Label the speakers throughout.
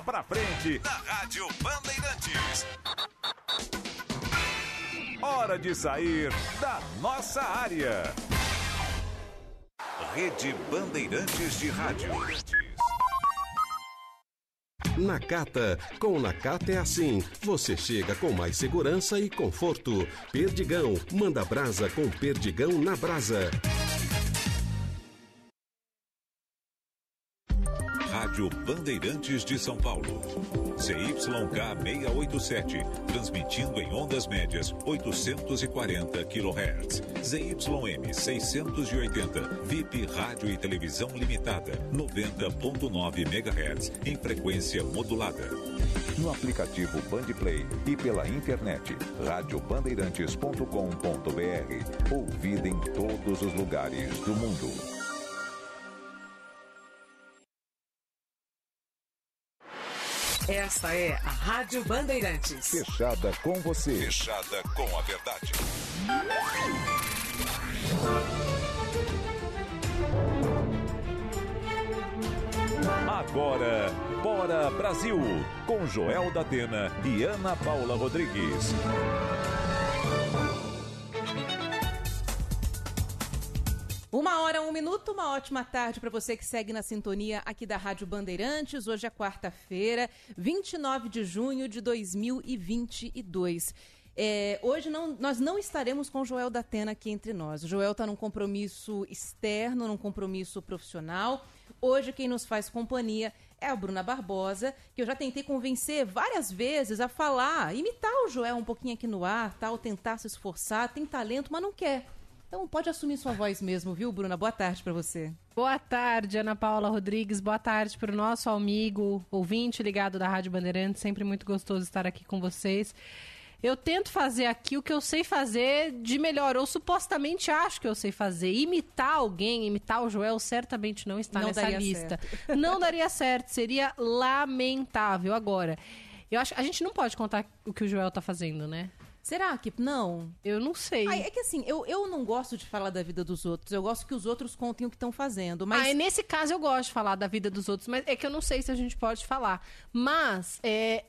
Speaker 1: Bola pra frente na Rádio Bandeirantes. Hora de sair da nossa área. Rede Bandeirantes de Rádio.
Speaker 2: Nakata. Com Nakata é assim. Você chega com mais segurança e conforto. Perdigão. Manda brasa com Perdigão na brasa.
Speaker 1: Rádio Bandeirantes de São Paulo. CYK 687, transmitindo em ondas médias 840 kHz. ZYM 680, VIP Rádio e Televisão Limitada, 90.9 MHz, em frequência modulada. No aplicativo Bandplay e pela internet, radiobandeirantes.com.br. Ouvida em todos os lugares do mundo.
Speaker 3: Esta é a Rádio Bandeirantes.
Speaker 1: Fechada com você. Fechada com a verdade. Agora, Bora Brasil, com Joel da Atena e Ana Paula Rodrigues.
Speaker 4: Uma hora, um minuto, uma ótima tarde para você que segue na sintonia aqui da Rádio Bandeirantes. Hoje é quarta-feira, 29 de junho de 2022. É, hoje não, nós não estaremos com o Joel da Atena aqui entre nós. O Joel está num compromisso externo, num compromisso profissional. Hoje quem nos faz companhia é a Bruna Barbosa, que eu já tentei convencer várias vezes a falar, imitar o Joel um pouquinho aqui no ar, tal, tentar se esforçar, tem talento, mas não quer. Então pode assumir sua voz mesmo, viu, Bruna? Boa tarde para você.
Speaker 5: Boa tarde, Ana Paula Rodrigues. Boa tarde para o nosso amigo, ouvinte ligado da Rádio Bandeirantes. Sempre muito gostoso estar aqui com vocês. Eu tento fazer aqui o que eu sei fazer de melhor, ou supostamente acho que eu sei fazer. Imitar alguém, imitar o Joel, certamente não está
Speaker 4: Não
Speaker 5: nessa
Speaker 4: daria
Speaker 5: lista.
Speaker 4: certo.
Speaker 5: Não daria certo, seria lamentável. Agora, eu acho a gente não pode contar o que o Joel tá fazendo, né?
Speaker 4: Será que não?
Speaker 5: Eu não sei.
Speaker 4: Ai, é que assim, eu, eu não gosto de falar da vida dos outros. Eu gosto que os outros contem o que estão fazendo. Mas
Speaker 5: Ah, nesse caso eu gosto de falar da vida dos outros, mas é que eu não sei se a gente pode falar. Mas é,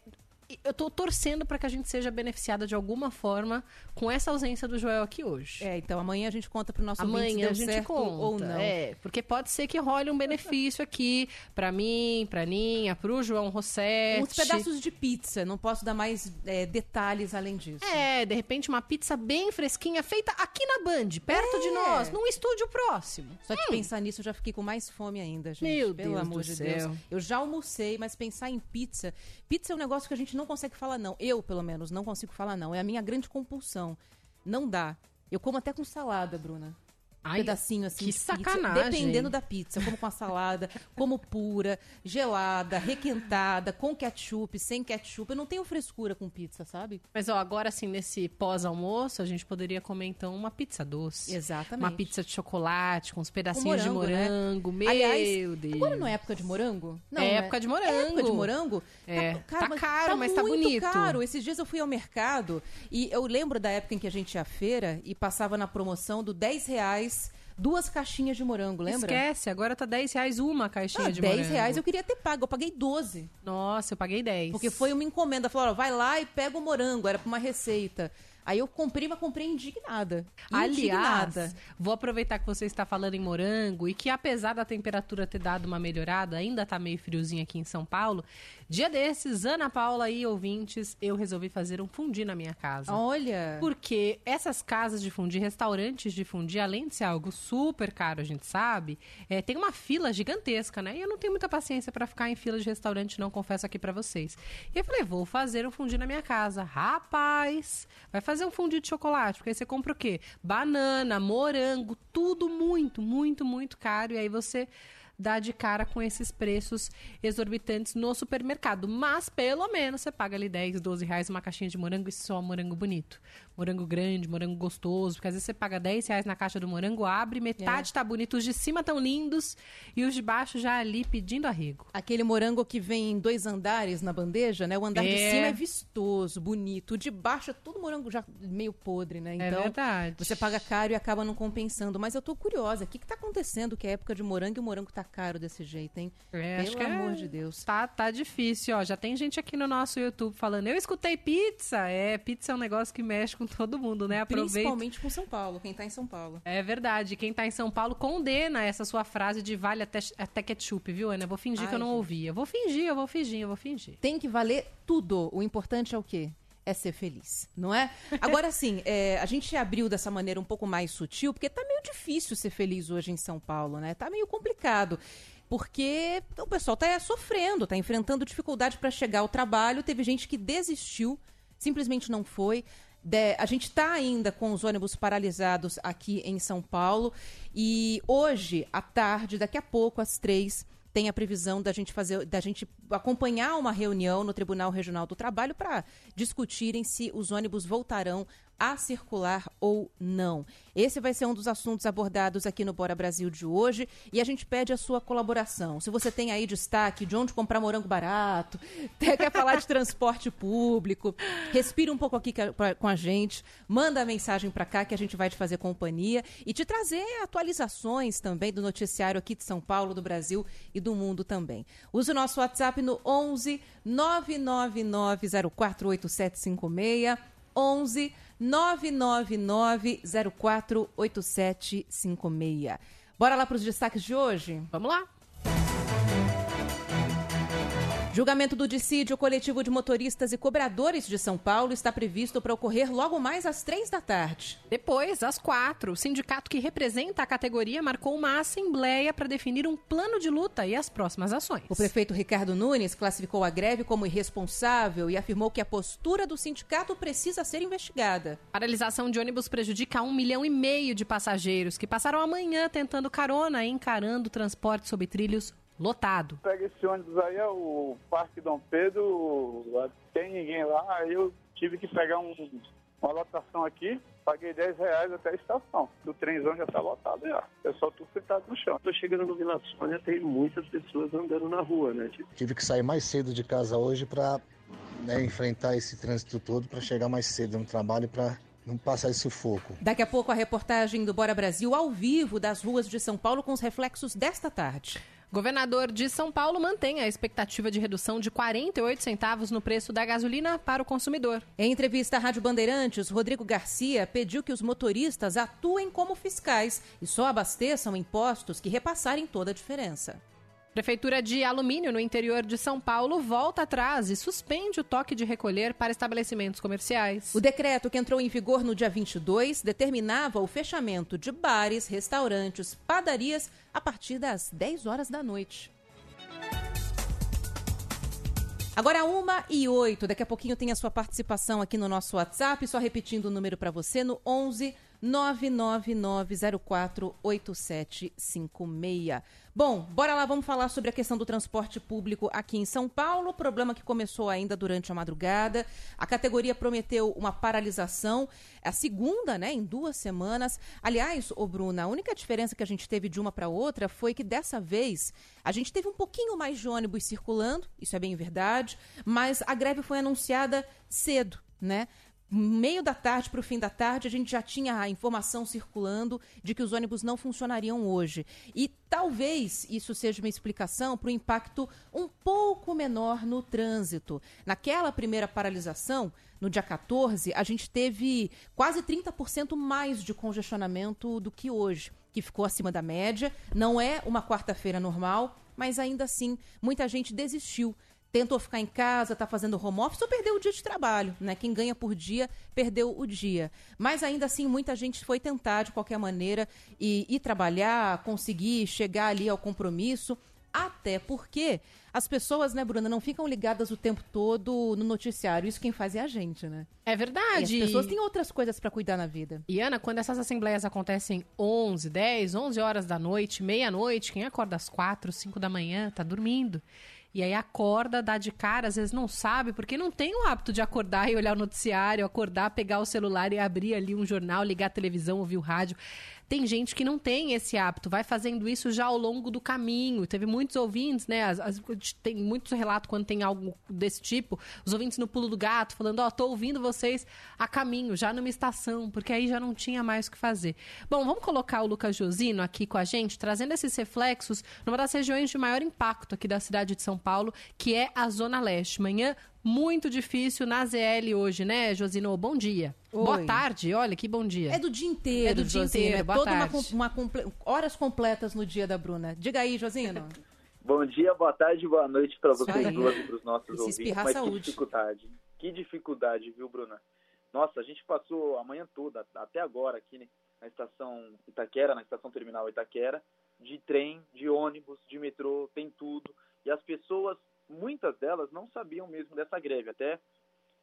Speaker 5: eu tô torcendo para que a gente seja beneficiada de alguma forma com essa ausência do Joel aqui hoje.
Speaker 4: É, então amanhã a gente conta pro nosso ouvinte se
Speaker 5: Amanhã a gente conta.
Speaker 4: ou não.
Speaker 5: É, porque pode ser que role um benefício aqui pra mim, pra Ninha, pro João Rossetti.
Speaker 4: Uns pedaços de pizza, não posso dar mais é, detalhes além disso.
Speaker 5: É, de repente uma pizza bem fresquinha, feita aqui na Band, perto de
Speaker 4: É.
Speaker 5: nós, num estúdio próximo.
Speaker 4: Só de pensar nisso eu já fiquei com mais fome ainda, gente.
Speaker 5: Meu
Speaker 4: Pelo
Speaker 5: Deus
Speaker 4: amor
Speaker 5: do
Speaker 4: de
Speaker 5: céu.
Speaker 4: Deus. Eu já almocei, mas pensar em pizza. Pizza é um negócio que a gente não consegue falar não. Eu, pelo menos, não consigo falar não. É a minha grande compulsão. Não dá. Eu como até com salada, Bruna.
Speaker 5: Ai,
Speaker 4: pedacinho assim
Speaker 5: que
Speaker 4: de pizza,
Speaker 5: sacanagem.
Speaker 4: dependendo da pizza, como com a salada, como pura, gelada, requentada, com ketchup, sem ketchup. Eu não tenho frescura com pizza, sabe?
Speaker 5: Mas ó, agora assim, nesse pós-almoço, a gente poderia comer então uma pizza doce.
Speaker 4: Exatamente.
Speaker 5: Uma pizza de chocolate, com uns pedacinhos
Speaker 4: morango,
Speaker 5: de
Speaker 4: né?
Speaker 5: morango. Meu
Speaker 4: Aliás,
Speaker 5: Deus.
Speaker 4: Agora não é época de morango? Não,
Speaker 5: É
Speaker 4: né?
Speaker 5: época de morango.
Speaker 4: É época de morango?
Speaker 5: É. Tá
Speaker 4: mas
Speaker 5: caro, mas tá
Speaker 4: muito
Speaker 5: bonito.
Speaker 4: caro. Esses dias eu fui ao mercado e eu lembro da época em que a gente ia à feira e passava na promoção do 10 reais duas caixinhas de morango, lembra?
Speaker 5: Esquece, agora tá 10 reais uma caixinha
Speaker 4: Ah,
Speaker 5: de
Speaker 4: 10
Speaker 5: morango.
Speaker 4: reais eu queria ter pago, eu paguei 12.
Speaker 5: Nossa, eu paguei 10.
Speaker 4: Porque foi uma encomenda. Falaram, ó, vai lá e pega o morango, era pra uma receita. Aí eu comprei, mas comprei indignada.
Speaker 5: Aliás,
Speaker 4: Indignada.
Speaker 5: vou aproveitar que você está falando em morango e que apesar da temperatura ter dado uma melhorada, ainda tá meio friozinho aqui em São Paulo. Dia desses, Ana Paula e ouvintes, eu resolvi fazer um fundi na minha casa.
Speaker 4: Olha.
Speaker 5: Porque essas casas de fundi, restaurantes de fundi, além de ser algo super caro, a gente sabe, é, tem uma fila gigantesca, né? E eu não tenho muita paciência para ficar em fila de restaurante, não confesso aqui para vocês. E eu falei, vou fazer um fundi na minha casa. Rapaz, vai fazer um fundi de chocolate, porque aí você compra o quê? Banana, morango, tudo muito, muito, muito caro. E aí você dar de cara com esses preços exorbitantes no supermercado. Mas pelo menos você paga ali 10, 12 reais uma caixinha de morango e só morango bonito. Morango grande, morango gostoso, porque às vezes você paga 10 reais na caixa do morango, abre, metade
Speaker 4: É.
Speaker 5: tá bonito, os de cima tão lindos e os de baixo já ali pedindo arrego.
Speaker 4: Aquele morango que vem em dois andares na bandeja, né? O andar de
Speaker 5: É.
Speaker 4: cima é vistoso, bonito. O de baixo é tudo morango já meio podre, né?
Speaker 5: é
Speaker 4: Então,
Speaker 5: verdade.
Speaker 4: você paga caro e acaba não compensando. Mas eu tô curiosa, o que que tá acontecendo que é época de morango e o morango tá caro desse jeito, hein?
Speaker 5: É, acho
Speaker 4: Pelo
Speaker 5: que é-
Speaker 4: amor de Deus.
Speaker 5: Tá, tá difícil, ó. Já tem gente aqui no nosso YouTube falando, eu escutei pizza. É, pizza é um negócio que mexe com todo mundo, né? Aproveita.
Speaker 4: Principalmente com São Paulo, quem tá em São Paulo.
Speaker 5: É verdade. Quem tá em São Paulo condena essa sua frase de vale até, até ketchup, viu, Ana? Eu vou fingir que
Speaker 4: Ai,
Speaker 5: eu não
Speaker 4: gente.
Speaker 5: ouvi. Eu vou fingir, eu vou fingir, eu vou fingir.
Speaker 4: Tem que valer tudo. O importante é o quê? É ser feliz, não é? Agora sim, é, a gente abriu dessa maneira um pouco mais sutil, porque tá meio difícil ser feliz hoje em São Paulo, né? Tá meio complicado. Porque o pessoal tá sofrendo, tá enfrentando dificuldade para chegar ao trabalho. Teve gente que desistiu, simplesmente não foi. De- a gente está ainda com os ônibus paralisados aqui em São Paulo. E hoje, à tarde, daqui a pouco, às três, tem a previsão da gente fazer, da gente acompanhar uma reunião no Tribunal Regional do Trabalho para discutirem se os ônibus voltarão a circular ou não. Esse vai ser um dos assuntos abordados aqui no Bora Brasil de hoje e a gente pede a sua colaboração. Se você tem aí destaque de onde comprar morango barato, quer falar de transporte público, respira um pouco aqui com a gente, manda a mensagem para cá que a gente vai te fazer companhia e te trazer atualizações também do noticiário aqui de São Paulo, do Brasil e do mundo também. Use o nosso WhatsApp no 11 999 048756 11 999 048756. Bora lá para os destaques de hoje?
Speaker 5: Vamos lá.
Speaker 4: Julgamento do dissídio coletivo de motoristas e cobradores de São Paulo está previsto para ocorrer logo mais às três da tarde.
Speaker 5: Depois, às quatro, o sindicato que representa a categoria marcou uma assembleia para definir um plano de luta e as próximas ações.
Speaker 4: O prefeito Ricardo Nunes classificou a greve como irresponsável e afirmou que a postura do sindicato precisa ser investigada.
Speaker 5: Paralisação de ônibus prejudica um milhão e meio de passageiros que passaram a manhã tentando carona e encarando o transporte sobre trilhos lotado.
Speaker 6: Pega esse ônibus aí, é o Parque Dom Pedro, tem ninguém lá, aí eu tive que pegar um- uma lotação aqui, paguei 10 reais até a estação. O trenzão já tá lotado já. Eu só tô sentado no chão.
Speaker 7: Tô chegando no Vila Sônia, tem muitas pessoas andando na rua, né? Tipo,
Speaker 8: Tive que sair mais cedo de casa hoje para enfrentar esse trânsito todo, para chegar mais cedo no trabalho, para não passar esse sufoco.
Speaker 4: Daqui a pouco a reportagem do Bora Brasil ao vivo das ruas de São Paulo com os reflexos desta tarde.
Speaker 5: Governador de São Paulo mantém a expectativa de redução de 48 centavos no preço da gasolina para o consumidor.
Speaker 4: Em entrevista à Rádio Bandeirantes, Rodrigo Garcia pediu que os motoristas atuem como fiscais e só abasteçam impostos que repassarem toda a diferença.
Speaker 5: Prefeitura de Alumínio, no interior de São Paulo, volta atrás e suspende o toque de recolher para estabelecimentos comerciais.
Speaker 4: O decreto que entrou em vigor no dia 22 determinava o fechamento de bares, restaurantes, padarias a partir das 10 horas da noite. Agora, uma e oito. Daqui a pouquinho tem a sua participação aqui no nosso WhatsApp. Só repetindo o número para você no 11 999048756. Bom, bora lá, vamos falar sobre a questão do transporte público aqui em São Paulo. Problema que começou ainda durante a madrugada. A categoria prometeu uma paralisação, a segunda, né, em duas semanas. Aliás, ô Bruna, a única diferença que a gente teve de uma para outra foi que dessa vez a gente teve um pouquinho mais de ônibus circulando, isso é bem verdade, mas a greve foi anunciada cedo, né? Meio da tarde para o fim da tarde, a gente já tinha a informação circulando de que os ônibus não funcionariam hoje. E talvez isso seja uma explicação para o impacto um pouco menor no trânsito. Naquela primeira paralisação, no dia 14, a gente teve quase 30% mais de congestionamento do que hoje, que ficou acima da média. Não é uma quarta-feira normal, mas ainda assim, muita gente desistiu tentou ficar em casa, está fazendo home office ou perdeu o dia de trabalho, né? Quem ganha por dia perdeu o dia. Mas ainda assim, muita gente foi tentar de qualquer maneira e ir trabalhar, conseguir chegar ali ao compromisso. Até porque as pessoas, né, Bruna, não ficam ligadas o tempo todo no noticiário. Isso quem faz é a gente, né?
Speaker 5: É verdade.
Speaker 4: E as pessoas têm outras coisas para cuidar na vida.
Speaker 5: E Ana, quando essas assembleias acontecem 11, 10, 11 horas da noite, meia-noite, quem acorda às 4, 5 da manhã, tá dormindo. E aí acorda, dá de cara, às vezes não sabe, porque não tem o hábito de acordar e olhar o noticiário, acordar, pegar o celular e abrir ali um jornal, ligar a televisão, ouvir o rádio. Tem gente que não tem esse hábito, vai fazendo isso já ao longo do caminho. Teve muitos ouvintes, né? As, as, tem muitos relatos quando tem algo desse tipo. Os ouvintes no pulo do gato falando: Ó, oh, tô ouvindo vocês a caminho, já numa estação, porque aí já não tinha mais o que fazer. Bom, vamos colocar o Lucas Josino aqui com a gente, trazendo esses reflexos numa das regiões de maior impacto aqui da cidade de São Paulo, que é a Zona Leste. Manhã muito difícil na ZL hoje, né, Josino? Bom dia. Oi. Boa tarde, olha que bom dia.
Speaker 4: É do dia inteiro,
Speaker 5: É do dia
Speaker 4: Josino.
Speaker 5: inteiro,
Speaker 4: é
Speaker 5: boa
Speaker 4: toda
Speaker 5: tarde.
Speaker 4: uma, uma comple... horas completas no dia da Bruna. Diga aí, Josino.
Speaker 9: Bom dia, boa tarde, boa noite para vocês duas e para os nossos
Speaker 4: se
Speaker 9: ouvintes.
Speaker 4: espirrar,
Speaker 9: Mas
Speaker 4: saúde.
Speaker 9: que dificuldade, que dificuldade, viu, Bruna? Nossa, a gente passou a manhã toda, até agora, aqui né, na estação Itaquera, na estação terminal Itaquera, de trem, de ônibus, de metrô, tem tudo. E as pessoas, muitas delas, não sabiam mesmo dessa greve, até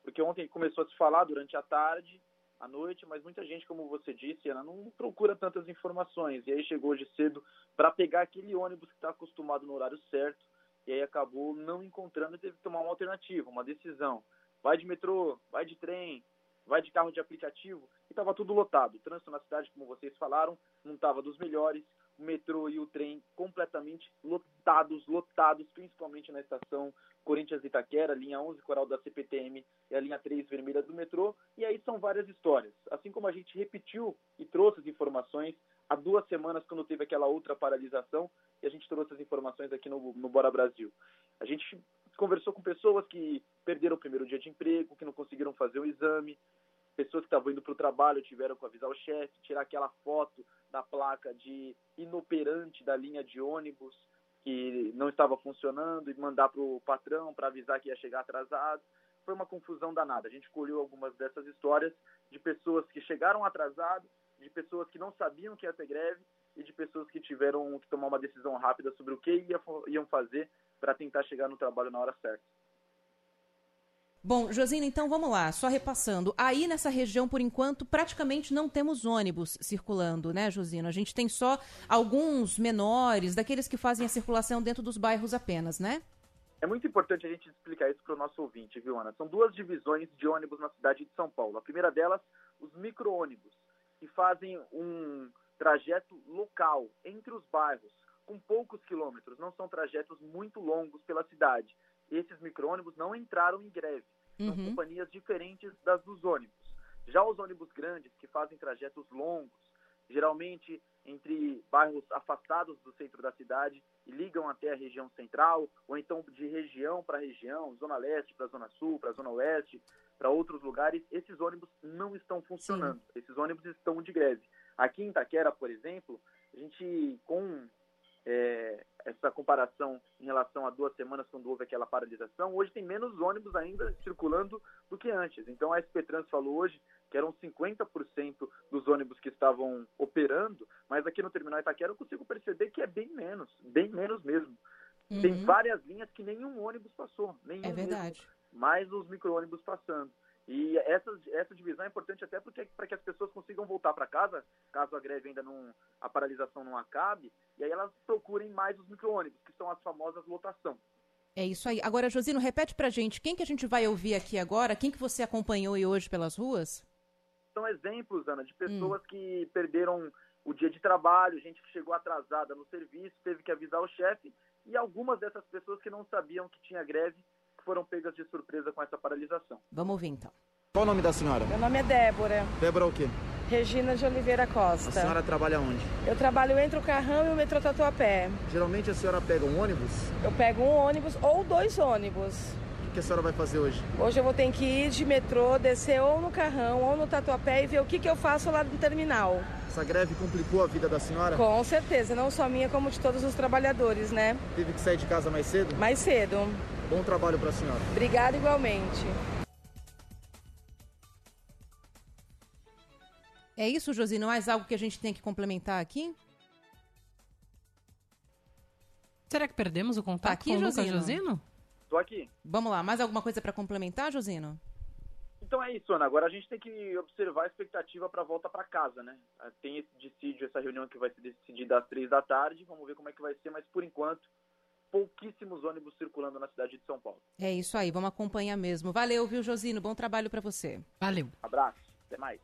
Speaker 9: porque ontem começou a se falar durante a tarde, à noite, mas muita gente, como você disse, Ana, não procura tantas informações. E aí chegou hoje cedo para pegar aquele ônibus que está acostumado no horário certo, e aí acabou não encontrando e teve que tomar uma alternativa, uma decisão. Vai de metrô, vai de trem, vai de carro de aplicativo, e estava tudo lotado. O trânsito na cidade, como vocês falaram, não estava dos melhores. O metrô e o trem completamente lotados, lotados, principalmente na estação Corinthians Itaquera, linha 11 Coral da CPTM e a linha 3 vermelha do metrô. E aí são várias histórias. Assim como a gente repetiu e trouxe as informações há duas semanas, quando teve aquela outra paralisação, e a gente trouxe as informações aqui no, no Bora Brasil. A gente conversou com pessoas que perderam o primeiro dia de emprego, que não conseguiram fazer o exame, pessoas que estavam indo para o trabalho tiveram que avisar o chefe, tirar aquela foto da placa de inoperante da linha de ônibus que não estava funcionando e mandar para o patrão para avisar que ia chegar atrasado. Foi uma confusão danada. A gente colheu algumas dessas histórias de pessoas que chegaram atrasadas, de pessoas que não sabiam que ia ter greve e de pessoas que tiveram que tomar uma decisão rápida sobre o que ia- iam fazer para tentar chegar no trabalho na hora certa.
Speaker 4: Bom, Josina, então vamos lá, só repassando. Aí nessa região, por enquanto, praticamente não temos ônibus circulando, né, Josino? A gente tem só alguns menores, daqueles que fazem a circulação dentro dos bairros apenas, né?
Speaker 9: É muito importante a gente explicar isso para o nosso ouvinte, viu, Ana? São duas divisões de ônibus na cidade de São Paulo. A primeira delas, os micro-ônibus, que fazem um trajeto local entre os bairros, com poucos quilômetros, não são trajetos muito longos pela cidade. Esses micro-ônibus não entraram em greve. São
Speaker 4: Uhum.
Speaker 9: companhias diferentes das dos ônibus. Já os ônibus grandes, que fazem trajetos longos, geralmente entre bairros afastados do centro da cidade e ligam até a região central, ou então de região para região, zona leste para zona sul, para zona oeste, para outros lugares, esses ônibus não estão funcionando. Esses ônibus estão de greve. Aqui em Itaquera, por exemplo, a gente com é, essa comparação em relação a duas semanas quando houve aquela paralisação, hoje tem menos ônibus ainda circulando do que antes. Então a SP Trans falou hoje que eram 50% dos ônibus que estavam operando, mas aqui no terminal Itaquera eu consigo perceber que é bem menos, bem menos mesmo. Tem
Speaker 4: Uhum.
Speaker 9: várias linhas que nenhum ônibus passou, nenhum
Speaker 4: É
Speaker 9: mesmo
Speaker 4: verdade.
Speaker 9: mais os micro-ônibus passando. E essa, essa divisão é importante até porque para que as pessoas consigam voltar para casa, caso a greve ainda não, a paralisação não acabe, e aí elas procurem mais os micro-ônibus, que são as famosas lotação.
Speaker 4: É isso aí. Agora, Josino, repete pra gente, quem que a gente vai ouvir aqui agora? Quem que você acompanhou hoje pelas ruas?
Speaker 9: São exemplos, Ana, de pessoas que perderam o dia de trabalho, gente que chegou atrasada no serviço, teve que avisar o chefe, e algumas dessas pessoas que não sabiam que tinha greve, foram pegas de surpresa com essa paralisação.
Speaker 4: Vamos ouvir então.
Speaker 10: Qual o nome da senhora?
Speaker 11: Meu nome é Débora,
Speaker 10: Débora o quê?
Speaker 11: Regina de Oliveira
Speaker 10: A
Speaker 11: Costa.
Speaker 10: senhora trabalha onde?
Speaker 11: Eu trabalho entre o Carrão e o metrô Tatuapé.
Speaker 10: Geralmente a senhora pega um ônibus?
Speaker 11: Eu pego um ônibus ou dois ônibus.
Speaker 10: O que a senhora vai fazer hoje?
Speaker 11: Hoje eu vou ter que ir de metrô, descer ou no Carrão ou no Tatuapé e ver o que, que eu faço lá no terminal.
Speaker 10: Essa greve complicou a vida da senhora?
Speaker 11: Com certeza, não só minha, como de todos os trabalhadores, né?
Speaker 10: Teve que sair de casa mais cedo?
Speaker 11: Mais cedo.
Speaker 10: Bom trabalho pra senhora.
Speaker 11: Obrigada igualmente.
Speaker 4: É isso, Josino? Mais algo que a gente tem que complementar aqui?
Speaker 5: Será que perdemos o contato
Speaker 4: Tá aqui,
Speaker 5: com o Lucas
Speaker 4: Josino?
Speaker 5: Josino?
Speaker 9: Estou aqui.
Speaker 4: Vamos lá, mais alguma coisa para complementar, Josino?
Speaker 9: Então é isso, Ana. Agora a gente tem que observar a expectativa para a volta para casa, né? Tem esse dissídio, essa reunião que vai ser decidida às três da tarde. Vamos ver como é que vai ser, mas por enquanto, pouquíssimos ônibus circulando na cidade de São Paulo.
Speaker 4: É isso aí, vamos acompanhar mesmo. Valeu, viu, Josino? Bom trabalho para você.
Speaker 5: Valeu.
Speaker 9: Abraço, até mais.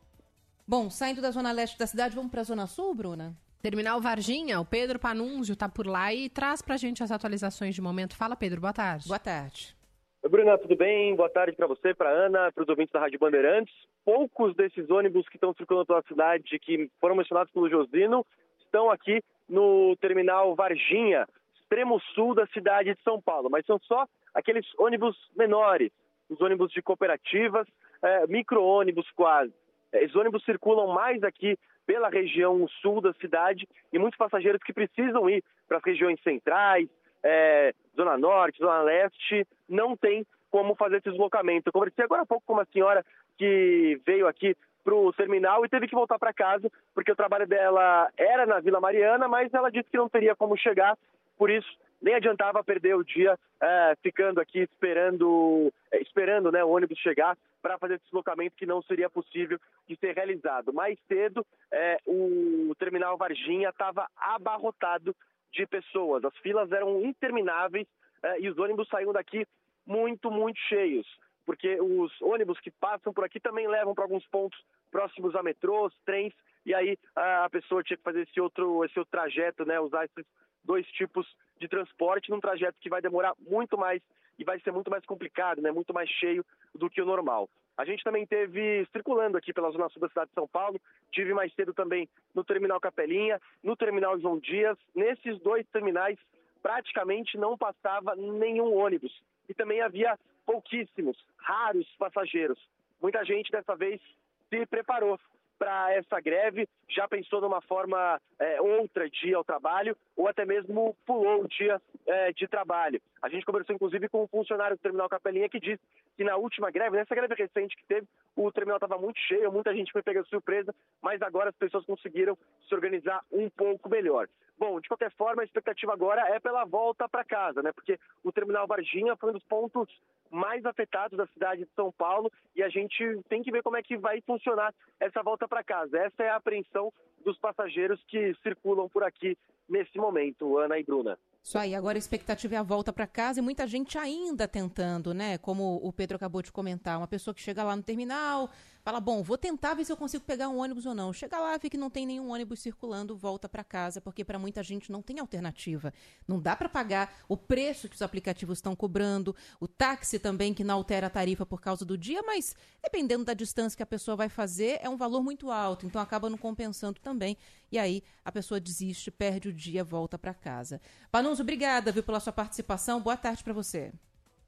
Speaker 4: Bom, saindo da zona leste da cidade, vamos para a zona sul, Bruna?
Speaker 5: Terminal Varginha, o Pedro Panunzio tá por lá e traz pra gente as atualizações de momento. Fala, Pedro, boa tarde.
Speaker 4: Boa tarde.
Speaker 12: Oi, Bruna, tudo bem? Boa tarde para você, para Ana, para os ouvintes da Rádio Bandeirantes. Poucos desses ônibus que estão circulando pela cidade, que foram mencionados pelo Josino, estão aqui no terminal Varginha, extremo sul da cidade de São Paulo. Mas são só aqueles ônibus menores, os ônibus de cooperativas, é, micro-ônibus quase. É, Esses ônibus circulam mais aqui pela região sul da cidade e muitos passageiros que precisam ir para as regiões centrais, é, Zona Norte, Zona Leste, não tem como fazer esse deslocamento. Eu conversei agora há pouco com uma senhora que veio aqui para o terminal e teve que voltar para casa, porque o trabalho dela era na Vila Mariana, mas ela disse que não teria como chegar, por isso nem adiantava perder o dia é, ficando aqui esperando, é, esperando né, o ônibus chegar para fazer esse deslocamento que não seria possível de ser realizado. Mais cedo, é, o terminal Varginha estava abarrotado de pessoas. As filas eram intermináveis eh, e os ônibus saíam daqui muito, muito cheios. Porque os ônibus que passam por aqui também levam para alguns pontos próximos a metrôs, trens, e aí a pessoa tinha que fazer esse outro, esse outro trajeto, né? Usar esses dois tipos de transporte num trajeto que vai demorar muito mais e vai ser muito mais complicado, né? Muito mais cheio do que o normal. A gente também teve circulando aqui pela zona sul da cidade de São Paulo, tive mais cedo também no terminal Capelinha, no terminal João Dias. Nesses dois terminais praticamente não passava nenhum ônibus e também havia pouquíssimos, raros passageiros. Muita gente dessa vez se preparou para essa greve, já pensou numa forma é, outra de ir ao trabalho ou até mesmo pulou o dia é, de trabalho. A gente conversou inclusive com um funcionário do terminal Capelinha que disse que na última greve, nessa greve recente que teve, o terminal estava muito cheio, muita gente foi pega de surpresa, mas agora as pessoas conseguiram se organizar um pouco melhor. Bom, de qualquer forma, a expectativa agora é pela volta para casa, né? Porque o terminal Varginha foi um dos pontos mais afetados da cidade de São Paulo e a gente tem que ver como é que vai funcionar essa volta para casa. Essa é a apreensão dos passageiros que circulam por aqui nesse momento, Ana e Bruna.
Speaker 4: Isso aí, agora a expectativa é a volta para casa e muita gente ainda tentando, né? Como o Pedro acabou de comentar, uma pessoa que chega lá no terminal, fala: "Bom, vou tentar ver se eu consigo pegar um ônibus ou não". Chega lá, vê que não tem nenhum ônibus circulando, volta para casa, porque para muita gente não tem alternativa. Não dá para pagar o preço que os aplicativos estão cobrando, o táxi também que não altera a tarifa por causa do dia, mas dependendo da distância que a pessoa vai fazer, é um valor muito alto, então acaba não compensando também. E aí a pessoa desiste, perde o dia, volta para casa. Panunzo, obrigada, viu, pela sua participação. Boa tarde para você.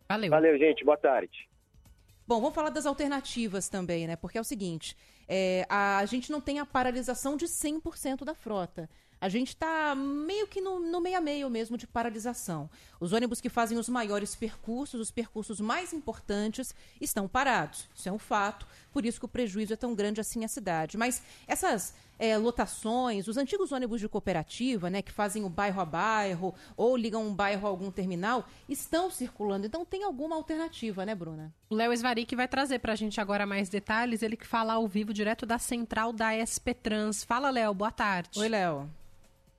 Speaker 5: Valeu.
Speaker 12: Valeu, gente. Boa tarde.
Speaker 4: Bom, vamos falar das alternativas também, né? Porque é o seguinte, é, a gente não tem a paralisação de 100% da frota. A gente está meio que no, no meio a meio mesmo de paralisação. Os ônibus que fazem os maiores percursos, os percursos mais importantes, estão parados. Isso é um fato, por isso que o prejuízo é tão grande assim à cidade. Mas essas é, lotações, os antigos ônibus de cooperativa, né, que fazem o bairro a bairro ou ligam um bairro a algum terminal, estão circulando. Então tem alguma alternativa, né, Bruna?
Speaker 5: O Léo Esvari vai trazer pra gente agora mais detalhes, ele que fala ao vivo direto da central da SP Trans. Fala, Léo, boa tarde.
Speaker 4: Oi, Léo.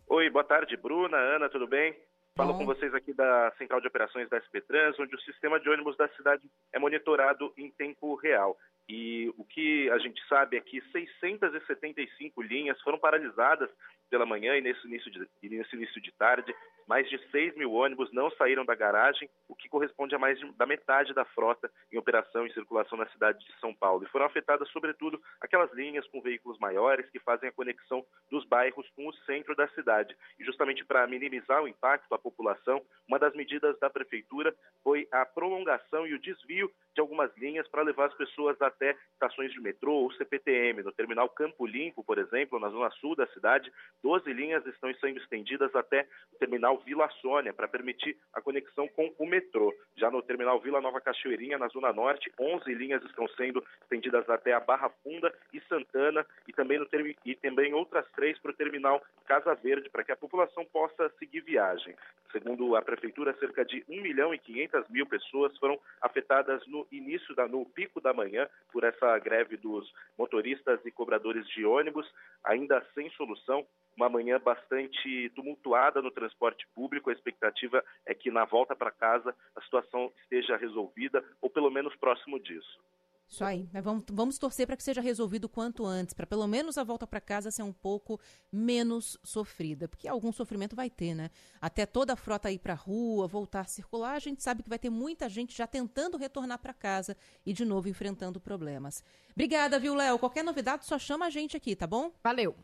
Speaker 13: Oi, boa tarde, Bruna, Ana, tudo bem? Falo
Speaker 4: Bom.
Speaker 13: com vocês aqui da Central de Operações da SP Trans, onde o sistema de ônibus da cidade é monitorado em tempo real. E o que a gente sabe é que 675 linhas foram paralisadas pela manhã e nesse início de, nesse início de tarde. Mais de 6 mil ônibus não saíram da garagem, o que corresponde a mais de, da metade da frota em operação e circulação na cidade de São Paulo. E foram afetadas, sobretudo, aquelas linhas com veículos maiores que fazem a conexão dos bairros com o centro da cidade. E justamente para minimizar o impacto à população, uma das medidas da prefeitura foi a prolongação e o desvio de algumas linhas para levar as pessoas até estações de metrô ou CPTM. No terminal Campo Limpo, por exemplo, na zona sul da cidade, 12 linhas estão sendo estendidas até o terminal Vila Sônia para permitir a conexão com o metrô. Já no terminal Vila Nova Cachoeirinha, na zona norte, 11 linhas estão sendo estendidas até a Barra Funda e Santana e também, no e também outras três para o terminal Casa Verde, para que a população possa seguir viagem. Segundo a prefeitura, cerca de 1 milhão e 500 mil pessoas foram afetadas no início da no pico da manhã por essa greve dos motoristas e cobradores de ônibus, ainda sem solução. Uma manhã bastante tumultuada no transporte público. A expectativa é que na volta para casa a situação esteja resolvida ou pelo menos próximo disso.
Speaker 4: Isso aí. Vamos, vamos torcer para que seja resolvido o quanto antes, para pelo menos a volta para casa ser um pouco menos sofrida, porque algum sofrimento vai ter, né? Até toda a frota ir para a rua, voltar a circular, a gente sabe que vai ter muita gente já tentando retornar para casa e de novo enfrentando problemas. Obrigada, viu, Léo? Qualquer novidade, só chama a gente aqui, tá bom?
Speaker 5: Valeu.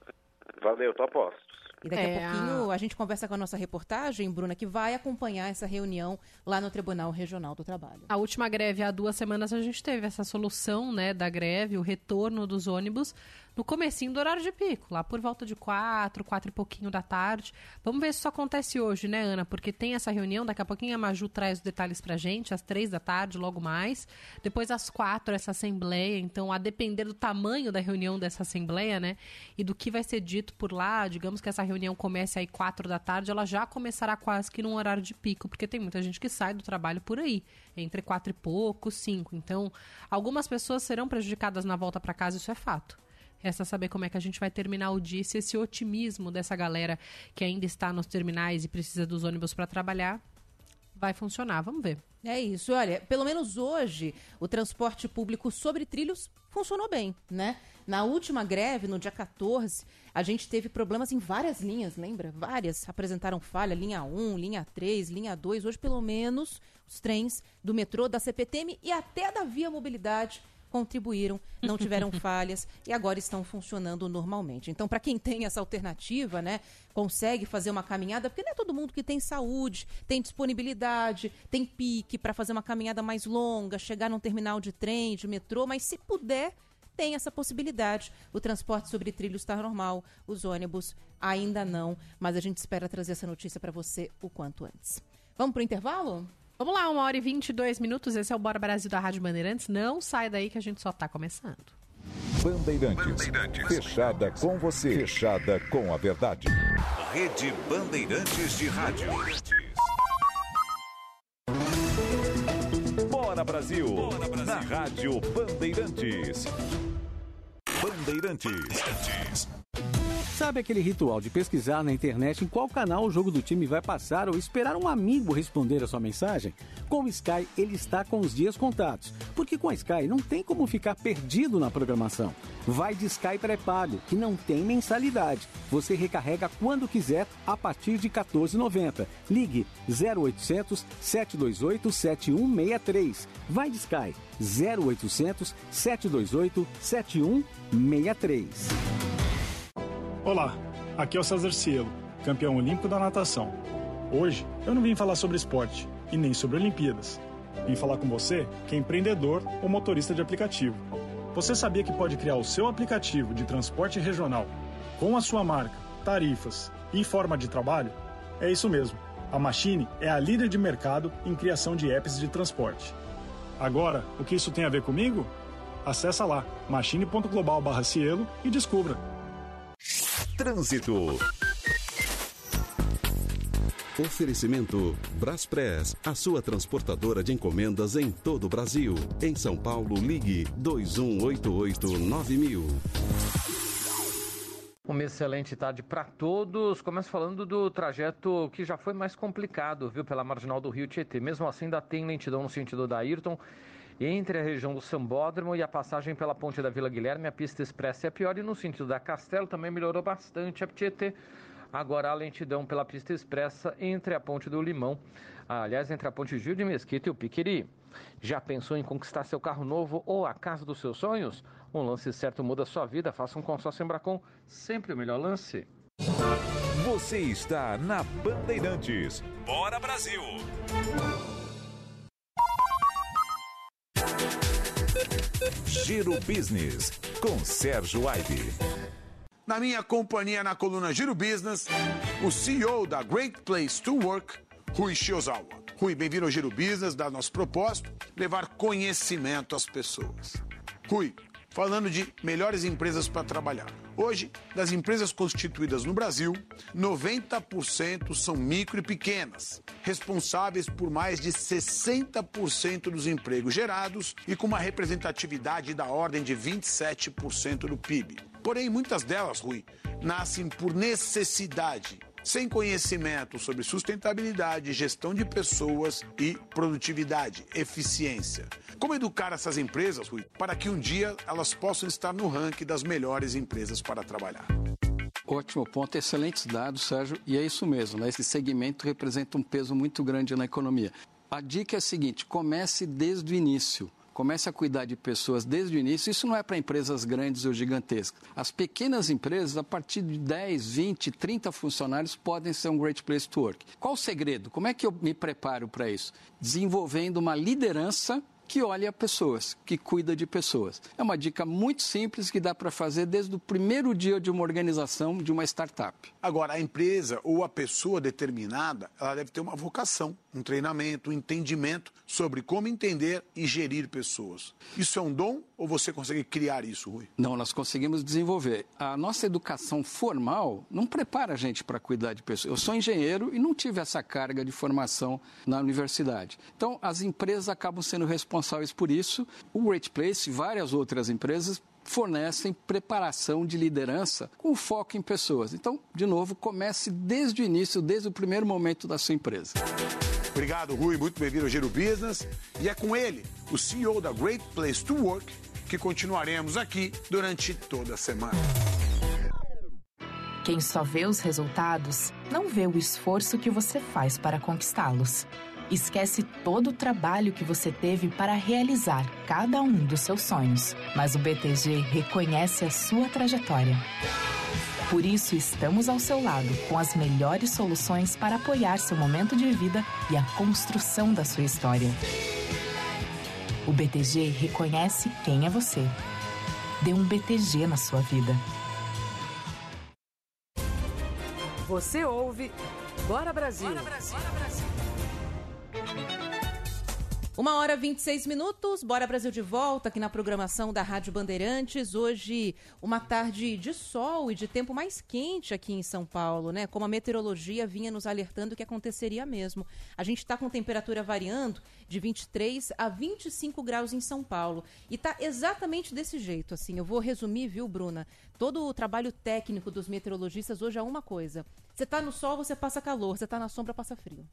Speaker 13: Valeu, tô a postos.
Speaker 4: E daqui é... a pouquinho a gente conversa com a nossa reportagem, Bruna, que vai acompanhar essa reunião lá no Tribunal Regional do Trabalho.
Speaker 5: A última greve, há duas semanas, a gente teve essa solução né, da greve, o retorno dos ônibus no comecinho do horário de pico, lá por volta de quatro, quatro e pouquinho da tarde. Vamos ver se isso acontece hoje, né, Ana? Porque tem essa reunião, daqui a pouquinho a Maju traz os detalhes pra gente, às três da tarde, logo mais. Depois às quatro, essa assembleia. Então, a depender do tamanho da reunião dessa assembleia, né, e do que vai ser dito por lá, digamos que essa reunião comece aí quatro da tarde, ela já começará quase que num horário de pico, porque tem muita gente que sai do trabalho por aí, entre quatro e pouco, cinco. Então, algumas pessoas serão prejudicadas na volta para casa, isso é fato. Resta saber como é que a gente vai terminar o dia, se esse otimismo dessa galera que ainda está nos terminais e precisa dos ônibus para trabalhar vai funcionar. Vamos ver.
Speaker 4: É isso. Olha, pelo menos hoje, o transporte público sobre trilhos funcionou bem, né? Na última greve, no dia 14, a gente teve problemas em várias linhas, lembra? Várias apresentaram falha, linha 1, linha 3, linha 2. Hoje, pelo menos, os trens do metrô, da CPTM e até da Via Mobilidade contribuíram, não tiveram falhas e agora estão funcionando normalmente. Então, para quem tem essa alternativa, né, consegue fazer uma caminhada, porque não é todo mundo que tem saúde, tem disponibilidade, tem pique para fazer uma caminhada mais longa, chegar num terminal de trem, de metrô, mas se puder, tem essa possibilidade. O transporte sobre trilhos está normal, os ônibus ainda não, mas a gente espera trazer essa notícia para você o quanto antes. Vamos para o intervalo?
Speaker 5: Vamos lá, uma hora e 22 minutos. Esse é o Bora Brasil da Rádio Bandeirantes. Não sai daí que a gente só está começando.
Speaker 1: Bandeirantes. Bandeirantes. Fechada com você. Fechada com a verdade. Rede Bandeirantes de Rádio. Bora Brasil. Bora Brasil. Na Rádio Bandeirantes. Bandeirantes.
Speaker 14: Sabe aquele ritual de pesquisar na internet em qual canal o jogo do time vai passar ou esperar um amigo responder a sua mensagem? Com o Sky, ele está com os dias contados, porque com a Sky não tem como ficar perdido na programação. Vai de Sky pré-pago, que não tem mensalidade. Você recarrega quando quiser a partir de R$ 14,90. Ligue 0800 728 7163. Vai de Sky 0800 728 7163.
Speaker 15: Olá, aqui é o César Cielo, campeão olímpico da natação. Hoje eu não vim falar sobre esporte e nem sobre Olimpíadas. Vim falar com você que é empreendedor ou motorista de aplicativo. Você sabia que pode criar o seu aplicativo de transporte regional com a sua marca, tarifas e forma de trabalho? É isso mesmo. A Machine é a líder de mercado em criação de apps de transporte. Agora, o que isso tem a ver comigo? Acesse lá machine.global/cielo e descubra.
Speaker 1: Trânsito.
Speaker 2: Oferecimento Braspress, a sua transportadora de encomendas em todo o Brasil. Em São Paulo, ligue 2188-9000.
Speaker 16: Uma excelente tarde para todos. Começo falando do trajeto que já foi mais complicado, viu, pela marginal do Rio Tietê. Mesmo assim, ainda tem lentidão no sentido da Ayrton entre a região do Sambódromo e a passagem pela ponte da Vila Guilherme, a pista expressa é pior e no sentido da Castelo também melhorou bastante a Tietê. Agora a lentidão pela pista expressa entre a ponte do Limão, aliás, entre a ponte Gil de Mesquita e o Piqueri. Já pensou em conquistar seu carro novo ou a casa dos seus sonhos? Um lance certo muda sua vida. Faça um consórcio Embracon, sempre o melhor lance.
Speaker 1: Você está na Bandeirantes. Bora Brasil! Giro Business, com Sérgio Aibe.
Speaker 17: Na minha companhia na coluna Giro Business, o CEO da Great Place to Work, Rui Shiozawa. Rui, bem-vindo ao Giro Business, da nosso propósito, levar conhecimento às pessoas. Rui, falando de melhores empresas para trabalhar. Hoje, das empresas constituídas no Brasil, 90% são micro e pequenas, responsáveis por mais de 60% dos empregos gerados e com uma representatividade da ordem de 27% do PIB. Porém, muitas delas, Rui, nascem por necessidade sem conhecimento sobre sustentabilidade, gestão de pessoas e produtividade, eficiência. Como educar essas empresas, Rui, para que um dia elas possam estar no ranking das melhores empresas para trabalhar?
Speaker 18: Ótimo ponto, excelentes dados, Sérgio, e é isso mesmo, né? esse segmento representa um peso muito grande na economia. A dica é a seguinte: comece desde o início. Comece a cuidar de pessoas desde o início. Isso não é para empresas grandes ou gigantescas. As pequenas empresas, a partir de 10, 20, 30 funcionários, podem ser um great place to work. Qual o segredo? Como é que eu me preparo para isso? Desenvolvendo uma liderança que olha pessoas, que cuida de pessoas. É uma dica muito simples que dá para fazer desde o primeiro dia de uma organização, de uma startup.
Speaker 17: Agora, a empresa ou a pessoa determinada, ela deve ter uma vocação, um treinamento, um entendimento sobre como entender e gerir pessoas. Isso é um dom ou você consegue criar isso, Rui?
Speaker 18: Não, nós conseguimos desenvolver. A nossa educação formal não prepara a gente para cuidar de pessoas. Eu sou engenheiro e não tive essa carga de formação na universidade. Então, as empresas acabam sendo responsáveis por isso. O Great Place e várias outras empresas fornecem preparação de liderança com foco em pessoas. Então, de novo, comece desde o início, desde o primeiro momento da sua empresa.
Speaker 17: Obrigado, Rui. Muito bem-vindo ao Giro Business. E é com ele, o CEO da Great Place to Work, que continuaremos aqui durante toda a semana.
Speaker 19: Quem só vê os resultados não vê o esforço que você faz para conquistá-los. Esquece todo o trabalho que você teve para realizar cada um dos seus sonhos, mas o BTG reconhece a sua trajetória. Por isso, estamos ao seu lado com as melhores soluções para apoiar seu momento de vida e a construção da sua história. O BTG reconhece quem é você. Dê um BTG na sua vida.
Speaker 3: Você ouve Bora Brasil. Bora Brasil. Bora Brasil.
Speaker 4: Uma hora 26 minutos, Bora Brasil de volta aqui na programação da Rádio Bandeirantes. Hoje, uma tarde de sol e de tempo mais quente aqui em São Paulo, né? Como a meteorologia vinha nos alertando que aconteceria mesmo. A gente está com temperatura variando de 23 a 25 graus em São Paulo. E tá exatamente desse jeito, assim. Eu vou resumir, viu, Bruna? Todo o trabalho técnico dos meteorologistas hoje é uma coisa. Você tá no sol, você passa calor. Você tá na sombra, passa frio.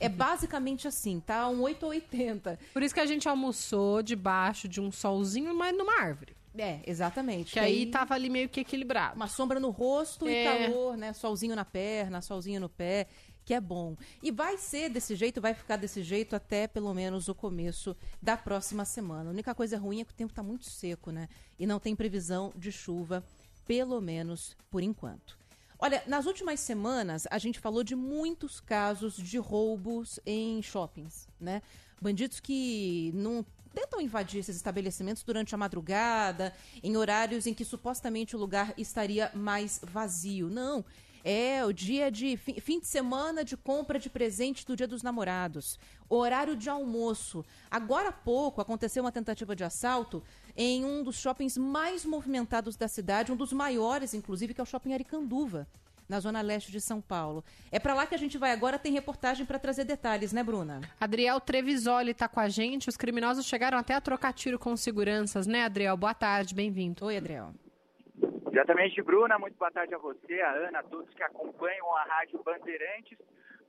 Speaker 4: é basicamente assim, tá? Um 8 ou 80.
Speaker 5: Por isso que a gente almoçou debaixo de um solzinho, mas numa árvore.
Speaker 4: É, exatamente.
Speaker 5: Que, aí, tava ali meio que equilibrado.
Speaker 4: Uma sombra no rosto
Speaker 5: É.
Speaker 4: e calor, né? Solzinho na perna, solzinho no pé, que é bom. E vai ser desse jeito, vai ficar desse jeito até pelo menos o começo da próxima semana. A única coisa ruim é que o tempo tá muito seco, né? E não tem previsão de chuva, pelo menos por enquanto. Olha, nas últimas semanas a gente falou de muitos casos de roubos em shoppings, né? Bandidos que não tentam invadir esses estabelecimentos durante a madrugada, em horários em que supostamente o lugar estaria mais vazio. Não. É o dia de fi- fim de semana de compra de presente do Dia dos Namorados, horário de almoço. Agora há pouco aconteceu uma tentativa de assalto em um dos shoppings mais movimentados da cidade, um dos maiores, inclusive, que é o Shopping Aricanduva, na zona leste de São Paulo. É para lá que a gente vai agora, tem reportagem para trazer detalhes, né, Bruna?
Speaker 5: Adriel Trevisoli tá com a gente. Os criminosos chegaram até a trocar tiro com seguranças, né, Adriel? Boa tarde, bem-vindo.
Speaker 4: Oi, Adriel.
Speaker 20: Diretamente de Bruna, muito boa tarde a você, a Ana, a todos que acompanham a Rádio Bandeirantes.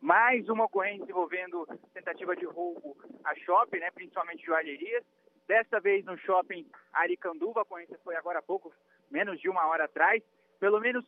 Speaker 20: Mais uma ocorrência envolvendo tentativa de roubo a shopping, né, principalmente joalherias. Dessa vez no shopping Aricanduva, a ocorrência foi agora há pouco, menos de uma hora atrás. Pelo menos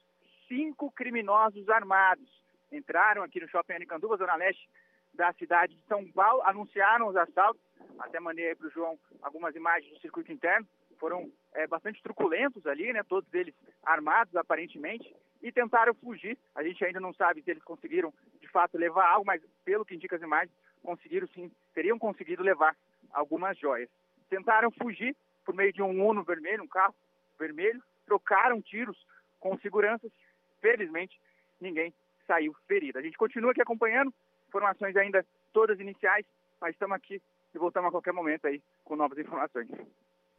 Speaker 20: cinco criminosos armados entraram aqui no shopping Aricanduva, zona leste da cidade de São Paulo, anunciaram os assaltos. Até mandei para o João algumas imagens do circuito interno. Foram é, bastante truculentos ali, né? Todos eles armados, aparentemente, e tentaram fugir. A gente ainda não sabe se eles conseguiram, de fato, levar algo, mas pelo que indica as imagens, conseguiram sim, teriam conseguido levar algumas joias. Tentaram fugir por meio de um Uno vermelho, um carro vermelho, trocaram tiros com seguranças. Felizmente, ninguém saiu ferido. A gente continua aqui acompanhando, informações ainda todas iniciais, mas estamos aqui e voltamos a qualquer momento aí com novas informações.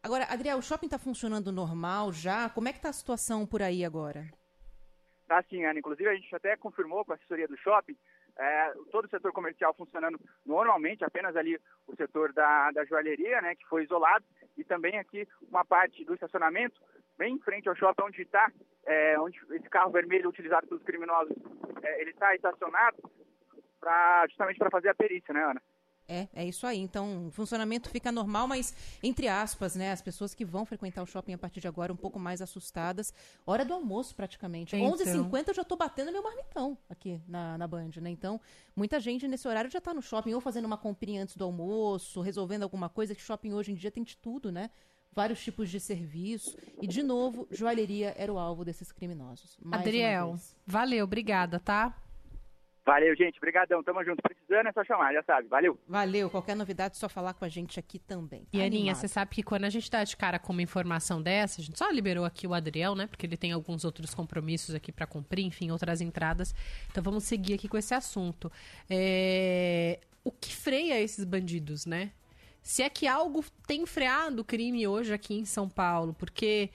Speaker 4: Agora, Adriel, o shopping está funcionando normal já? Como é que está a situação por aí agora?
Speaker 20: Tá sim, Ana. Inclusive, a gente até confirmou com a assessoria do shopping é, todo o setor comercial funcionando normalmente, apenas ali o setor da, da joalheria, né, que foi isolado, e também aqui uma parte do estacionamento, bem em frente ao shopping onde está, é, onde esse carro vermelho utilizado pelos criminosos, é, ele está estacionado pra, justamente para fazer a perícia, né, Ana?
Speaker 4: É, é isso aí. Então, o funcionamento fica normal, mas, entre aspas, né? As pessoas que vão frequentar o shopping a partir de agora um pouco mais assustadas. Hora do almoço, praticamente.
Speaker 5: Então.
Speaker 4: 11h50 eu já tô batendo meu marmitão aqui na, na Band, né? Então, muita gente nesse horário já tá no shopping ou fazendo uma comprinha antes do almoço, resolvendo alguma coisa, que shopping hoje em dia tem de tudo, né? Vários tipos de serviço. E, de novo, joalheria era o alvo desses criminosos. Mais
Speaker 5: Adriel, valeu, obrigada, tá?
Speaker 20: Valeu, gente. Obrigadão. Tamo junto. Precisando é só chamar, já sabe. Valeu.
Speaker 4: Valeu. Qualquer novidade, só falar com a gente aqui também.
Speaker 5: E Aninha, você sabe que quando a gente dá de cara com uma informação dessa, a gente só liberou aqui o Adriel, né? Porque ele tem alguns outros compromissos aqui pra cumprir, enfim, outras entradas. Então vamos seguir aqui com esse assunto. É, O que freia esses bandidos, né? Se é que algo tem freado o crime hoje aqui em São Paulo, porque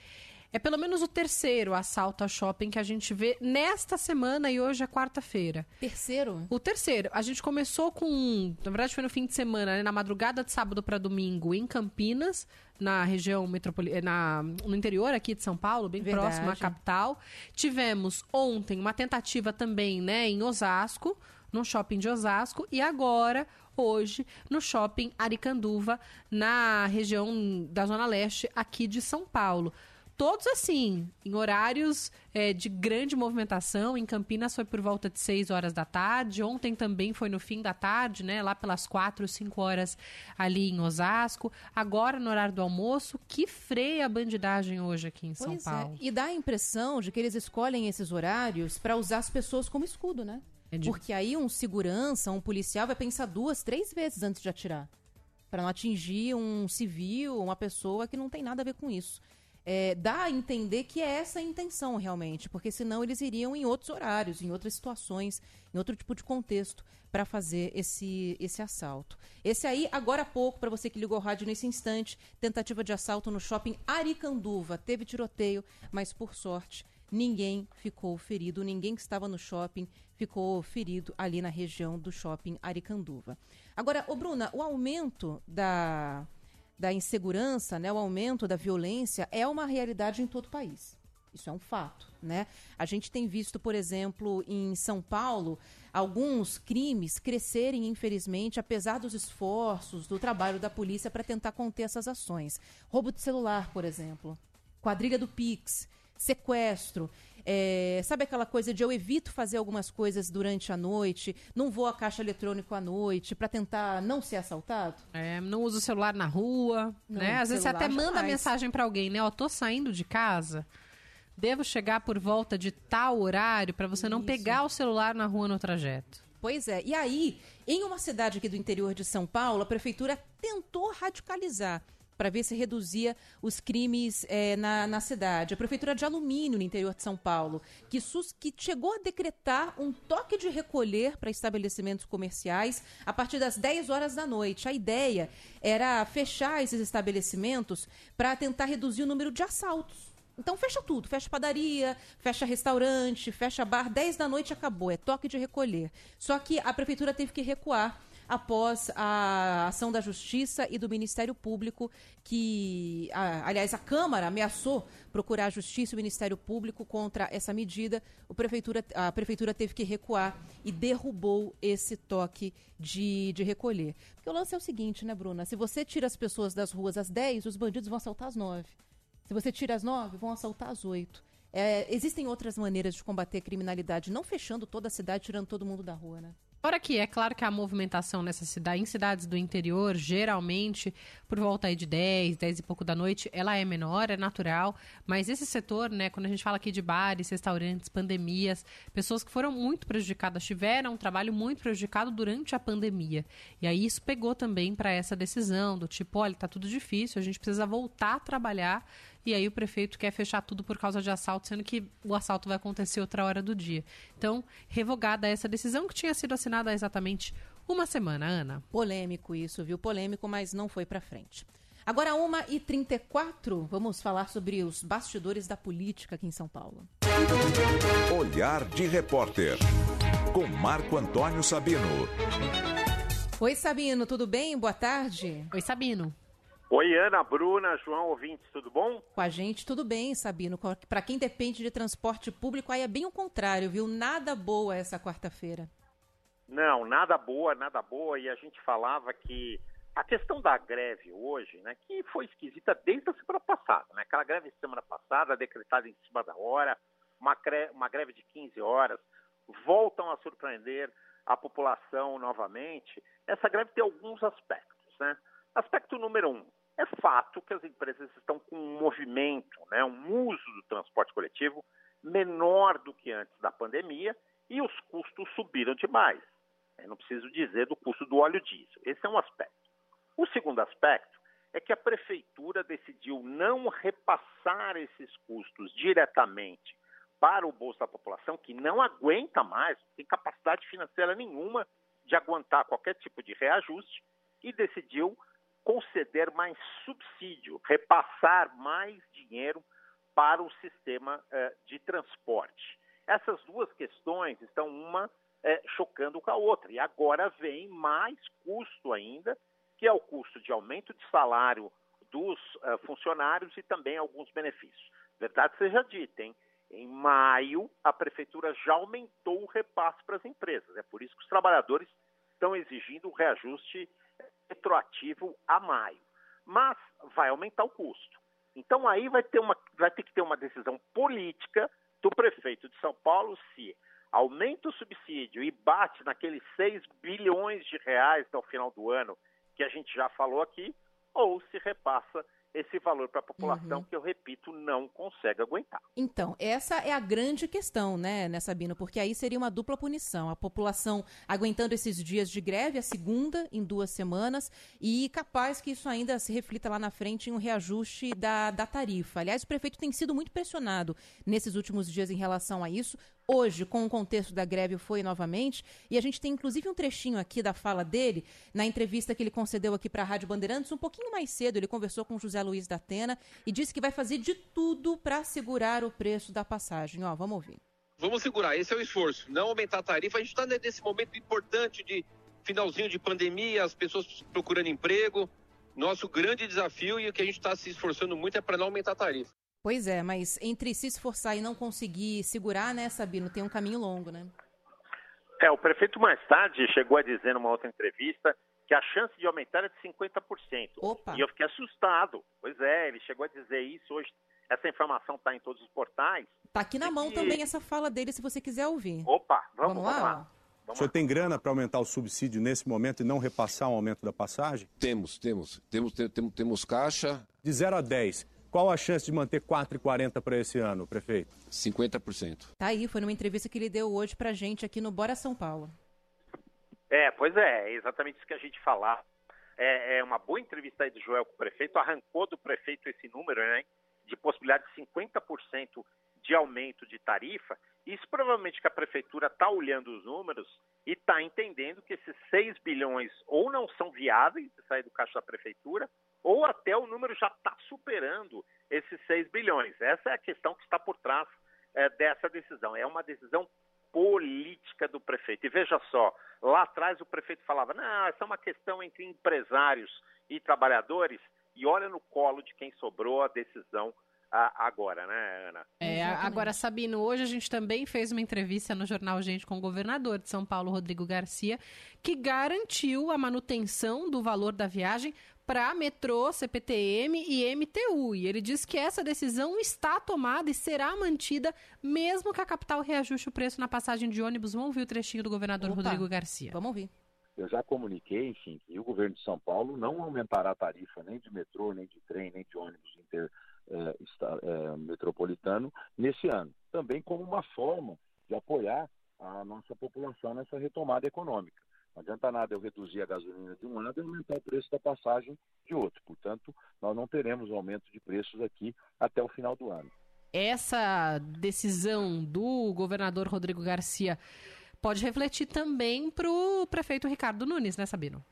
Speaker 5: é pelo menos o terceiro assalto a shopping que a gente vê nesta semana e hoje é quarta-feira.
Speaker 4: Terceiro?
Speaker 5: O terceiro. A gente começou com. um, Na verdade, foi no fim de semana, né? Na madrugada de sábado para domingo, em Campinas, na região metropolitana. No interior aqui de São Paulo, bem
Speaker 4: Verdade.
Speaker 5: próximo à capital. Tivemos ontem uma tentativa também, né, em Osasco, no shopping de Osasco. E agora, hoje, no shopping Aricanduva, na região da Zona Leste, aqui de São Paulo. Todos assim, em horários é, de grande movimentação. Em Campinas foi por volta de 6 horas da tarde. Ontem também foi no fim da tarde, né? Lá pelas 4, 5 horas ali em Osasco. Agora no horário do almoço, que freia a bandidagem hoje aqui em São
Speaker 4: Pois é.
Speaker 5: Paulo.
Speaker 4: E dá a impressão de que eles escolhem esses horários para usar as pessoas como escudo, né?
Speaker 5: É de-
Speaker 4: Porque aí um segurança, um policial vai pensar duas, três vezes antes de atirar. Para não atingir um civil, uma pessoa que não tem nada a ver com isso. É, dá a entender que é essa a intenção realmente, porque senão eles iriam em outros horários, em outras situações, em outro tipo de contexto para fazer esse, esse assalto. Esse aí, agora há pouco, para você que ligou o rádio nesse instante, tentativa de assalto no shopping Aricanduva. Teve tiroteio, mas por sorte ninguém ficou ferido, ninguém que estava no shopping ficou ferido ali na região do shopping Aricanduva. Agora, ô Bruna, o aumento da, da insegurança, né, o aumento da violência é uma realidade em todo o país. Isso é um fato, né? A gente tem visto, por exemplo, em São Paulo, alguns crimes crescerem, infelizmente, apesar dos esforços, do trabalho da polícia para tentar conter essas ações. Roubo de celular, por exemplo, quadrilha do Pix, sequestro. É, sabe aquela coisa de eu evito fazer algumas coisas durante a noite, não vou a caixa eletrônico à noite para tentar não ser assaltado?
Speaker 5: É, não usa o celular na rua,
Speaker 4: Não,
Speaker 5: né? Às vezes você até manda
Speaker 4: jamais.
Speaker 5: mensagem pra alguém, né? Ó, tô saindo de casa, devo chegar por volta de tal horário pra você não
Speaker 4: Isso.
Speaker 5: pegar o celular na rua no trajeto.
Speaker 4: Pois é. E aí, em uma cidade aqui do interior de São Paulo, a prefeitura tentou radicalizar para ver se reduzia os crimes eh, na, na cidade. A prefeitura de Alumínio, no interior de São Paulo, que, sus- que chegou a decretar um toque de recolher para estabelecimentos comerciais a partir das 10 horas da noite. A ideia era fechar esses estabelecimentos para tentar reduzir o número de assaltos. Então fecha tudo, fecha padaria, fecha restaurante, fecha bar, 10 da noite acabou, é toque de recolher. Só que a prefeitura teve que recuar após a ação da Justiça e do Ministério Público, que, a- aliás, a Câmara ameaçou procurar a Justiça e o Ministério Público contra essa medida. O prefeitura, a Prefeitura teve que recuar e derrubou esse toque de, de recolher. Porque o lance é o seguinte, né, Bruna? Se você tira as pessoas das ruas às 10, os bandidos vão assaltar às 9. Se você tira às 9, vão assaltar às 8. É, existem outras maneiras de combater a criminalidade, não fechando toda a cidade, tirando todo mundo da rua, né?
Speaker 5: Fora que é claro que a movimentação nessa cidade, em cidades do interior, geralmente, por volta aí de 10, 10 e pouco da noite, ela é menor, é natural, mas esse setor, né, quando a gente fala aqui de bares, restaurantes, pandemias, pessoas que foram muito prejudicadas, tiveram um trabalho muito prejudicado durante a pandemia. E aí isso pegou também para essa decisão do tipo, olha, tá tudo difícil, a gente precisa voltar a trabalhar e aí o prefeito quer fechar tudo por causa de assalto, sendo que o assalto vai acontecer outra hora do dia. Então, revogada essa decisão que tinha sido assinada há exatamente uma semana, Ana.
Speaker 4: Polêmico isso, viu? Polêmico, mas não foi para frente. Agora, 1h34, vamos falar sobre os bastidores da política aqui em São Paulo.
Speaker 1: Olhar de repórter, com Marco Antônio Sabino.
Speaker 4: Oi, Sabino, tudo bem? Boa tarde.
Speaker 5: Oi, Sabino.
Speaker 21: Oi, Ana, Bruna, João, ouvintes, tudo bom?
Speaker 4: Com a gente, tudo bem, Sabino. Para quem depende de transporte público, aí é bem o contrário, viu? Nada boa essa quarta-feira.
Speaker 21: Não, nada boa, nada boa. E a gente falava que a questão da greve hoje, né, que foi esquisita desde a semana passada, né? Aquela greve de semana passada, decretada em cima da hora, uma, uma greve de 15 horas, voltam a surpreender a população novamente. Essa greve tem alguns aspectos, né? Aspecto número um, é fato que as empresas estão com um movimento, né, um uso do transporte coletivo menor do que antes da pandemia e os custos subiram demais. Eu não preciso dizer do custo do óleo diesel. Esse é um aspecto. O segundo aspecto é que a prefeitura decidiu não repassar esses custos diretamente para o bolso da população, que não aguenta mais, não tem capacidade financeira nenhuma de aguentar qualquer tipo de reajuste, e decidiu conceder mais subsídio, repassar mais dinheiro para o sistema eh, de transporte. Essas duas questões estão uma eh, chocando com a outra. E agora vem mais custo ainda, que é o custo de aumento de salário dos uh, funcionários e também alguns benefícios. Verdade seja dita, hein? Em maio, a prefeitura já aumentou o repasse para as empresas. É por isso que os trabalhadores estão exigindo o reajuste retroativo a maio. Mas vai aumentar o custo. Então aí vai ter, uma, vai ter que ter uma decisão política do prefeito de São Paulo se aumenta o subsídio e bate naqueles 6 bilhões de reais até o final do ano que a gente já falou aqui, ou se repassa esse valor para a população uhum. que, eu repito, não consegue aguentar.
Speaker 4: Então, essa é a grande questão, né, né, Sabino? Porque aí seria uma dupla punição. A população aguentando esses dias de greve, a segunda em duas semanas, e capaz que isso ainda se reflita lá na frente em um reajuste da, da tarifa. Aliás, o prefeito tem sido muito pressionado nesses últimos dias em relação a isso hoje, com o contexto da greve, foi novamente. E a gente tem inclusive um trechinho aqui da fala dele, na entrevista que ele concedeu aqui para a Rádio Bandeirantes, um pouquinho mais cedo. Ele conversou com José Luiz da Atena e disse que vai fazer de tudo para segurar o preço da passagem. Ó, vamos ouvir.
Speaker 22: Vamos segurar, esse é o esforço. Não aumentar a tarifa. A gente está nesse momento importante de finalzinho de pandemia, as pessoas procurando emprego. Nosso grande desafio e o que a gente está se esforçando muito é para não aumentar a tarifa.
Speaker 4: Pois é, mas entre se esforçar e não conseguir segurar, né, Sabino, tem um caminho longo, né?
Speaker 21: É, o prefeito mais tarde chegou a dizer numa outra entrevista que a chance de aumentar é de 50%.
Speaker 4: Opa.
Speaker 21: E eu fiquei assustado. Pois é, ele chegou a dizer isso hoje. Essa informação está em todos os portais.
Speaker 4: Tá aqui na mão que... também essa fala dele, se você quiser ouvir.
Speaker 21: Opa, vamos, vamos lá. Vamos lá.
Speaker 23: o senhor tem grana para aumentar o subsídio nesse momento e não repassar o aumento da passagem?
Speaker 24: Temos, temos. Temos, temos, temos caixa.
Speaker 23: De 0 a 10, qual a chance de manter 4,40 para esse ano, prefeito?
Speaker 24: 50%.
Speaker 4: Tá aí, foi numa entrevista que ele deu hoje para gente aqui no Bora São Paulo.
Speaker 21: É, pois é, é exatamente isso que a gente falar. É, é, uma boa entrevista aí do Joel com o prefeito, arrancou do prefeito esse número, né, de possibilidade de 50% de aumento de tarifa. Isso provavelmente que a prefeitura está olhando os números e está entendendo que esses 6 bilhões ou não são viáveis de sair do caixa da prefeitura, ou até o número já está superando esses 6 bilhões. Essa é a questão que está por trás é, dessa decisão. É uma decisão política do prefeito. E veja só, lá atrás o prefeito falava: não, essa é uma questão entre empresários e trabalhadores, e olha no colo de quem sobrou a decisão agora, né, Ana?
Speaker 5: É, agora, Sabino, hoje a gente também fez uma entrevista no Jornal Gente com o governador de São Paulo, Rodrigo Garcia, que garantiu a manutenção do valor da viagem para metrô, CPTM e MTU. E ele diz que essa decisão está tomada e será mantida, mesmo que a capital reajuste o preço na passagem de ônibus. Vamos ouvir o trechinho do governador
Speaker 4: Opa,
Speaker 5: Rodrigo Garcia.
Speaker 4: Vamos ouvir.
Speaker 25: Eu já comuniquei, enfim, que o governo de São Paulo não aumentará a tarifa nem de metrô, nem de trem, nem de ônibus inter, eh, esta- eh, metropolitano nesse ano. Também como uma forma de apoiar a nossa população nessa retomada econômica. Não adianta nada eu reduzir a gasolina de um lado e aumentar o preço da passagem de outro. Portanto, nós não teremos aumento de preços aqui até o final do ano.
Speaker 5: Essa decisão do governador Rodrigo Garcia pode refletir também para o prefeito Ricardo Nunes, né, Sabino?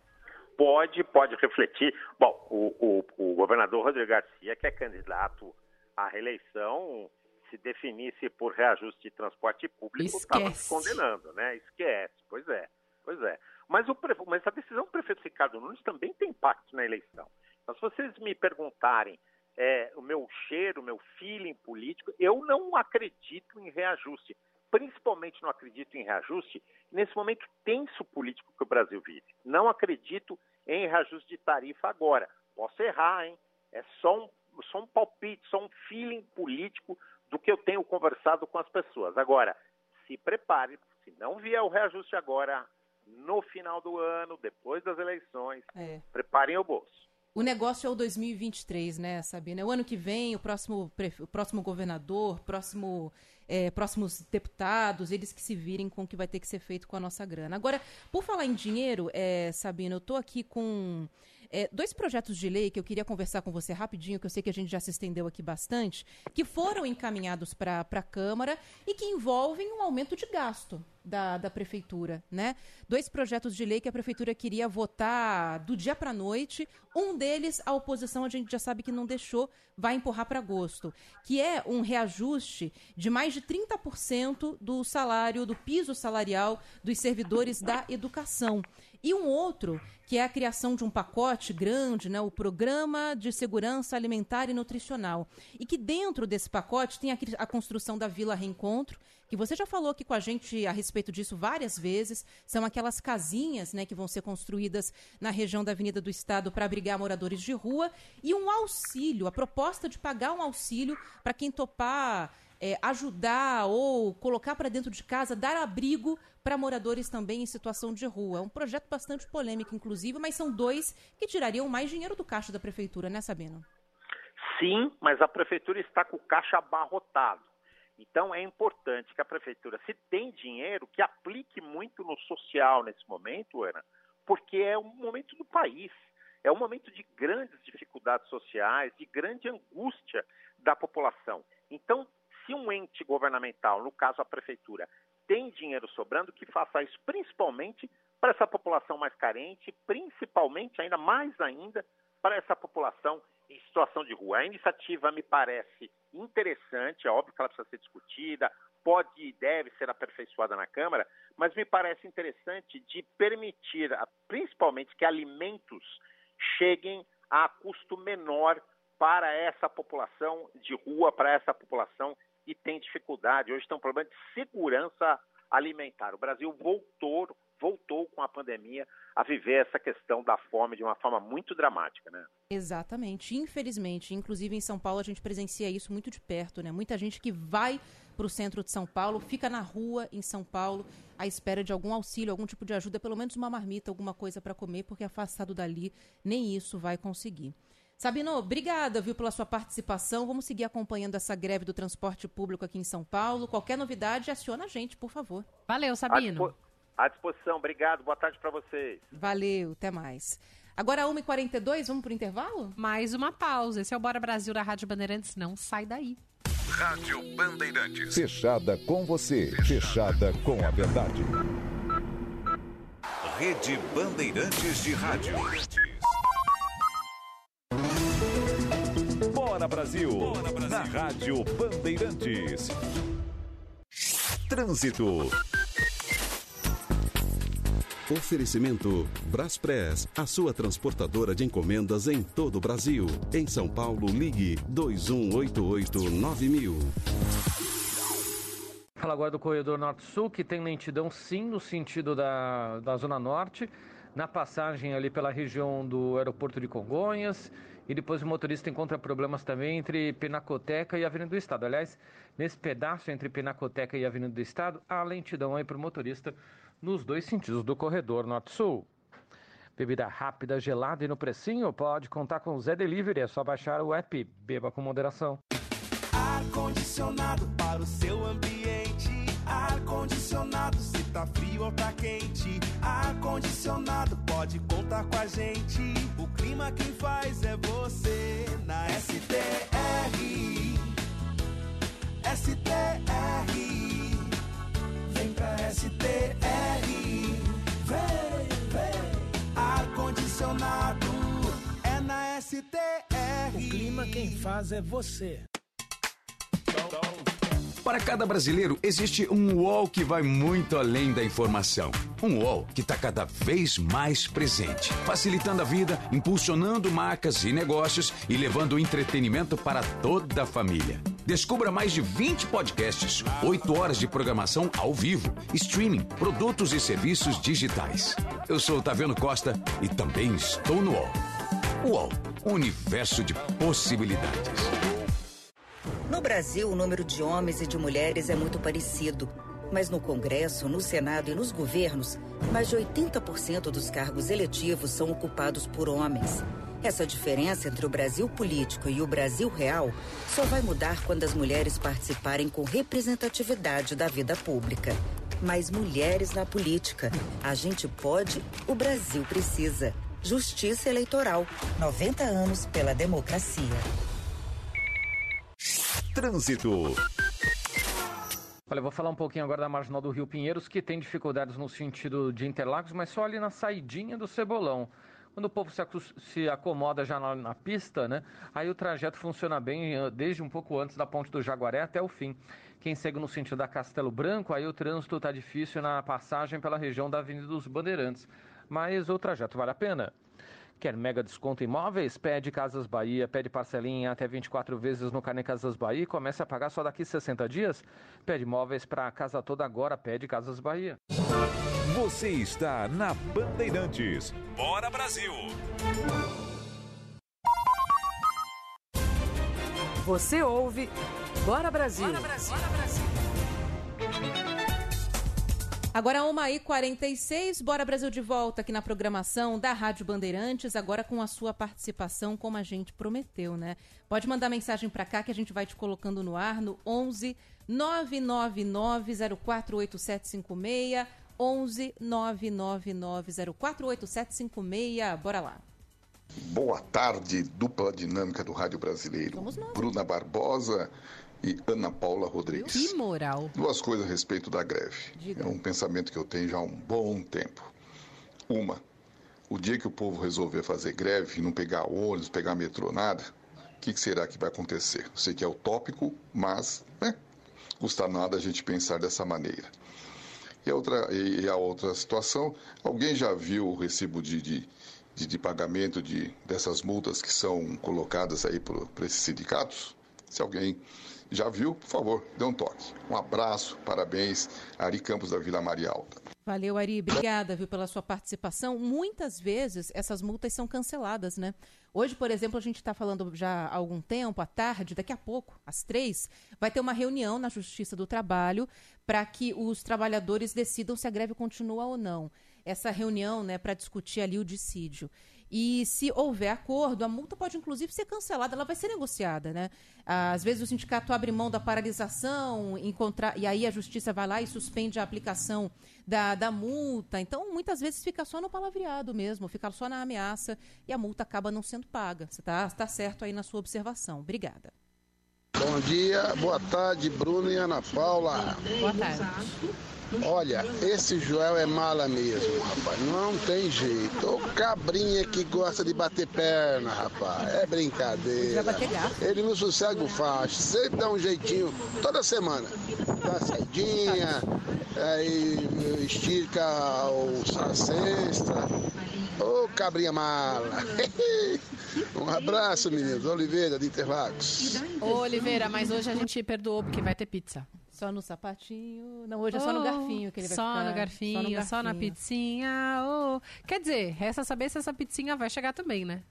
Speaker 21: Pode, pode refletir. Bom, o, o, o governador Rodrigo Garcia, que é candidato à reeleição, se definisse por reajuste de transporte público, estava se condenando, né? Esquece, pois é, pois é. Mas, o, mas a decisão do prefeito Ricardo Nunes também tem impacto na eleição. Então, se vocês me perguntarem é, o meu cheiro, o meu feeling político, eu não acredito em reajuste. Principalmente não acredito em reajuste nesse momento tenso político que o Brasil vive. Não acredito em reajuste de tarifa agora. Posso errar, hein? É só um, só um palpite, só um feeling político do que eu tenho conversado com as pessoas. Agora, se prepare, se não vier o reajuste agora, no final do ano, depois das eleições,
Speaker 4: É.
Speaker 21: preparem o bolso.
Speaker 4: O negócio é o 2023, né, Sabina? É o ano que vem, o próximo, o próximo governador, próximo, é, próximos deputados, eles que se virem com o que vai ter que ser feito com a nossa grana. Agora, por falar em dinheiro, é, Sabina, eu tô aqui com é, dois projetos de lei que eu queria conversar com você rapidinho, que eu sei que a gente já se estendeu aqui bastante, que foram encaminhados para a Câmara e que envolvem um aumento de gasto da, da Prefeitura, né? Dois projetos de lei que a Prefeitura queria votar do dia para noite. Um deles, a oposição, a gente já sabe que não deixou, vai empurrar para agosto, que é um reajuste de mais de 30% do salário, do piso salarial dos servidores da educação. E um outro, que é a criação de um pacote grande, né, o Programa de Segurança Alimentar e Nutricional. E que dentro desse pacote tem a, a construção da Vila Reencontro, que você já falou aqui com a gente a respeito disso várias vezes. São aquelas casinhas né, que vão ser construídas na região da Avenida do Estado para abrigar moradores de rua. E um auxílio, a proposta de pagar um auxílio para quem topar é, ajudar ou colocar para dentro de casa, dar abrigo para moradores também em situação de rua. É um projeto bastante polêmico, inclusive, mas são dois que tirariam mais dinheiro do caixa da prefeitura, né, Sabino?
Speaker 21: Sim, mas a prefeitura está com o caixa abarrotado. Então é importante que a prefeitura, se tem dinheiro, que aplique muito no social nesse momento, Ana, porque é um momento do país. É um momento de grandes dificuldades sociais, de grande angústia da população. Então, se um ente governamental, no caso a prefeitura, tem dinheiro sobrando, que faça isso principalmente para essa população mais carente, principalmente, ainda mais ainda, para essa população em situação de rua. A iniciativa me parece interessante, é óbvio que ela precisa ser discutida, pode e deve ser aperfeiçoada na Câmara, mas me parece interessante de permitir, principalmente, que alimentos cheguem a custo menor para essa população de rua, para essa população que tem dificuldade. Hoje tem um problema de segurança alimentar. O Brasil voltou, voltou com a pandemia a viver essa questão da fome de uma forma muito dramática, né?
Speaker 4: Exatamente. Infelizmente, inclusive em São Paulo a gente presencia isso muito de perto, né? Muita gente que vai para o centro de São Paulo, fica na rua em São Paulo à espera de algum auxílio, algum tipo de ajuda, pelo menos uma marmita, alguma coisa para comer, porque afastado dali nem isso vai conseguir. Sabino, obrigada, viu, pela sua participação. Vamos seguir acompanhando essa greve do transporte público aqui em São Paulo. Qualquer novidade, aciona a gente, por favor.
Speaker 5: Valeu,
Speaker 21: À,
Speaker 5: Sabino.
Speaker 21: dispo- à disposição. Obrigado. Boa tarde para vocês.
Speaker 4: Valeu, até mais. Agora, 1h42, vamos pro intervalo?
Speaker 5: Mais uma pausa. Esse é o Bora Brasil da Rádio Bandeirantes. Não sai daí.
Speaker 1: Rádio Bandeirantes. Fechada com você. Fechada com a verdade. Rede Bandeirantes de Rádio. Bora Brasil. Na Rádio Bandeirantes. Trânsito.
Speaker 2: Oferecimento Braspress, a sua transportadora de encomendas em todo o Brasil. Em São Paulo, ligue 2188-9000.
Speaker 16: Fala agora do corredor Norte-Sul, que tem lentidão sim no sentido da, da Zona Norte, na passagem ali pela região do aeroporto de Congonhas. E depois o motorista encontra problemas também entre Pinacoteca e Avenida do Estado. Aliás, nesse pedaço entre Pinacoteca e Avenida do Estado, há lentidão aí para o motorista nos dois sentidos do corredor Norte-Sul. Bebida rápida, gelada e no precinho, pode contar com o Zé Delivery, é só baixar o app. Beba com moderação.
Speaker 26: Ar-condicionado para o seu ambiente. Ar-condicionado, se tá frio ou tá quente. Ar-condicionado, pode contar com a gente. O clima quem faz é você. Na STR. STR. Vem pra STR. Vem, vem. Ar-condicionado é na STR.
Speaker 27: O clima quem faz é você.
Speaker 28: Para cada brasileiro, existe um UOL que vai muito além da informação. Um UOL que está cada vez mais presente, facilitando a vida, impulsionando marcas e negócios e levando entretenimento para toda a família. Descubra mais de 20 podcasts, 8 horas de programação ao vivo, streaming, produtos e serviços digitais. Eu sou Taviano Costa e também estou no UOL. UOL, universo de possibilidades.
Speaker 29: No Brasil, o número de homens e de mulheres é muito parecido. Mas no Congresso, no Senado e nos governos, mais de 80% dos cargos eletivos são ocupados por homens. Essa diferença entre o Brasil político e o Brasil real só vai mudar quando as mulheres participarem com representatividade da vida pública. Mais mulheres na política. A gente pode, o Brasil precisa. Justiça Eleitoral. 90 anos pela democracia.
Speaker 1: Trânsito.
Speaker 16: Olha, eu vou falar um pouquinho agora da Marginal do Rio Pinheiros, que tem dificuldades no sentido de Interlagos, mas só ali na saidinha do Cebolão. Quando o povo se, se acomoda já na, na, pista, né? Aí o trajeto funciona bem eh, desde um pouco antes da ponte do Jaguaré até o fim. Quem segue no sentido da Castelo Branco, aí o trânsito está difícil na passagem pela região da Avenida dos Bandeirantes. Mas o trajeto vale a pena. Quer mega desconto imóveis? Pede Casas Bahia, pede parcelinha até 24 vezes no Cane Casas Bahia e comece a pagar só daqui 60 dias? Pede imóveis para a casa toda agora, pede Casas Bahia.
Speaker 1: Você está na Bandeirantes. Bora Brasil!
Speaker 3: Você ouve Bora Brasil!
Speaker 4: Bora Brasil! Bora Brasil. Agora 1h46, Bora Brasil de volta aqui na programação da Rádio Bandeirantes, agora com a sua participação, como a gente prometeu, né? Pode mandar mensagem para cá que a gente vai te colocando no ar no 11 999048756, 11 999048756. Bora lá.
Speaker 30: Boa tarde, dupla dinâmica do Rádio Brasileiro. Bruna Barbosa e Ana Paula Rodrigues.
Speaker 5: Que moral.
Speaker 30: Duas coisas a respeito da greve.
Speaker 5: Diga.
Speaker 30: É um pensamento que eu tenho já há um bom tempo. Uma, o dia que o povo resolver fazer greve, não pegar ônibus, pegar metrô, nada, o que, que será que vai acontecer? Eu sei que é utópico, mas né, custa nada a gente pensar dessa maneira. E a outra, e a outra situação, alguém já viu o recibo de, de, de, de pagamento de, dessas multas que são colocadas aí para esses sindicatos? Se alguém já viu, por favor, dê um toque. Um abraço, parabéns, Ari Campos da Vila Maria Alta.
Speaker 4: Valeu, Ari. Obrigada, viu, pela sua participação. Muitas vezes essas multas são canceladas, né? Hoje, por exemplo, a gente está falando já há algum tempo, à tarde, daqui a pouco, às três, vai ter uma reunião na Justiça do Trabalho para que os trabalhadores decidam se a greve continua ou não. Essa reunião, né, para discutir ali o dissídio. E se houver acordo, a multa pode inclusive ser cancelada, ela vai ser negociada, né? Às vezes o sindicato abre mão da paralisação, encontrar, e aí a justiça vai lá e suspende a aplicação da, da multa. Então, muitas vezes fica só no palavreado mesmo, fica só na ameaça e a multa acaba não sendo paga. Você está tá certo aí na sua observação. Obrigada.
Speaker 31: Bom dia, boa tarde, Bruno e Ana Paula.
Speaker 4: Boa tarde.
Speaker 31: Olha, esse Joel é mala mesmo, rapaz. Não tem jeito. O cabrinha que gosta de bater perna, rapaz. É brincadeira. Ele no sossego faz. Sempre dá um jeitinho toda semana. Dá saidinha, aí estica o, a cesta. Ô cabrinha mala. um abraço, meninos. Oliveira de Interlagos.
Speaker 5: Ô, Oliveira, mas hoje a gente perdoou porque vai ter pizza.
Speaker 4: Só no sapatinho. Não, hoje é só no garfinho que ele vai
Speaker 5: só
Speaker 4: ficar.
Speaker 5: No garfinho, só, no só na pizzinha. Oh. Quer dizer, resta saber se essa pizzinha vai chegar também, né?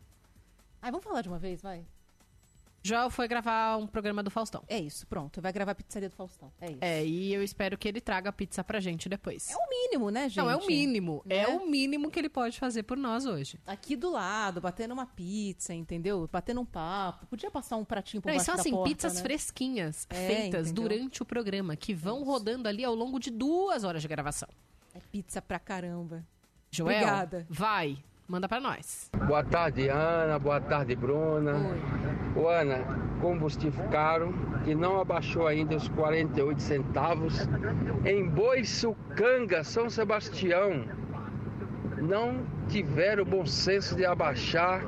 Speaker 4: Ai, vamos falar de uma vez, vai.
Speaker 5: Joel foi gravar um programa do Faustão.
Speaker 4: É isso, pronto. Vai gravar a pizzaria do Faustão. É isso.
Speaker 5: É, e eu espero que ele traga a pizza pra gente depois.
Speaker 4: É o mínimo, né, gente?
Speaker 5: Não, é o mínimo.
Speaker 4: Né?
Speaker 5: É o mínimo que ele pode fazer por nós hoje.
Speaker 4: Aqui do lado, batendo uma pizza, entendeu? Batendo um papo. Podia passar um pratinho por
Speaker 5: Não,
Speaker 4: baixo
Speaker 5: são
Speaker 4: da
Speaker 5: assim,
Speaker 4: porta,
Speaker 5: pizzas
Speaker 4: né?
Speaker 5: fresquinhas,
Speaker 4: É,
Speaker 5: feitas
Speaker 4: entendeu?
Speaker 5: durante o programa, que vão rodando ali ao longo de duas horas de gravação.
Speaker 4: É pizza pra caramba.
Speaker 5: Joel,
Speaker 4: Obrigada.
Speaker 5: vai, manda pra nós.
Speaker 32: Boa tarde, Ana. Boa tarde, Bruna. Ô, Ana, combustível caro, que não abaixou ainda os 48 centavos. Em Boiçucanga, São Sebastião, não tiveram o bom senso de abaixar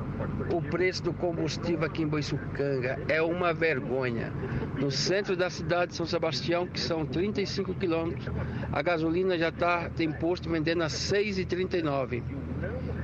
Speaker 32: o preço do combustível aqui em Boiçucanga. É uma vergonha. No centro da cidade de São Sebastião, que são 35 quilômetros, a gasolina já tá, tem posto vendendo a 6,39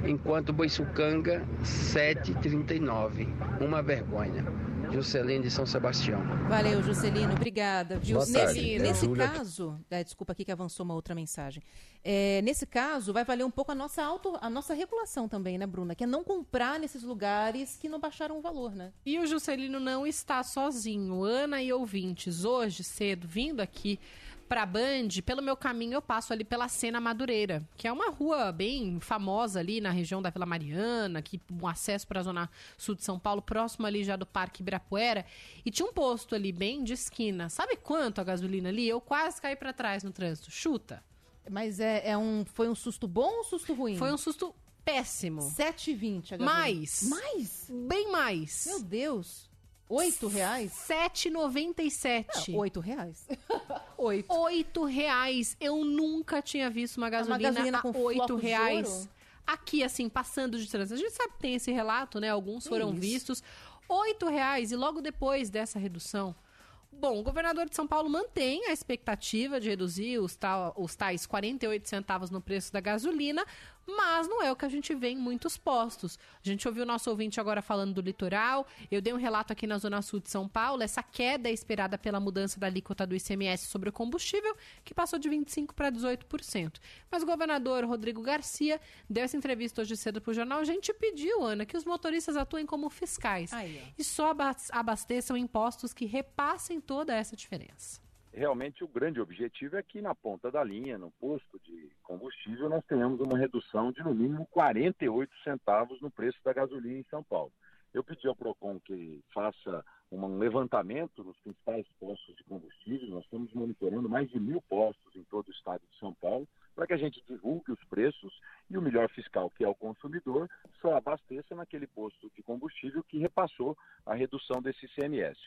Speaker 32: enquanto Boiçucanga 7,39. Uma vergonha. Juscelino de São Sebastião.
Speaker 4: Valeu, Juscelino. Obrigada. Viu?
Speaker 32: Boa tarde.
Speaker 4: Nesse,
Speaker 32: É,
Speaker 4: nesse caso, é, desculpa aqui que avançou uma outra mensagem. É, nesse caso, vai valer um pouco a nossa auto, a nossa regulação também, né, Bruna? Que é não comprar nesses lugares que não baixaram o valor, né?
Speaker 5: E o Juscelino não está sozinho. Ana e ouvintes, hoje cedo, vindo aqui pra Band, pelo meu caminho eu passo ali pela Sena Madureira, que é uma rua bem famosa ali na região da Vila Mariana, que um acesso para a zona sul de São Paulo, próximo ali já do Parque Ibirapuera, e tinha um posto ali bem de esquina. Sabe quanto a gasolina ali? Eu quase caí pra trás no trânsito. Chuta.
Speaker 4: Mas é, é um, foi um susto bom ou um susto ruim?
Speaker 5: Foi um susto péssimo.
Speaker 4: 7,20 a gasolina.
Speaker 5: Mais.
Speaker 4: Mais?
Speaker 5: Bem mais.
Speaker 4: Meu Deus. 8 reais?
Speaker 5: 7,97.
Speaker 4: Não, 8 reais. 8.
Speaker 5: 8 reais. Eu nunca tinha visto uma gasolina,
Speaker 4: gasolina com
Speaker 5: a 8
Speaker 4: flocos de
Speaker 5: reais. Aqui, assim, passando de trânsito. A gente sabe que tem esse relato, né? Alguns foram
Speaker 4: isso?
Speaker 5: vistos. 8 reais. E logo depois dessa redução... Bom, o governador de São Paulo mantém a expectativa de reduzir os, tal, os tais 48 centavos no preço da gasolina, mas não é o que a gente vê em muitos postos. A gente ouviu o nosso ouvinte agora falando do litoral, eu dei um relato aqui na Zona Sul de São Paulo, essa queda é esperada pela mudança da alíquota do ICMS sobre o combustível, que passou de 25% para 18%. Mas o governador Rodrigo Garcia deu essa entrevista hoje cedo para o jornal, a gente pediu, Ana, que os motoristas atuem como fiscais
Speaker 4: Aí,
Speaker 5: e só abas- abasteçam impostos que repassem toda essa diferença.
Speaker 25: Realmente o grande objetivo é que na ponta da linha, no posto de combustível, nós tenhamos uma redução de no mínimo 48 centavos no preço da gasolina em São Paulo. Eu pedi ao PROCON que faça um levantamento nos principais postos de combustível. Nós estamos monitorando mais de mil postos em todo o estado de São Paulo para que a gente divulgue os preços e o melhor fiscal, que é o consumidor, só abasteça naquele posto de combustível que repassou a redução desse ICMS.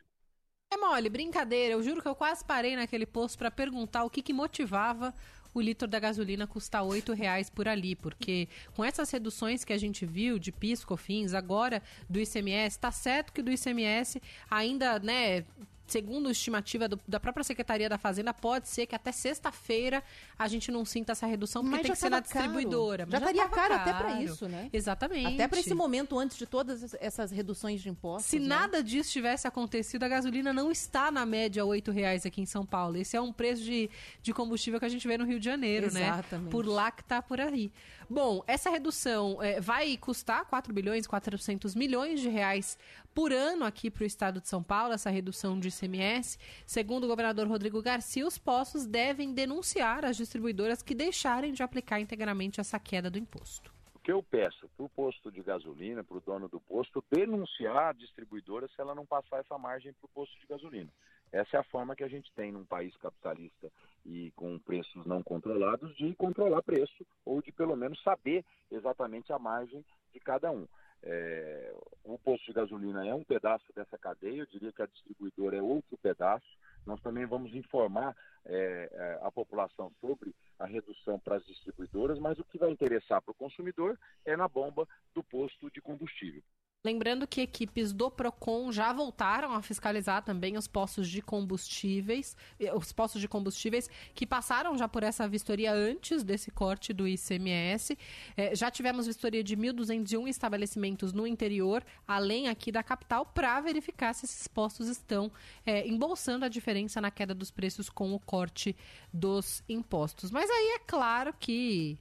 Speaker 5: É mole, brincadeira. Eu juro que eu quase parei naquele posto para perguntar o que, que motivava o litro da gasolina custar R$ reais por ali, porque com essas reduções que a gente viu de PIS, COFINS, agora do ICMS, tá certo que do ICMS ainda, né, segundo estimativa do- da própria Secretaria da Fazenda, pode ser que até sexta-feira a gente não sinta essa redução, porque
Speaker 4: Mas
Speaker 5: tem que ser na
Speaker 4: caro.
Speaker 5: distribuidora.
Speaker 4: Já estaria
Speaker 5: tava
Speaker 4: caro até pra isso, né?
Speaker 5: Exatamente.
Speaker 4: Até para esse momento, antes de todas essas reduções de impostos.
Speaker 5: Se
Speaker 4: né?
Speaker 5: nada disso tivesse acontecido, a gasolina não está na média 8 reais aqui em São Paulo. Esse é um preço de, de combustível que a gente vê no Rio de Janeiro,
Speaker 4: Exatamente.
Speaker 5: né? Por lá que tá por aí. Bom, essa redução eh, vai custar 4 bilhões 400 milhões de reais por ano aqui para o estado de São Paulo, essa redução de ICMS. Segundo o governador Rodrigo Garcia, os postos devem denunciar as distribuidoras que deixarem de aplicar integralmente essa queda do imposto.
Speaker 25: Que eu peço para o posto de gasolina, para o dono do posto, denunciar a distribuidora se ela não passar essa margem para o posto de gasolina. Essa é a forma que a gente tem num país capitalista e com preços não controlados de controlar preço ou de pelo menos saber exatamente a margem de cada um. É, o posto de gasolina é um pedaço dessa cadeia, eu diria que a distribuidora é outro pedaço. Nós também vamos informar é, é, a população sobre a redução para as distribuidoras, mas o que vai interessar para o consumidor é na bomba do posto de combustível.
Speaker 5: Lembrando que equipes do Procon já voltaram a fiscalizar também os postos de combustíveis, eh, os postos de combustíveis que passaram já por essa vistoria antes desse corte do ICMS. É, já tivemos vistoria de 1.201 estabelecimentos no interior, além aqui da capital, para verificar se esses postos estão é, embolsando a diferença na queda dos preços com o corte dos impostos. Mas aí é claro que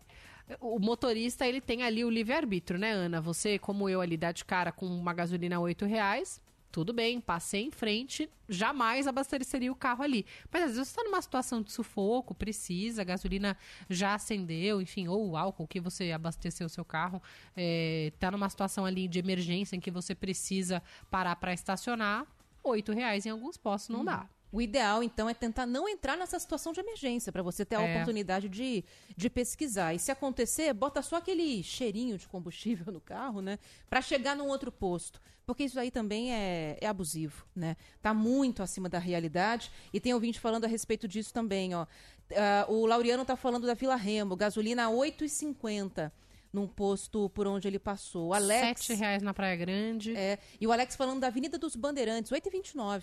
Speaker 5: o motorista ele tem ali o livre-arbítrio, né, Ana? Você, como eu, ali dá de cara com uma gasolina a 8 reais, tudo bem, passei em frente, jamais abasteceria o carro ali. Mas às vezes você está numa situação de sufoco, precisa, a gasolina já acendeu, enfim, ou o álcool que você abasteceu o seu carro, está é, numa situação ali de emergência em que você precisa parar para estacionar, oito reais em alguns postos não hum. dá.
Speaker 4: O ideal, então, é tentar não entrar nessa situação de emergência, para você ter a é. oportunidade de, de pesquisar. E se acontecer, bota só aquele cheirinho de combustível no carro, né? Para chegar num outro posto. Porque isso aí também é, é abusivo, né? Tá muito acima da realidade. E tem ouvinte falando a respeito disso também, ó. Uh, o Laureano tá falando da Vila Remo, gasolina a 8,50 num posto por onde ele passou. O Alex,
Speaker 5: Sete reais na Praia Grande.
Speaker 4: É, e o Alex falando da Avenida dos Bandeirantes, 8,29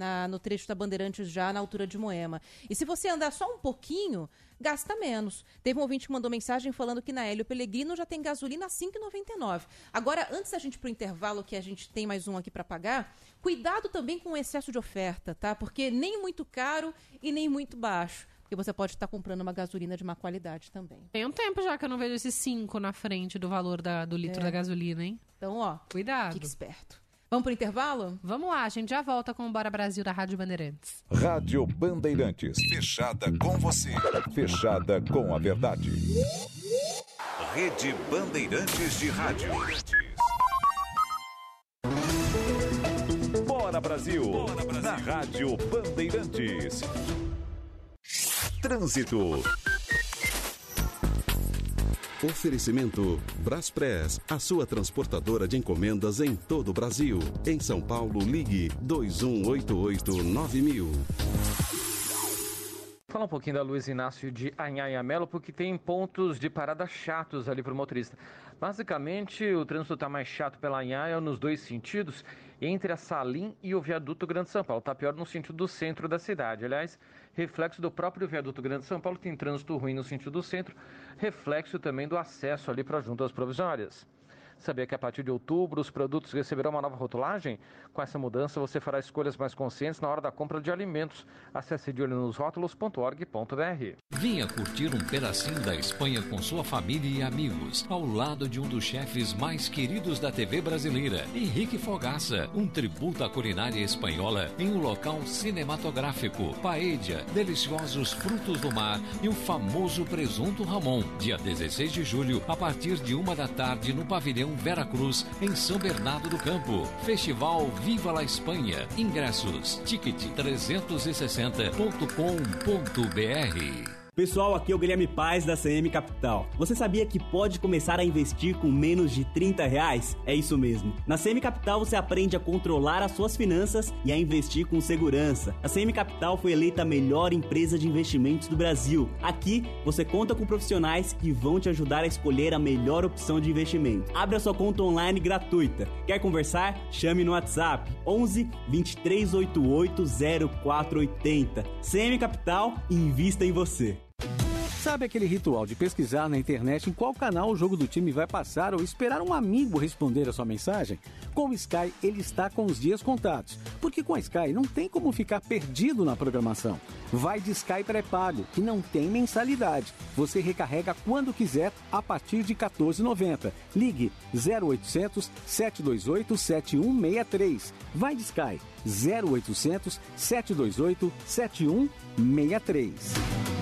Speaker 4: na, no trecho da Bandeirantes já na altura de Moema. E se você andar só um pouquinho, gasta menos. Teve um ouvinte que mandou mensagem falando que na Hélio Pellegrino já tem gasolina a 5,99. Agora, antes da gente ir pro intervalo, que a gente tem mais um aqui para pagar, cuidado também com o excesso de oferta, tá? Porque nem muito caro e nem muito baixo. Porque você pode estar comprando uma gasolina de má qualidade também.
Speaker 5: Tem um tempo já que eu não vejo esse 5 na frente do valor da, do litro é. da gasolina, hein?
Speaker 4: Então, ó,
Speaker 5: cuidado.
Speaker 4: Fique esperto. Vamos pro intervalo?
Speaker 5: Vamos lá, a gente já volta com o Bora Brasil da Rádio Bandeirantes.
Speaker 1: Rádio Bandeirantes. Fechada com você. Fechada com a verdade. Rede Bandeirantes de Rádio. Bora Brasil. Bora Brasil. Na Rádio Bandeirantes. Trânsito.
Speaker 2: Oferecimento Braspress, a sua transportadora de encomendas em todo o Brasil. Em São Paulo, ligue 2188-9000.
Speaker 16: Falar um pouquinho da Luiz Inácio de Anhaia Melo, porque tem pontos de parada chatos ali para o motorista. Basicamente, o trânsito está mais chato pela Anhaia nos dois sentidos, entre a Salim e o viaduto Grande São Paulo. Está pior no sentido do centro da cidade. Aliás, reflexo do próprio viaduto Grande São Paulo, tem trânsito ruim no sentido do centro, reflexo também do acesso ali para as juntas provisórias. Sabia que a partir de outubro os produtos receberão uma nova rotulagem? Com essa mudança você fará escolhas mais conscientes na hora da compra de alimentos. Acesse de olho nos rótulos.org.br.
Speaker 33: Venha curtir um pedacinho da Espanha com sua família e amigos, ao lado de um dos chefes mais queridos da TV brasileira, Henrique Fogaça. Um tributo à culinária espanhola em um local cinematográfico. Paella, deliciosos frutos do mar e o famoso presunto Ramon. Dia 16 de julho, a partir de uma da tarde, no pavilhão Vera Cruz, em São Bernardo do Campo. Festival Viva la Espanha. Ingressos. Ticket 360.com.br.
Speaker 34: Pessoal, aqui é o Guilherme Paz da CM Capital. Você sabia que pode começar a investir com menos de 30 reais? É isso mesmo. Na CM Capital você aprende a controlar as suas finanças e a investir com segurança. A CM Capital foi eleita a melhor empresa de investimentos do Brasil. Aqui você conta com profissionais que vão te ajudar a escolher a melhor opção de investimento. Abra sua conta online gratuita. Quer conversar? Chame no WhatsApp 11 2388 0480. CM Capital, invista em você.
Speaker 35: Sabe aquele ritual de pesquisar na internet em qual canal o jogo do time vai passar ou esperar um amigo responder a sua mensagem? Com o Sky, ele está com os dias contados, porque com a Sky não tem como ficar perdido na programação. Vai de Sky pré-pago, que não tem mensalidade. Você recarrega quando quiser a partir de R$ 14,90. Ligue 0800 728 7163. Vai de Sky 0800 728 7163.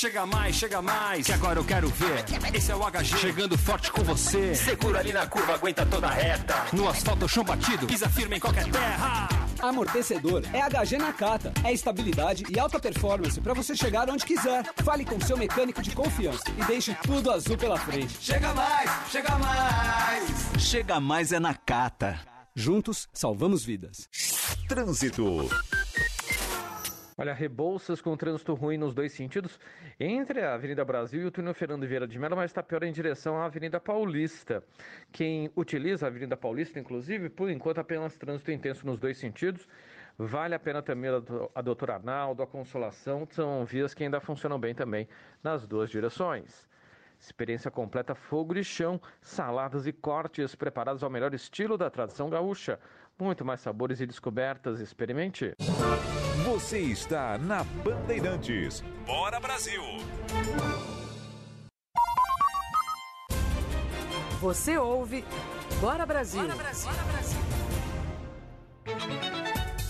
Speaker 36: Chega mais, chega mais, que agora eu quero ver. Esse é o HG chegando forte com você. Segura ali na curva, aguenta toda a reta. No asfalto, chão batido, pisa firme em qualquer terra.
Speaker 37: Amortecedor é HG Nakata. É estabilidade e alta performance para você chegar onde quiser. Fale com seu mecânico de confiança e deixe tudo azul pela frente.
Speaker 36: Chega mais, chega mais.
Speaker 37: Chega mais é Nakata. Juntos, salvamos vidas.
Speaker 1: Trânsito.
Speaker 16: Olha, Rebouças com trânsito ruim nos dois sentidos, entre a Avenida Brasil e o túnel Fernando Vieira de Mello, mas está pior em direção à Avenida Paulista. Quem utiliza a Avenida Paulista, inclusive, por enquanto apenas trânsito intenso nos dois sentidos. Vale a pena também a doutora Arnaldo, a Consolação, são vias que ainda funcionam bem também nas duas direções. Experiência completa fogo de chão, saladas e cortes preparados ao melhor estilo da tradição gaúcha. Muito mais sabores e descobertas. Experimente.
Speaker 1: Você está na Bandeirantes. Bora Brasil!
Speaker 3: Você ouve Bora Brasil! Bora Brasil! Bora Brasil.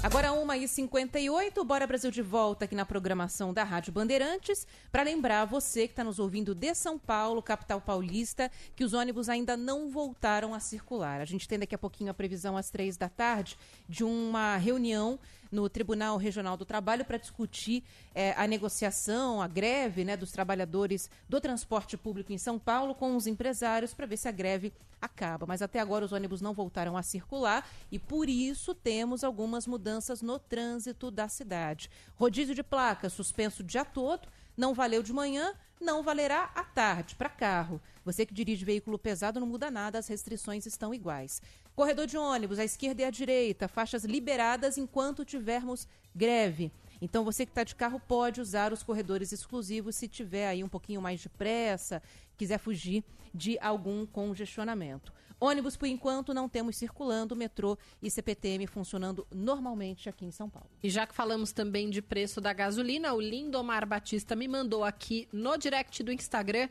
Speaker 4: Agora 1h58, Bora Brasil de volta aqui na programação da Rádio Bandeirantes. Para lembrar você que está nos ouvindo de São Paulo, capital paulista, que os ônibus ainda não voltaram a circular. A gente tem daqui a pouquinho a previsão às três da tarde de uma reunião no Tribunal Regional do Trabalho para discutir é, a negociação, a greve né, dos trabalhadores do transporte público em São Paulo com os empresários para ver se a greve acaba. Mas até agora os ônibus não voltaram a circular e por isso temos algumas mudanças no trânsito da cidade. Rodízio de placas suspenso o dia todo, não valeu de manhã, não valerá à tarde para carro. Você que dirige veículo pesado não muda nada, as restrições estão iguais. Corredor de ônibus, à esquerda e à direita, faixas liberadas enquanto tivermos greve. Então você que está de carro pode usar os corredores exclusivos se tiver aí um pouquinho mais de pressa, quiser fugir de algum congestionamento. Ônibus, por enquanto, não temos circulando, metrô e CPTM funcionando normalmente aqui em São Paulo.
Speaker 5: E já que falamos também de preço da gasolina, o Lindomar Batista me mandou aqui no direct do Instagram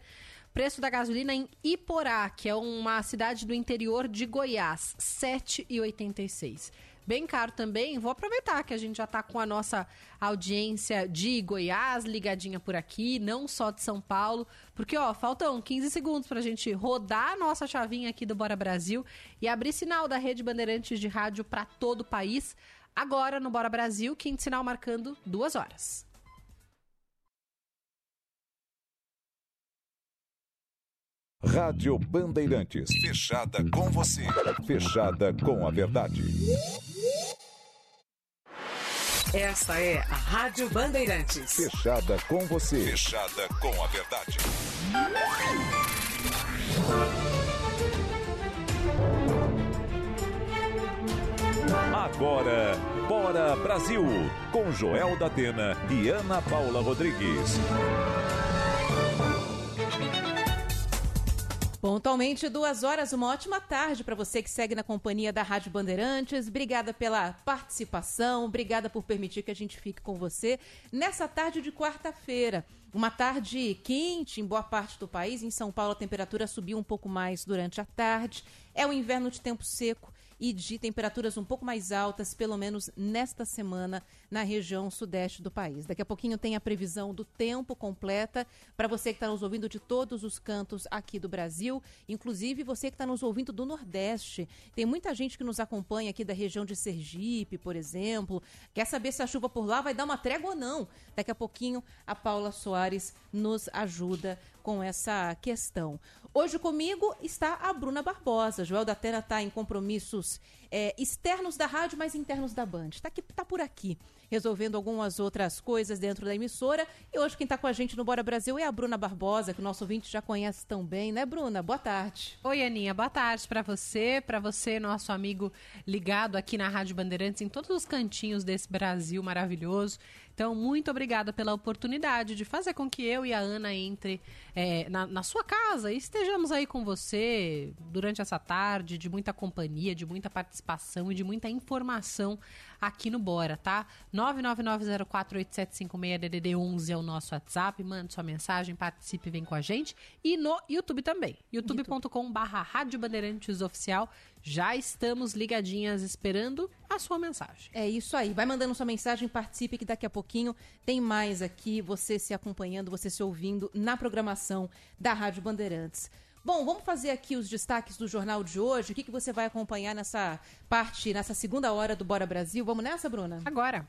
Speaker 5: preço da gasolina em Iporá, que é uma cidade do interior de Goiás, R$ 7,86 bem caro também. Vou aproveitar que a gente já está com a nossa audiência de Goiás ligadinha por aqui, não só de São Paulo, porque ó, faltam 15 segundos para a gente rodar a nossa chavinha aqui do Bora Brasil e abrir sinal da Rede Bandeirantes de Rádio para todo o país. Agora no Bora Brasil, quinto sinal marcando duas horas.
Speaker 1: Rádio Bandeirantes. Fechada com você. Fechada com a verdade.
Speaker 3: Esta é a Rádio Bandeirantes.
Speaker 1: Fechada com você. Fechada com a verdade. Agora, Bora Brasil, com Joel da Atena e Ana Paula Rodrigues.
Speaker 4: Pontualmente, duas horas, uma ótima tarde para você que segue na companhia da Rádio Bandeirantes. Obrigada pela participação, obrigada por permitir que a gente fique com você nessa tarde de quarta-feira. Uma tarde quente em boa parte do país. Em São Paulo, a temperatura subiu um pouco mais durante a tarde. É o inverno de tempo seco e de temperaturas um pouco mais altas, pelo menos nesta semana, na região sudeste do país. Daqui a pouquinho tem a previsão do tempo completa para você que está nos ouvindo de todos os cantos aqui do Brasil, inclusive você que está nos ouvindo do Nordeste. Tem muita gente que nos acompanha aqui da região de Sergipe, por exemplo. Quer saber se a chuva por lá vai dar uma trégua ou não? Daqui a pouquinho a Paula Soares nos ajuda com essa questão. Hoje comigo está a Bruna Barbosa. Joel da Terra está em compromissos é, externos da rádio, mas internos da Band. Está tá por aqui, resolvendo algumas outras coisas dentro da emissora. E hoje quem está com a gente no Bora Brasil é a Bruna Barbosa, que o nosso ouvinte já conhece tão bem, né, Bruna? Boa tarde.
Speaker 5: Oi, Aninha. Boa tarde para você, para você, nosso amigo ligado aqui na Rádio Bandeirantes, em todos os cantinhos desse Brasil maravilhoso. Então, muito obrigada pela oportunidade de fazer com que eu e a Ana entre é, na, na, sua casa e estejamos aí com você durante essa tarde de muita companhia, de muita participação e de muita informação aqui no Bora, tá? 999048756DDD11 é o nosso WhatsApp. Mande sua mensagem, participe, vem com a gente. E no YouTube também, youtube.com/barra Rádio Bandeirantes Oficial. Já estamos ligadinhas esperando a sua mensagem.
Speaker 4: É isso aí. Vai mandando sua mensagem, participe que daqui a pouquinho tem mais aqui, você se acompanhando, você se ouvindo na programação da Rádio Bandeirantes. Bom, vamos fazer aqui os destaques do jornal de hoje. O que, que você vai acompanhar nessa parte, nessa segunda hora do Bora Brasil? Vamos nessa, Bruna?
Speaker 5: Agora.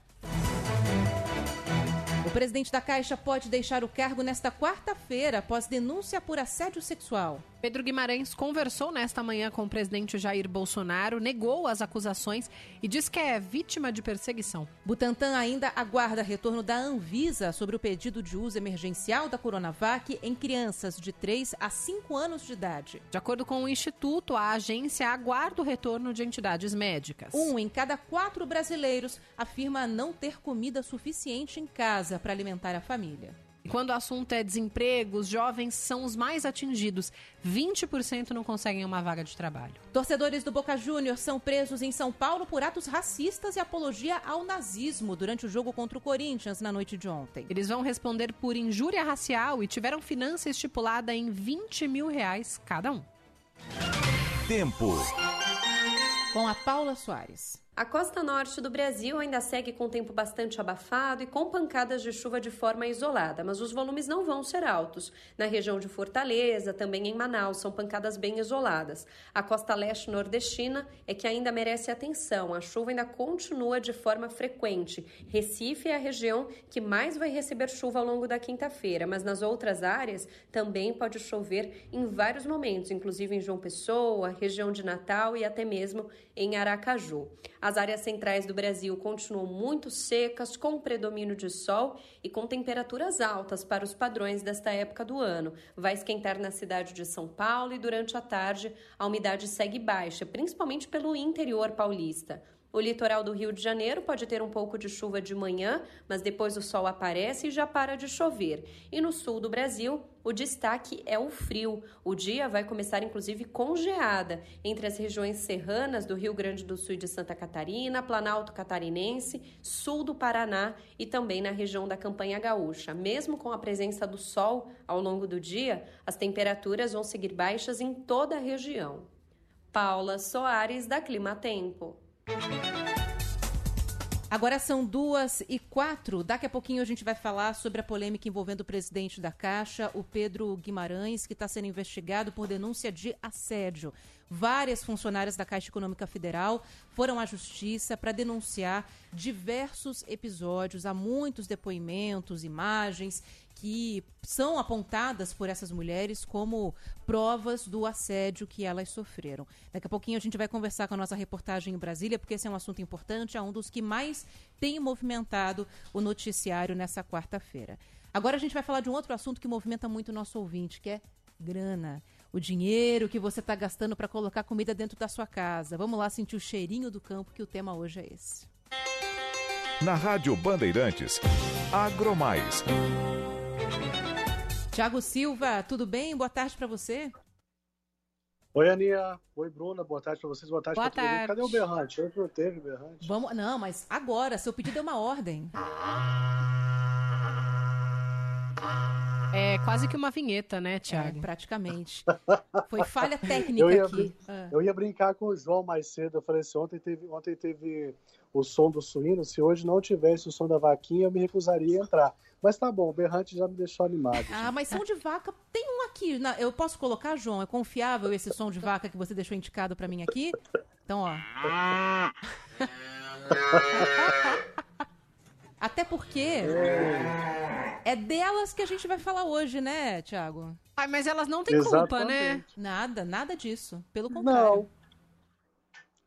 Speaker 4: O presidente da Caixa pode deixar o cargo nesta quarta-feira após denúncia por assédio sexual.
Speaker 5: Pedro Guimarães conversou nesta manhã com o presidente Jair Bolsonaro, negou as acusações e diz que é vítima de perseguição.
Speaker 4: Butantan ainda aguarda retorno da Anvisa sobre o pedido de uso emergencial da Coronavac em crianças de 3 a 5 anos de idade.
Speaker 5: De acordo com o Instituto, a agência aguarda o retorno de entidades médicas.
Speaker 4: Um em cada quatro brasileiros afirma não ter comida suficiente em casa para alimentar a família.
Speaker 5: Quando o assunto é desemprego, os jovens são os mais atingidos. 20% não conseguem uma vaga de trabalho.
Speaker 4: Torcedores do Boca Júnior são presos em São Paulo por atos racistas e apologia ao nazismo durante o jogo contra o Corinthians na noite de ontem.
Speaker 5: Eles vão responder por injúria racial e tiveram finança estipulada em 20 mil reais cada um.
Speaker 1: Tempo.
Speaker 4: Com a Paula Soares.
Speaker 38: A costa norte do Brasil ainda segue com tempo bastante abafado e com pancadas de chuva de forma isolada, mas os volumes não vão ser altos. Na região de Fortaleza, também em Manaus, são pancadas bem isoladas. A costa leste nordestina é que ainda merece atenção. A chuva ainda continua de forma frequente. Recife é a região que mais vai receber chuva ao longo da quinta-feira, mas nas outras áreas também pode chover em vários momentos, inclusive em João Pessoa, região de Natal e até mesmo em Aracaju. As áreas centrais do Brasil continuam muito secas, com predomínio de sol e com temperaturas altas para os padrões desta época do ano. Vai esquentar na cidade de São Paulo e durante a tarde a umidade segue baixa, principalmente pelo interior paulista. O litoral do Rio de Janeiro pode ter um pouco de chuva de manhã, mas depois o sol aparece e já para de chover. E no sul do Brasil, o destaque é o frio. O dia vai começar inclusive com geada entre as regiões serranas do Rio Grande do Sul e de Santa Catarina, Planalto Catarinense, sul do Paraná e também na região da Campanha Gaúcha. Mesmo com a presença do sol ao longo do dia, as temperaturas vão seguir baixas em toda a região. Paula Soares, da Clima Tempo.
Speaker 4: Agora são duas e quatro. Daqui a pouquinho a gente vai falar sobre a polêmica envolvendo o presidente da Caixa, o Pedro Guimarães, que está sendo investigado por denúncia de assédio. Várias funcionárias da Caixa Econômica Federal foram à justiça para denunciar diversos episódios. Há muitos depoimentos, imagens que são apontadas por essas mulheres como provas do assédio que elas sofreram. Daqui a pouquinho a gente vai conversar com a nossa reportagem em Brasília, porque esse é um assunto importante, é um dos que mais tem movimentado o noticiário nessa quarta-feira. Agora a gente vai falar de um outro assunto que movimenta muito o nosso ouvinte, que é grana. O dinheiro que você está gastando para colocar comida dentro da sua casa. Vamos lá sentir o cheirinho do campo, que o tema hoje é esse.
Speaker 1: Na Rádio Bandeirantes, Agromais.
Speaker 4: Tiago Silva, tudo bem? Boa tarde para você.
Speaker 39: Oi, Aninha. Oi, Bruna. Boa tarde para vocês. Boa tarde
Speaker 4: para
Speaker 39: todo mundo. Cadê o berrante? Hoje não teve berrante.
Speaker 4: Vamos, não, mas agora, seu pedido é uma ordem.
Speaker 5: É quase que uma vinheta, né, Tiago?
Speaker 4: É, praticamente. Foi falha técnica
Speaker 39: eu ia,
Speaker 4: aqui.
Speaker 39: Ah. Eu ia brincar com o João mais cedo. Eu falei assim: ontem teve, ontem teve o som do suíno. Se hoje não tivesse o som da vaquinha, eu me recusaria a entrar. Mas tá bom, o berrante já me deixou animado.
Speaker 4: Ah, mas som de vaca tem um aqui. Na, eu posso colocar, João? É confiável esse som de vaca que você deixou indicado para mim aqui? Então, ó. Até porque é delas que a gente vai falar hoje, né, Tiago?
Speaker 5: Ai, mas elas não têm culpa, né?
Speaker 4: Nada, nada disso. Pelo contrário.
Speaker 39: Não.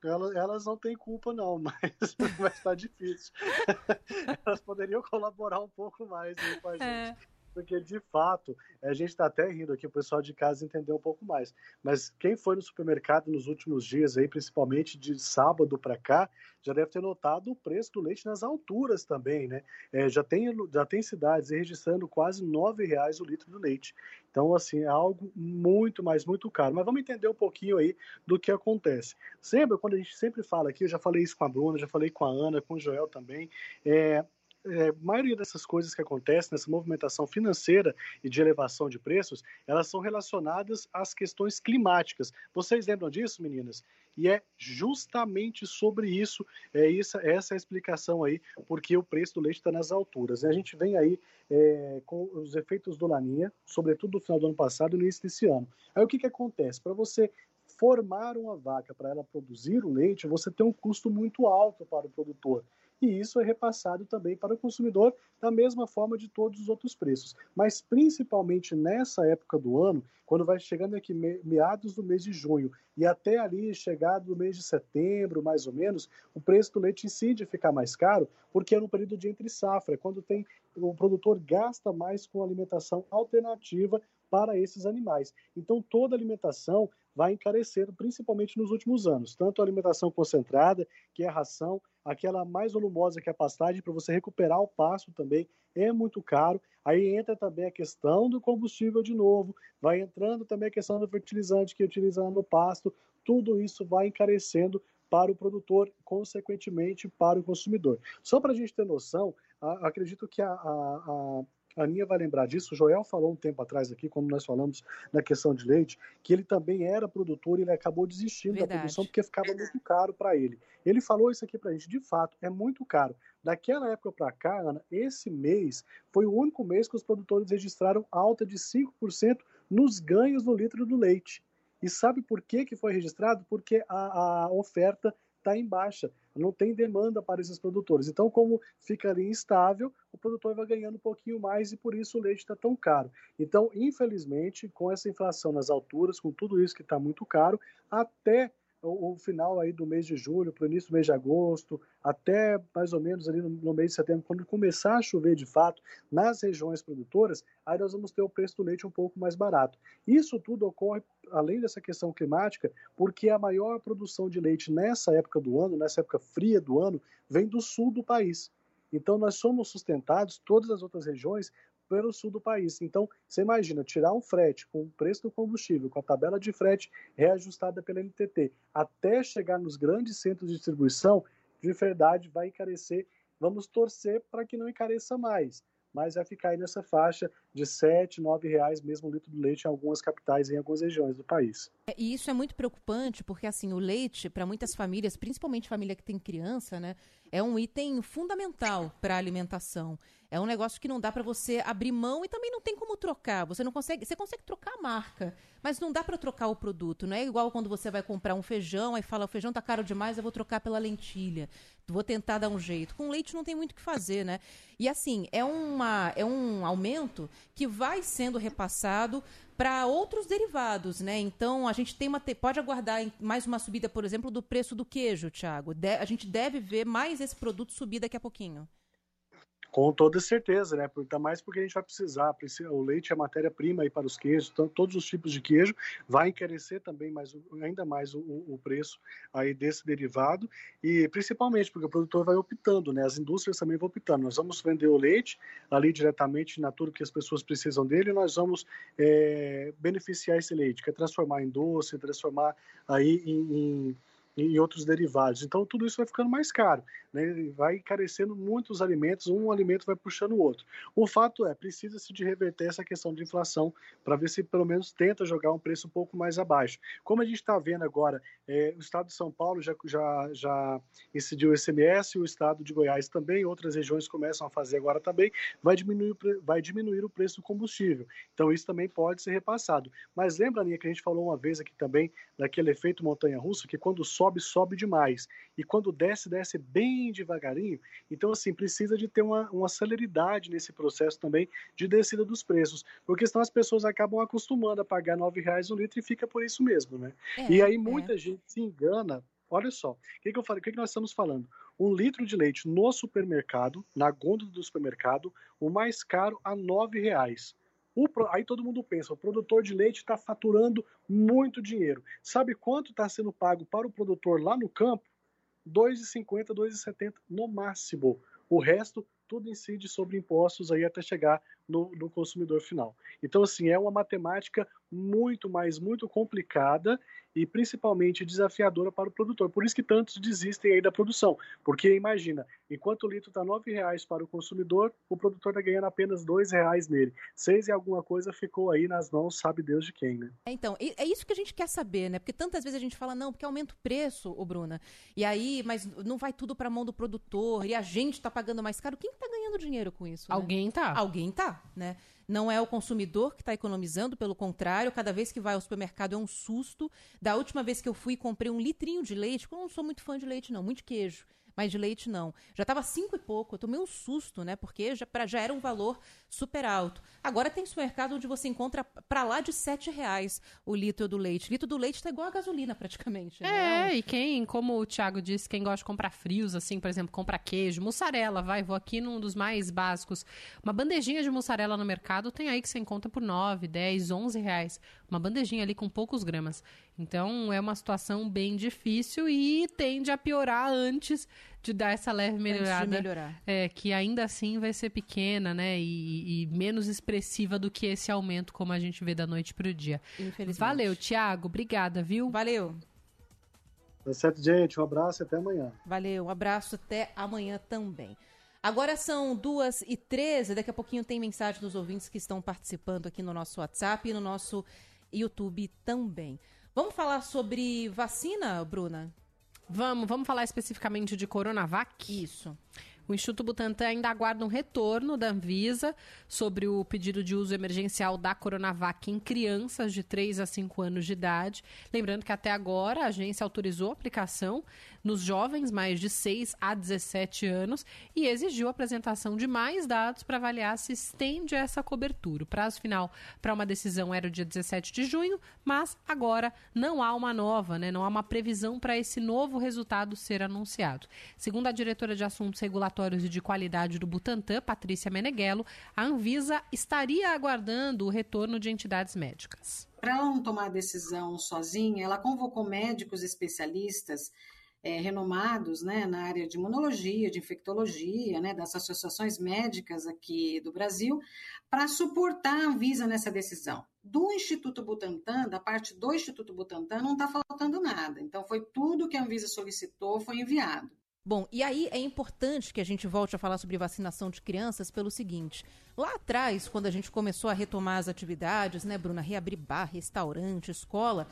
Speaker 39: Elas, elas não têm culpa, não, mas, mas tá difícil. elas poderiam colaborar um pouco mais né, com a gente. É porque de fato a gente está até rindo aqui, o pessoal de casa entendeu um pouco mais. Mas quem foi no supermercado nos últimos dias, aí, principalmente de sábado para cá, já deve ter notado o preço do leite nas alturas também, né? É, já, tem, já tem cidades registrando quase R$ reais o litro do leite. Então, assim, é algo muito, mas muito caro. Mas vamos entender um pouquinho aí do que acontece. Sempre, quando a gente sempre fala aqui, eu já falei isso com a Bruna, já falei com a Ana, com o Joel também, é, é, a maioria dessas coisas que acontecem nessa movimentação financeira e de elevação de preços, elas são relacionadas às questões climáticas. Vocês lembram disso, meninas? E é justamente sobre isso, é isso, essa é a explicação aí, porque o preço do leite está nas alturas. A gente vem aí é, com os efeitos do Laninha, sobretudo no final do ano passado e no início desse ano. Aí o que, que acontece? Para você formar uma vaca, para ela produzir o leite, você tem um custo muito alto para o produtor. E isso é repassado também para o consumidor da mesma forma de todos os outros preços. Mas principalmente nessa época do ano, quando vai chegando aqui meados do mês de junho e até ali chegado no mês de setembro, mais ou menos, o preço do leite incide ficar mais caro, porque é no período de entre safra, é quando tem o produtor gasta mais com alimentação alternativa para esses animais. Então toda alimentação vai encarecendo, principalmente nos últimos anos. Tanto a alimentação concentrada, que é a ração, aquela mais volumosa que é a pastagem, para você recuperar o pasto também, é muito caro. Aí entra também a questão do combustível de novo, vai entrando também a questão do fertilizante que utiliza no pasto, tudo isso vai encarecendo para o produtor, consequentemente para o consumidor. Só para a gente ter noção, acredito que a, a Aninha vai lembrar disso. O Joel falou um tempo atrás aqui, quando nós falamos na questão de leite, que ele também era produtor e ele acabou desistindo Verdade. da produção porque ficava muito caro para ele. Ele falou isso aqui para a gente. De fato, é muito caro. Daquela época para cá, Ana, esse mês foi o único mês que os produtores registraram alta de 5% nos ganhos no litro do leite. E sabe por que, que foi registrado? Porque a, a oferta está em baixa, não tem demanda para esses produtores. Então, como fica ali instável, o produtor vai ganhando um pouquinho mais e por isso o leite está tão caro. Então, infelizmente, com essa inflação nas alturas, com tudo isso que está muito caro, até o, final aí do mês de julho para o início do mês de agosto, até mais ou menos ali no, no, mês de setembro, quando começar a chover de fato nas regiões produtoras, aí nós vamos ter o preço do leite um pouco mais barato. Isso tudo ocorre, além dessa questão climática, porque a maior produção de leite nessa época do ano, nessa época fria do ano, vem do sul do país. Então, nós somos sustentados, todas as outras regiões, pelo sul do país. Então, você imagina, tirar um frete com o preço do combustível, com a tabela de frete reajustada pela NTT, até chegar nos grandes centros de distribuição, de verdade vai encarecer. Vamos torcer para que não encareça mais, mas vai ficar aí nessa faixa de 7, 9 reais mesmo o litro de leite em algumas capitais, em algumas regiões do país.
Speaker 4: É, e isso é muito preocupante, porque assim, o leite, para muitas famílias, principalmente família que tem criança, né, é um item fundamental para a alimentação. É um negócio que não dá para você abrir mão e também não tem como trocar. Você não consegue, você consegue trocar a marca, mas não dá para trocar o produto. Não é igual quando você vai comprar um feijão e fala o feijão tá caro demais, eu vou trocar pela lentilha. Vou tentar dar um jeito. Com leite não tem muito o que fazer, né? E assim, é uma é um aumento que vai sendo repassado para outros derivados, né? Então a gente tem uma pode aguardar mais uma subida, por exemplo, do preço do queijo, Thiago. De, a gente deve ver mais esse produto subir daqui a pouquinho.
Speaker 39: Com toda certeza, né? Ainda mais porque a gente vai precisar, o leite é matéria-prima aí para os queijos, então todos os tipos de queijo, vai encarecer também mais, ainda mais o, o, preço aí desse derivado, e principalmente porque o produtor vai optando, né? As indústrias também vão optando. Nós vamos vender o leite ali diretamente na tudo que as pessoas precisam dele, e nós vamos é, beneficiar esse leite, que é transformar em doce, transformar aí em, em e outros derivados. Então, tudo isso vai ficando mais caro, né? vai encarecendo muitos alimentos, um alimento vai puxando o outro. O fato é, precisa-se de reverter essa questão de inflação para ver se pelo menos tenta jogar um preço um pouco mais abaixo. Como a gente está vendo agora, é, o estado de São Paulo já, já, já incidiu o ICMS, o estado de Goiás também, outras regiões começam a fazer agora também, vai diminuir, vai diminuir o preço do combustível. Então, isso também pode ser repassado. Mas lembra, Aninha, que a gente falou uma vez aqui também daquele efeito montanha-russa, que quando sobe, sobe demais. E quando desce, desce bem devagarinho. Então, assim, precisa de ter uma, uma celeridade nesse processo também de descida dos preços. Porque senão as pessoas acabam acostumando a pagar R$ reais um litro e fica por isso mesmo, né? É, e aí muita é. gente se engana. Olha só, o que, que eu falei? O que, que nós estamos falando? Um litro de leite no supermercado, na gôndola do supermercado, o mais caro a R$ reais. O, aí todo mundo pensa, o produtor de leite está faturando muito dinheiro. Sabe quanto está sendo pago para o produtor lá no campo? R$ 2,50, R$ 2,70 no máximo. O resto tudo incide sobre impostos aí até chegar no, no, consumidor final. Então, assim, é uma matemática muito mais, muito complicada e principalmente desafiadora para o produtor. Por isso que tantos desistem aí da produção. Porque imagina, enquanto o litro está R$ reais para o consumidor, o produtor está ganhando apenas R$ reais nele. Seis e alguma coisa ficou aí nas mãos, sabe Deus de quem, né?
Speaker 4: É, então, é isso que a gente quer saber, né? Porque tantas vezes a gente fala, não, porque aumenta o preço, ô Bruna. E aí, mas não vai tudo para a mão do produtor, e a gente está pagando mais caro. Quem está ganhando dinheiro com isso?
Speaker 5: Né? Alguém tá.
Speaker 4: Alguém tá, né? Não é o consumidor que está economizando, pelo contrário, cada vez que vai ao supermercado é um susto. Da última vez que eu fui, comprei um litrinho de leite, eu não sou muito fã de leite, não, muito queijo. Mas de leite não. Já estava cinco e pouco, eu tomei um susto, né? Porque já, pra, já era um valor super alto. Agora tem supermercado onde você encontra para lá de sete reais o litro do leite. O litro do leite está igual a gasolina praticamente.
Speaker 5: Né? É, e quem, como o Thiago disse, quem gosta de comprar frios, assim, por exemplo, compra queijo, mussarela, vai, vou aqui num dos mais básicos. Uma bandejinha de mussarela no mercado tem aí que você encontra por 9, 10, 11 reais. Uma bandejinha ali com poucos gramas. Então é uma situação bem difícil e tende a piorar antes de dar essa leve melhorada.
Speaker 4: melhorar.
Speaker 5: É, que ainda assim vai ser pequena, né? E, e, menos expressiva do que esse aumento, como a gente vê da noite para o dia.
Speaker 4: Infelizmente.
Speaker 5: Valeu, Tiago. Obrigada, viu?
Speaker 4: Valeu.
Speaker 39: Tá certo, gente. Um abraço e até amanhã.
Speaker 4: Valeu, um abraço até amanhã também. Agora são duas e treze. Daqui a pouquinho tem mensagem dos ouvintes que estão participando aqui no nosso WhatsApp e no nosso YouTube também. Vamos falar sobre vacina, Bruna?
Speaker 5: Vamos, vamos falar especificamente de Coronavac?
Speaker 4: Isso.
Speaker 5: O Instituto Butantan ainda aguarda um retorno da Anvisa sobre o pedido de uso emergencial da Coronavac em crianças de 3 a 5 anos de idade. Lembrando que até agora a agência autorizou a aplicação nos jovens mais de 6 a 17 anos e exigiu a apresentação de mais dados para avaliar se estende essa cobertura. O prazo final para uma decisão era o dia 17 de junho, mas agora não há uma nova, né? não há uma previsão para esse novo resultado ser anunciado. Segundo a diretora de Assuntos Regulatórios e de Qualidade do Butantan, Patrícia Meneghello, a Anvisa estaria aguardando o retorno de entidades médicas.
Speaker 40: Para ela não tomar decisão sozinha, ela convocou médicos especialistas é, renomados né, na área de imunologia, de infectologia, né, das associações médicas aqui do Brasil, para suportar a Anvisa nessa decisão. Do Instituto Butantan, da parte do Instituto Butantan, não está faltando nada. Então, foi tudo que a Anvisa solicitou, foi enviado.
Speaker 4: Bom, e aí é importante que a gente volte a falar sobre vacinação de crianças pelo seguinte: lá atrás, quando a gente começou a retomar as atividades, né, Bruna, reabrir bar, restaurante, escola,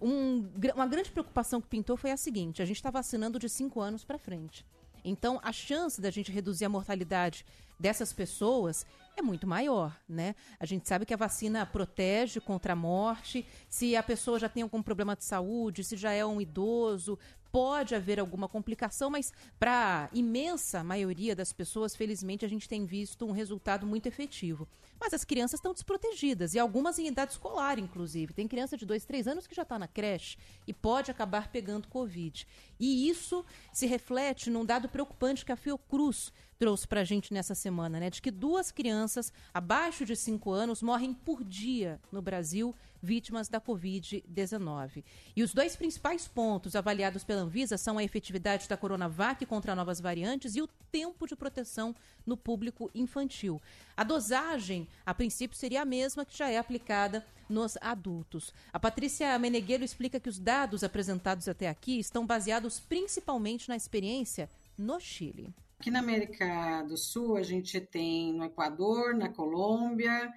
Speaker 4: um, uma grande preocupação que pintou foi a seguinte: a gente está vacinando de 5 anos para frente. Então, a chance da gente reduzir a mortalidade dessas pessoas é muito maior, né? A gente sabe que a vacina protege contra a morte. Se a pessoa já tem algum problema de saúde, se já é um idoso, pode haver alguma complicação, mas para a imensa maioria das pessoas, felizmente, a gente tem visto um resultado muito efetivo. Mas as crianças estão desprotegidas, e algumas em idade escolar, inclusive. Tem criança de 2, 3 anos que já está na creche e pode acabar pegando Covid. E isso se reflete num dado preocupante que a Fiocruz trouxe para a gente nessa semana, né? De que duas crianças abaixo de 5 anos morrem por dia no Brasil vítimas da Covid-19. E os dois principais pontos avaliados pela Anvisa são a efetividade da Coronavac contra novas variantes e o tempo de proteção no público infantil. A dosagem, a princípio, seria a mesma que já é aplicada nos adultos. A Patrícia Menegueiro explica que os dados apresentados até aqui estão baseados principalmente na experiência no Chile.
Speaker 40: Aqui na América do Sul, a gente tem no Equador, na Colômbia,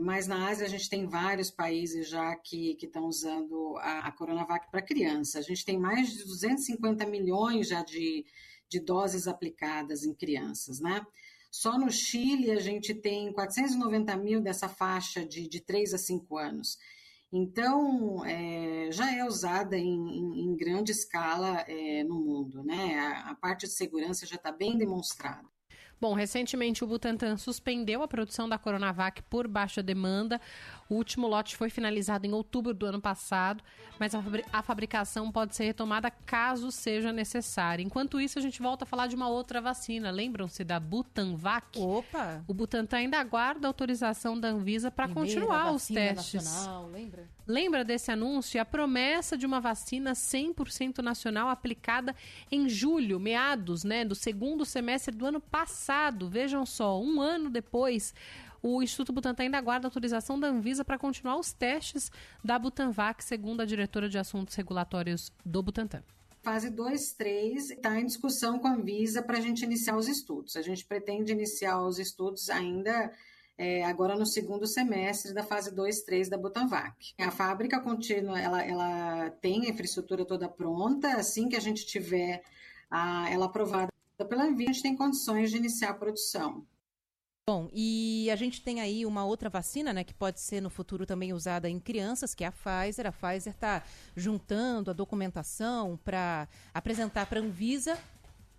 Speaker 40: mas na Ásia a gente tem vários países já que estão usando a, a Coronavac para criança. A gente tem mais de 250 milhões já de, de doses aplicadas em crianças, né? Só no Chile a gente tem 490 mil dessa faixa de, de 3 a 5 anos. Então, é, já é usada em, em, em grande escala é, no mundo, né? A, a parte de segurança já está bem demonstrada.
Speaker 5: Bom, recentemente o Butantan suspendeu a produção da Coronavac por baixa demanda. O último lote foi finalizado em outubro do ano passado, mas a, a fabricação pode ser retomada caso seja necessário. Enquanto isso, a gente volta a falar de uma outra vacina. Lembram-se da Butanvac?
Speaker 4: Opa!
Speaker 5: O Butantan ainda aguarda a autorização da Anvisa para continuar os testes.
Speaker 4: Nacional, lembra?
Speaker 5: Lembra desse anúncio? A promessa de uma vacina 100% nacional aplicada em julho, meados né, do segundo semestre do ano passado. Vejam só, um ano depois, o Instituto Butantan ainda aguarda autorização da Anvisa para continuar os testes da Butanvac, segundo a diretora de Assuntos Regulatórios do Butantan.
Speaker 40: Fase 2, 3 está em discussão com a Anvisa para a gente iniciar os estudos. A gente pretende iniciar os estudos ainda é, agora no segundo semestre da fase 2, 3 da Butanvac. A fábrica contínua, ela, ela tem a infraestrutura toda pronta, assim que a gente tiver a, ela aprovada pela Anvisa, a gente tem condições de iniciar a produção.
Speaker 4: Bom, e a gente tem aí uma outra vacina, né, que pode ser no futuro também usada em crianças, que é a Pfizer. A Pfizer está juntando a documentação para apresentar para a Anvisa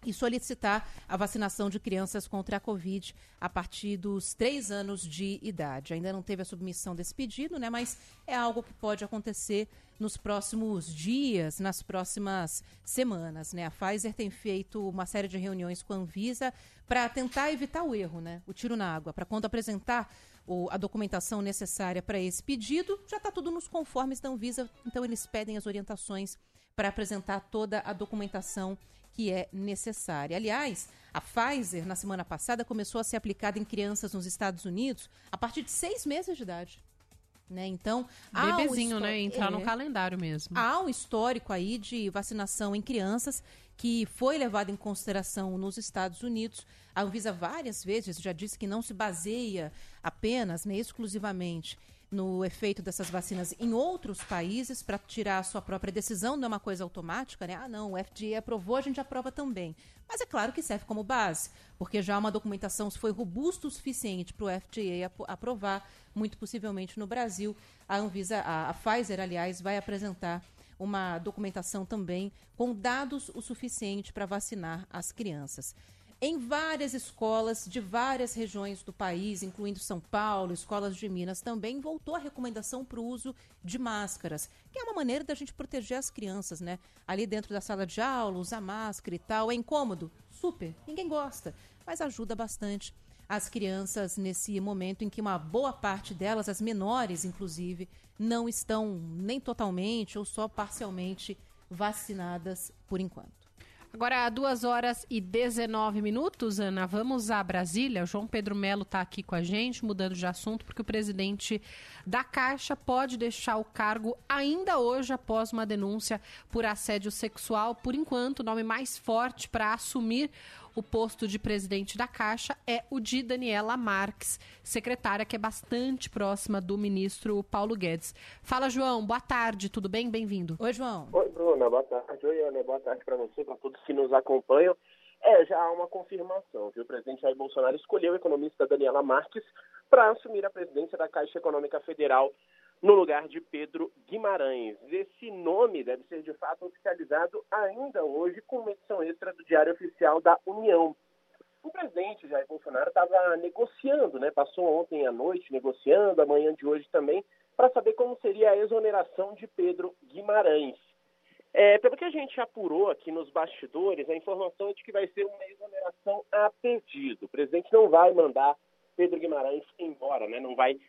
Speaker 4: e solicitar a vacinação de crianças contra a Covid a partir dos três anos de idade. Ainda não teve a submissão desse pedido, né? Mas é algo que pode acontecer nos próximos dias, nas próximas semanas, né? A Pfizer tem feito uma série de reuniões com a Anvisa para tentar evitar o erro, né? O tiro na água, para quando apresentar o, a documentação necessária para esse pedido, já está tudo nos conformes da Anvisa, então eles pedem as orientações para apresentar toda a documentação que é necessária. Aliás, a Pfizer, na semana passada, começou a ser aplicada em crianças nos Estados Unidos a partir de seis meses de idade. Né? Então,
Speaker 5: bebezinho, um né? Entrar é, no calendário mesmo.
Speaker 4: Há um histórico aí de vacinação em crianças que foi levado em consideração nos Estados Unidos. A Anvisa várias vezes já disse que não se baseia apenas, né, exclusivamente no efeito dessas vacinas em outros países para tirar a sua própria decisão, não é uma coisa automática, né? Ah, não, o FDA aprovou, a gente aprova também. Mas é claro que serve como base, porque já uma documentação, se foi robusto o suficiente para o FDA aprovar, muito possivelmente no Brasil, a Anvisa, a, a Pfizer, aliás, vai apresentar uma documentação também com dados o suficiente para vacinar as crianças em várias escolas de várias regiões do país, incluindo São Paulo, escolas de Minas também, voltou a recomendação para o uso de máscaras, que é uma maneira da gente proteger as crianças, né? Ali dentro da sala de aula, usar máscara e tal, é incômodo? Super, ninguém gosta, mas ajuda bastante as crianças nesse momento em que uma boa parte delas, as menores inclusive, não estão nem totalmente ou só parcialmente vacinadas por enquanto.
Speaker 5: Agora, duas horas e 19 minutos, Ana, vamos a Brasília. O João Pedro Melo está aqui com a gente, mudando de assunto, porque o presidente da Caixa pode deixar o cargo ainda hoje após uma denúncia por assédio sexual. Por enquanto, o nome mais forte para assumir o posto de presidente da Caixa é o de Daniela Marques, secretária que é bastante próxima do ministro Paulo Guedes. Fala, João. Boa tarde, tudo bem? Bem-vindo.
Speaker 4: Oi, João.
Speaker 12: Oi, Bruna. Boa tarde. Oi, Ana. Boa tarde para você, para todos que nos acompanham. É, já há uma confirmação, viu? O presidente Jair Bolsonaro escolheu a economista Daniela Marques para assumir a presidência da Caixa Econômica Federal no lugar de Pedro Guimarães. Esse nome deve ser de fato oficializado ainda hoje com uma edição extra do Diário Oficial da União. O presidente Jair Bolsonaro estava negociando, né? Passou ontem à noite negociando, amanhã de hoje também, para saber como seria a exoneração de Pedro Guimarães. É, pelo que a gente apurou aqui nos bastidores, a informação é de que vai ser uma exoneração a pedido. O presidente não vai mandar Pedro Guimarães embora, né? Não vai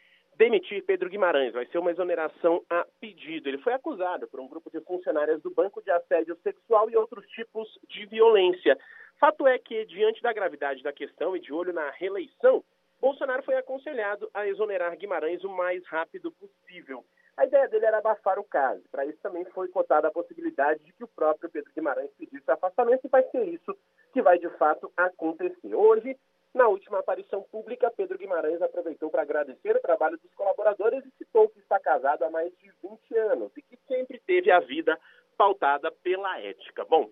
Speaker 12: demitir Pedro Guimarães. Vai ser uma exoneração a pedido. Ele foi acusado por um grupo de funcionárias do banco de assédio sexual e outros tipos de violência. Fato é que, diante da gravidade da questão e de olho na reeleição, Bolsonaro foi aconselhado a exonerar Guimarães o mais rápido possível. A ideia dele era abafar o caso. Para isso também foi cotada a possibilidade de que o próprio Pedro Guimarães pedisse afastamento e vai ser isso que vai de fato acontecer. Hoje, na última aparição pública, Pedro Guimarães aproveitou para agradecer o trabalho dos colaboradores e citou que está casado há mais de 20 anos e que sempre teve a vida pautada pela ética. Bom,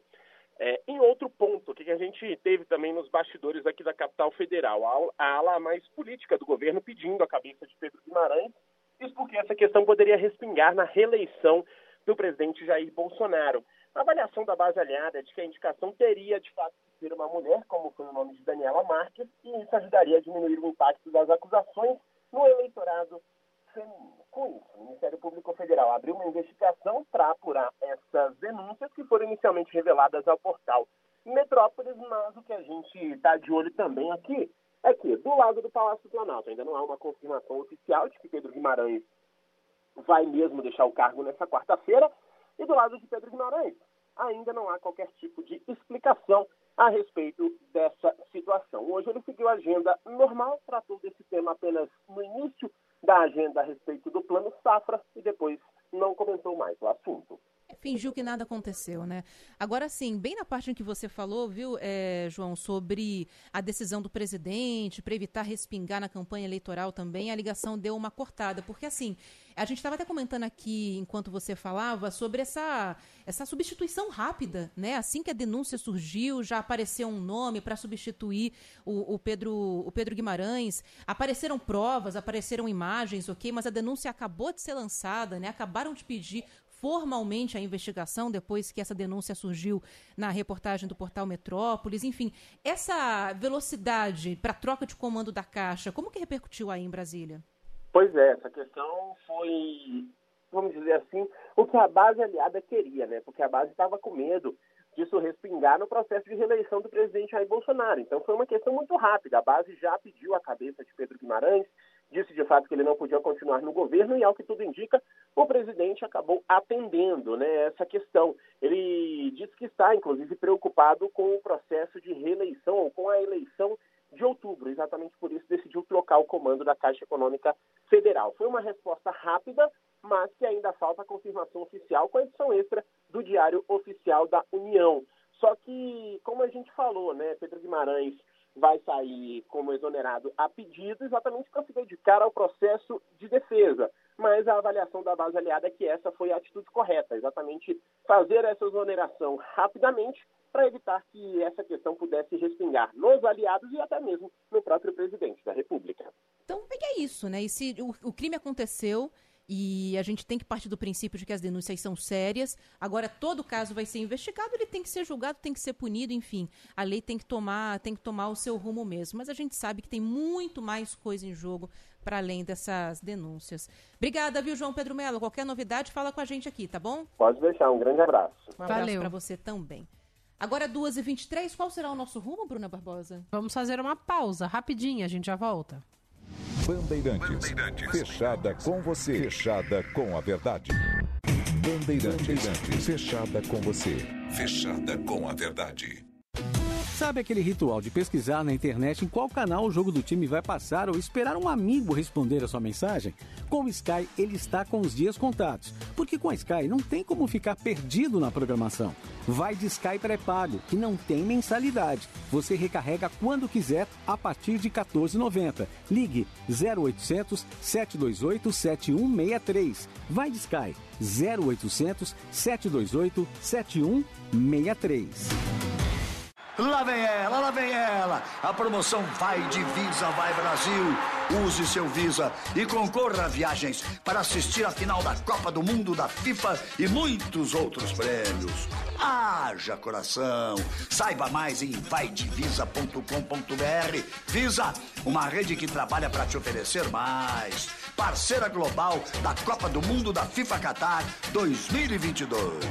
Speaker 12: é, em outro ponto que a gente teve também nos bastidores aqui da capital federal, a ala mais política do governo pedindo a cabeça de Pedro Guimarães, isso porque essa questão poderia respingar na reeleição do presidente Jair Bolsonaro. A avaliação da base aliada é de que a indicação teria, de fato, ser uma mulher, como foi o nome de Daniela Marques, e isso ajudaria a diminuir o impacto das acusações no eleitorado feminino. Com isso, o Ministério Público Federal abriu uma investigação para apurar essas denúncias que foram inicialmente reveladas ao portal Metrópolis, mas o que a gente está de olho também aqui é que, do lado do Palácio Planalto, ainda não há uma confirmação oficial de que Pedro Guimarães vai mesmo deixar o cargo nessa quarta-feira, e do lado de Pedro Guimarães, ainda não há qualquer tipo de explicação a respeito dessa situação. Hoje ele seguiu a agenda normal, tratou desse tema apenas no início da agenda a respeito do plano Safra e depois não comentou mais o assunto
Speaker 4: fingiu que nada aconteceu, né? Agora sim, bem na parte em que você falou, viu, é, João, sobre a decisão do presidente para evitar respingar na campanha eleitoral também, a ligação deu uma cortada, porque assim, a gente estava até comentando aqui, enquanto você falava, sobre essa, essa substituição rápida, né? Assim que a denúncia surgiu, já apareceu um nome para substituir o, o, Pedro, o Pedro Guimarães. Apareceram provas, apareceram imagens, ok? Mas a denúncia acabou de ser lançada, né? Acabaram de pedir formalmente a investigação depois que essa denúncia surgiu na reportagem do portal Metrópolis. Enfim, essa velocidade para troca de comando da Caixa, como que repercutiu aí em Brasília?
Speaker 12: Pois é, essa questão foi, vamos dizer assim, o que a base aliada queria, né? Porque a base estava com medo disso respingar no processo de reeleição do presidente Jair Bolsonaro. Então foi uma questão muito rápida. A base já pediu a cabeça de Pedro Guimarães, disse de fato que ele não podia continuar no governo e, ao que tudo indica, o presidente acabou atendendo né, essa questão. Ele disse que está, inclusive, preocupado com o processo de reeleição ou com a eleição de outubro. Exatamente por isso decidiu trocar o comando da Caixa Econômica Federal. Foi uma resposta rápida, mas que ainda falta a confirmação oficial com a edição extra do Diário Oficial da União. Só que, como a gente falou, né, Pedro Guimarães vai sair como exonerado a pedido, exatamente para se dedicar ao processo de defesa. Mas a avaliação da base aliada é que essa foi a atitude correta, exatamente fazer essa exoneração rapidamente para evitar que essa questão pudesse respingar nos aliados e até mesmo no próprio presidente da República.
Speaker 4: Então, é isso, né? E se o, o crime aconteceu, e a gente tem que partir do princípio de que as denúncias são sérias. Agora, todo caso vai ser investigado, ele tem que ser julgado, tem que ser punido, enfim. A lei tem que tomar, tem que tomar o seu rumo mesmo. Mas a gente sabe que tem muito mais coisa em jogo para além dessas denúncias. Obrigada, viu, João Pedro Melo? Qualquer novidade, fala com a gente aqui, tá bom?
Speaker 12: Pode deixar. Um grande abraço.
Speaker 4: Um abraço para você também. Agora, 2h23, qual será o nosso rumo, Bruna Barbosa?
Speaker 5: Vamos fazer uma pausa, rapidinho, a gente já volta.
Speaker 1: Bandeirantes. Bandeirantes. Fechada com você. Fechada com a verdade. Bandeirantes. Bandeirantes. Fechada com você. Fechada com a verdade.
Speaker 35: Sabe aquele ritual de pesquisar na internet em qual canal o jogo do time vai passar ou esperar um amigo responder a sua mensagem? Com o Sky, ele está com os dias contados. Porque com a Sky não tem como ficar perdido na programação. Vai de Sky pré-pago, que não tem mensalidade. Você recarrega quando quiser, a partir de R$ 14,90. Ligue 0800 728 7163. Vai de Sky 0800 728 7163.
Speaker 41: Lá vem ela, lá vem ela. A promoção Vai de Visa, Vai Brasil. Use seu Visa e concorra a viagens para assistir a final da Copa do Mundo da FIFA e muitos outros prêmios. Haja coração. Saiba mais em vaidevisa.com.br. Visa, uma rede que trabalha para te oferecer mais. Parceira global da Copa do Mundo da FIFA Qatar 2022.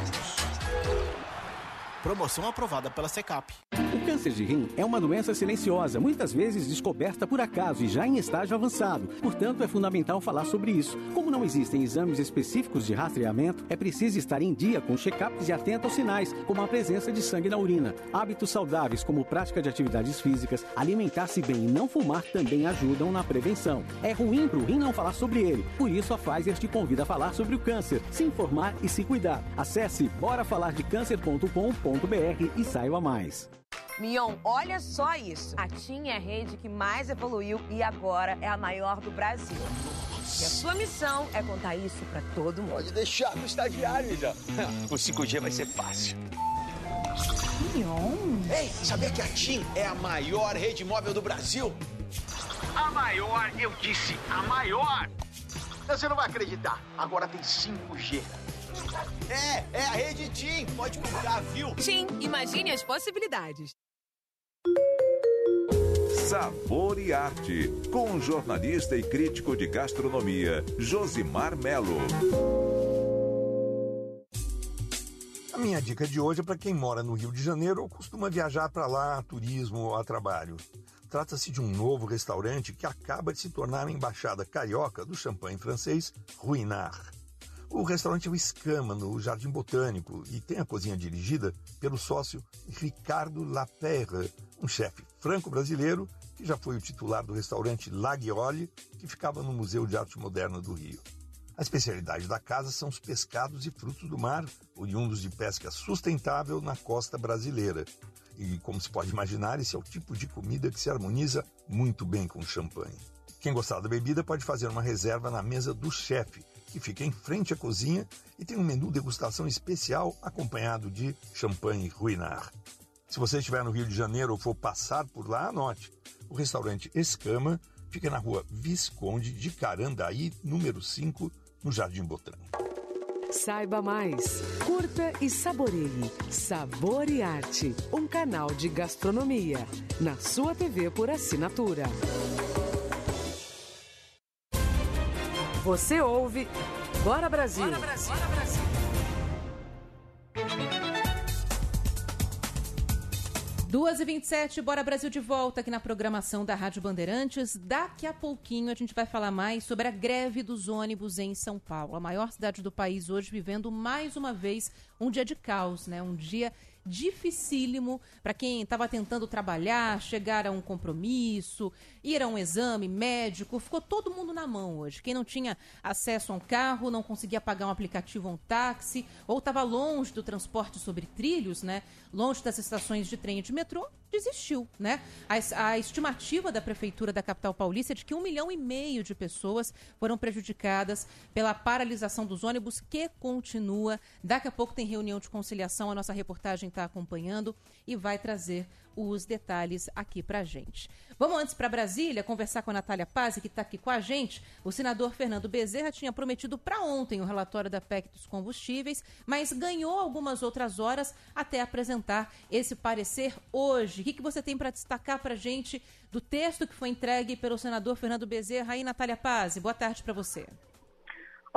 Speaker 42: Promoção aprovada pela Secap.
Speaker 35: O câncer de rim é uma doença silenciosa, muitas vezes descoberta por acaso e já em estágio avançado. Portanto, é fundamental falar sobre isso. Como não existem exames específicos de rastreamento, é preciso estar em dia com check-ups e atento aos sinais, como a presença de sangue na urina. Hábitos saudáveis, como prática de atividades físicas, alimentar-se bem e não fumar também ajudam na prevenção. É ruim para o rim não falar sobre ele, por isso a Pfizer te convida a falar sobre o câncer, se informar e se cuidar. Acesse borafalardecancer.com.br e saiba mais.
Speaker 43: Mion, olha só isso. A TIM é a rede que mais evoluiu e agora é a maior do Brasil. E a sua missão é contar isso para todo mundo.
Speaker 44: Pode deixar no estagiário, já. O 5G vai ser fácil.
Speaker 43: Mion?
Speaker 44: Ei, sabia que a TIM é a maior rede móvel do Brasil? A maior, eu disse, a maior. Você não vai acreditar. Agora tem 5G. É, é a rede TIM. Pode comprar, viu?
Speaker 45: TIM, imagine as possibilidades.
Speaker 1: Sabor e Arte, com o jornalista e crítico de gastronomia, Josimar Melo.
Speaker 46: A minha dica de hoje é para quem mora no Rio de Janeiro ou costuma viajar para lá a turismo ou a trabalho. Trata-se de um novo restaurante que acaba de se tornar a embaixada carioca do champanhe francês Ruinart. O restaurante é o Escama, no Jardim Botânico, e tem a cozinha dirigida pelo sócio Ricardo Lapere, um chefe franco-brasileiro que já foi o titular do restaurante Laguiole, que ficava no Museu de Arte Moderna do Rio. A especialidade da casa são os pescados e frutos do mar, oriundos de pesca sustentável na costa brasileira. E, como se pode imaginar, esse é o tipo de comida que se harmoniza muito bem com o champanhe. Quem gostar da bebida pode fazer uma reserva na mesa do chefe, que fica em frente à cozinha e tem um menu degustação especial acompanhado de champanhe Ruinart. Se você estiver no Rio de Janeiro ou for passar por lá, anote. O restaurante Escama fica na rua Visconde de Carandaí, número 5, no Jardim Botânico.
Speaker 3: Saiba mais. Curta e saboreie. Sabor e Arte, um canal de gastronomia. Na sua TV por assinatura. Você ouve Bora Brasil. Bora Brasil. Bora Brasil.
Speaker 4: Duas e 27 Bora Brasil de volta aqui na programação da Rádio Bandeirantes. Daqui a pouquinho a gente vai falar mais sobre a greve dos ônibus em São Paulo, a maior cidade do país hoje vivendo mais uma vez um dia de caos, né? Um dia dificílimo para quem estava tentando trabalhar, chegar a um compromisso, ir a um exame médico. Ficou todo mundo na mão hoje. Quem não tinha acesso a um carro, não conseguia pagar um aplicativo ou um táxi, ou estava longe do transporte sobre trilhos, né? Longe das estações de trem e de metrô, desistiu, né? A, a, estimativa da Prefeitura da capital paulista é de que um milhão e meio de pessoas foram prejudicadas pela paralisação dos ônibus, que continua. Daqui a pouco tem reunião de conciliação, a nossa reportagem está acompanhando e vai trazer os detalhes aqui para gente. Vamos antes para Brasília conversar com a Natália Paz, que está aqui com a gente. O senador Fernando Bezerra tinha prometido para ontem o relatório da PEC dos combustíveis, mas ganhou algumas outras horas até apresentar esse parecer hoje. O que, que você tem para destacar para gente do texto que foi entregue pelo senador Fernando Bezerra aí, Natália Paz? Boa tarde para você.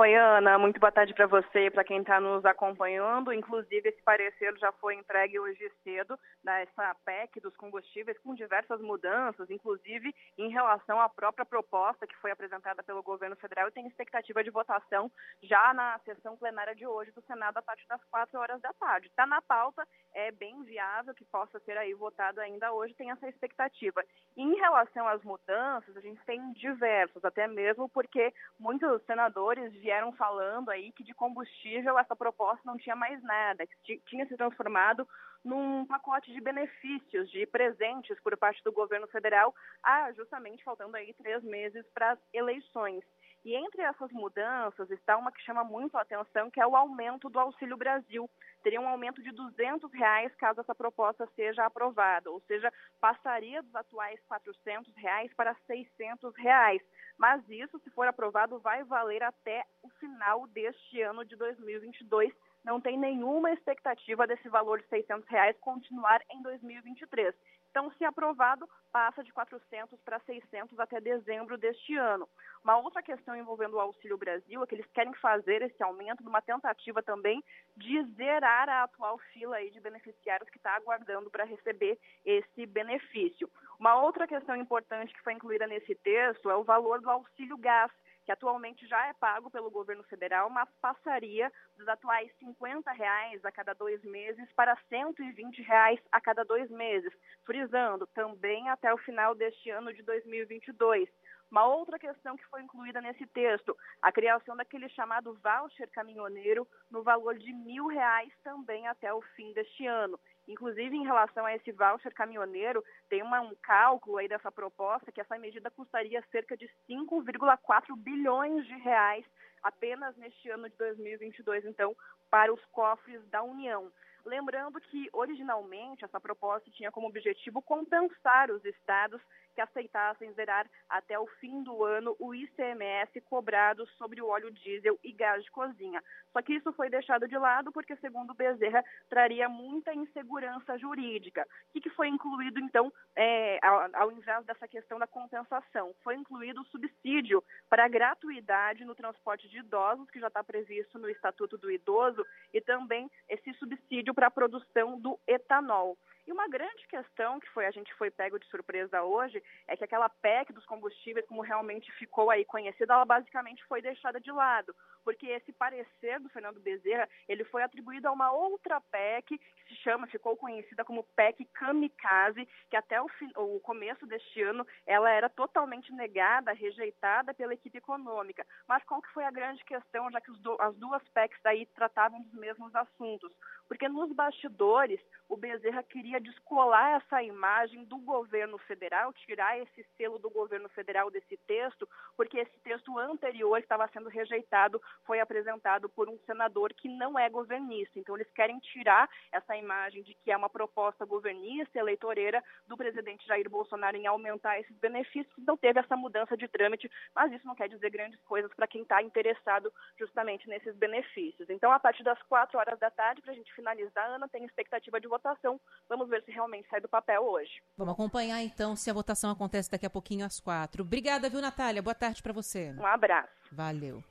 Speaker 47: Oi, Ana. Muito boa tarde para você e para quem está nos acompanhando. Inclusive, esse parecer já foi entregue hoje cedo dessa PEC dos combustíveis, com diversas mudanças, inclusive em relação à própria proposta que foi apresentada pelo governo federal e tem expectativa de votação já na sessão plenária de hoje do Senado a partir das quatro horas da tarde. Está na pauta, é bem viável que possa ser aí votado ainda hoje, tem essa expectativa. Em relação às mudanças, a gente tem diversas, até mesmo porque muitos senadores vieram vieram falando aí que de combustível essa proposta não tinha mais nada, que tinha se transformado num pacote de benefícios, de presentes por parte do governo federal, ah, justamente faltando aí três meses para as eleições. E entre essas mudanças está uma que chama muito a atenção, que é o aumento do Auxílio Brasil. Teria um aumento de 200 reais caso essa proposta seja aprovada, ou seja, passaria dos atuais 400 reais para 600 reais. Mas isso, se for aprovado, vai valer até o final deste ano de 2022 não tem nenhuma expectativa desse valor de 600 reais continuar em 2023. Então, se aprovado, passa de 400 para 600 até dezembro deste ano. Uma outra questão envolvendo o Auxílio Brasil é que eles querem fazer esse aumento numa tentativa também de zerar a atual fila aí de beneficiários que está aguardando para receber esse benefício. Uma outra questão importante que foi incluída nesse texto é o valor do auxílio gás que atualmente já é pago pelo governo federal, mas passaria dos atuais 50 reais a cada dois meses para 120 reais a cada dois meses, frisando também até o final deste ano de 2022. Uma outra questão que foi incluída nesse texto, a criação daquele chamado voucher caminhoneiro no valor de mil reais também até o fim deste ano. Inclusive, em relação a esse voucher caminhoneiro, tem uma, um cálculo aí dessa proposta que essa medida custaria cerca de 5,4 bilhões de reais apenas neste ano de 2022, então, para os cofres da União. Lembrando que, originalmente, essa proposta tinha como objetivo compensar os estados que aceitassem zerar até o fim do ano o ICMS cobrado sobre o óleo diesel e gás de cozinha. Só que isso foi deixado de lado porque, segundo Bezerra, traria muita insegurança jurídica. O que, foi incluído, então, é, ao, ao invés dessa questão da compensação? Foi incluído o subsídio para gratuidade no transporte de idosos, que já está previsto no Estatuto do Idoso, e também esse subsídio para a produção do etanol. E uma grande questão que foi a gente foi pego de surpresa hoje é que aquela PEC dos combustíveis, como realmente ficou aí conhecida, ela basicamente foi deixada de lado, porque esse parecer do Fernando Bezerra, ele foi atribuído a uma outra PEC que se chama, ficou conhecida como PEC Kamikaze, que até o, o começo deste ano ela era totalmente negada, rejeitada pela equipe econômica. Mas qual que foi a grande questão, já que do, as duas PECs daí tratavam dos mesmos assuntos? Porque nos bastidores, o Bezerra queria descolar essa imagem do governo federal, tirar esse selo do governo federal desse texto, porque esse texto anterior estava sendo rejeitado foi apresentado por um senador que não é governista. Então, eles querem tirar essa imagem de que é uma proposta governista, eleitoreira do presidente Jair Bolsonaro em aumentar esses benefícios. Então, teve essa mudança de trâmite, mas isso não quer dizer grandes coisas para quem está interessado justamente nesses benefícios. Então, a partir das quatro horas da tarde, para a gente finalizar, Ana tem expectativa de votação. Vamos ver se realmente sai do papel hoje.
Speaker 4: Vamos acompanhar então se a votação acontece daqui a pouquinho às quatro. Obrigada, viu, Natália? Boa tarde para você.
Speaker 47: Um abraço.
Speaker 4: Valeu.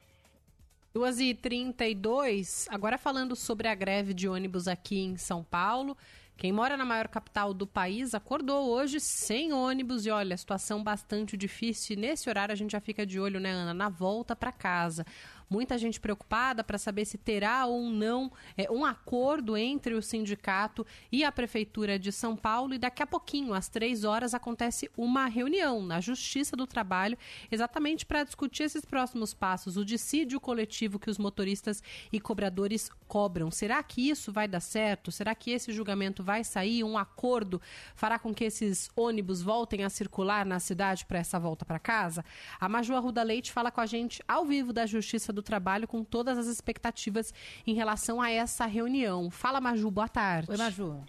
Speaker 5: 2h32, agora falando sobre a greve de ônibus aqui em São Paulo. Quem mora na maior capital do país acordou hoje sem ônibus e olha, situação bastante difícil. E nesse horário a gente já fica de olho, né, Ana, na volta para casa. Muita gente preocupada para saber se terá ou não é, um acordo entre o sindicato e a Prefeitura de São Paulo. E daqui a pouquinho, às três horas, acontece uma reunião na Justiça do Trabalho, exatamente para discutir esses próximos passos, o dissídio coletivo que os motoristas e cobradores cobram. Será que isso vai dar certo? Será que esse julgamento vai sair? Um acordo fará com que esses ônibus voltem a circular na cidade para essa volta para casa? A Maju Arruda Leite fala com a gente ao vivo da Justiça do Trabalho com todas as expectativas em relação a essa reunião. Fala, Maju, boa tarde.
Speaker 4: Oi, Maju.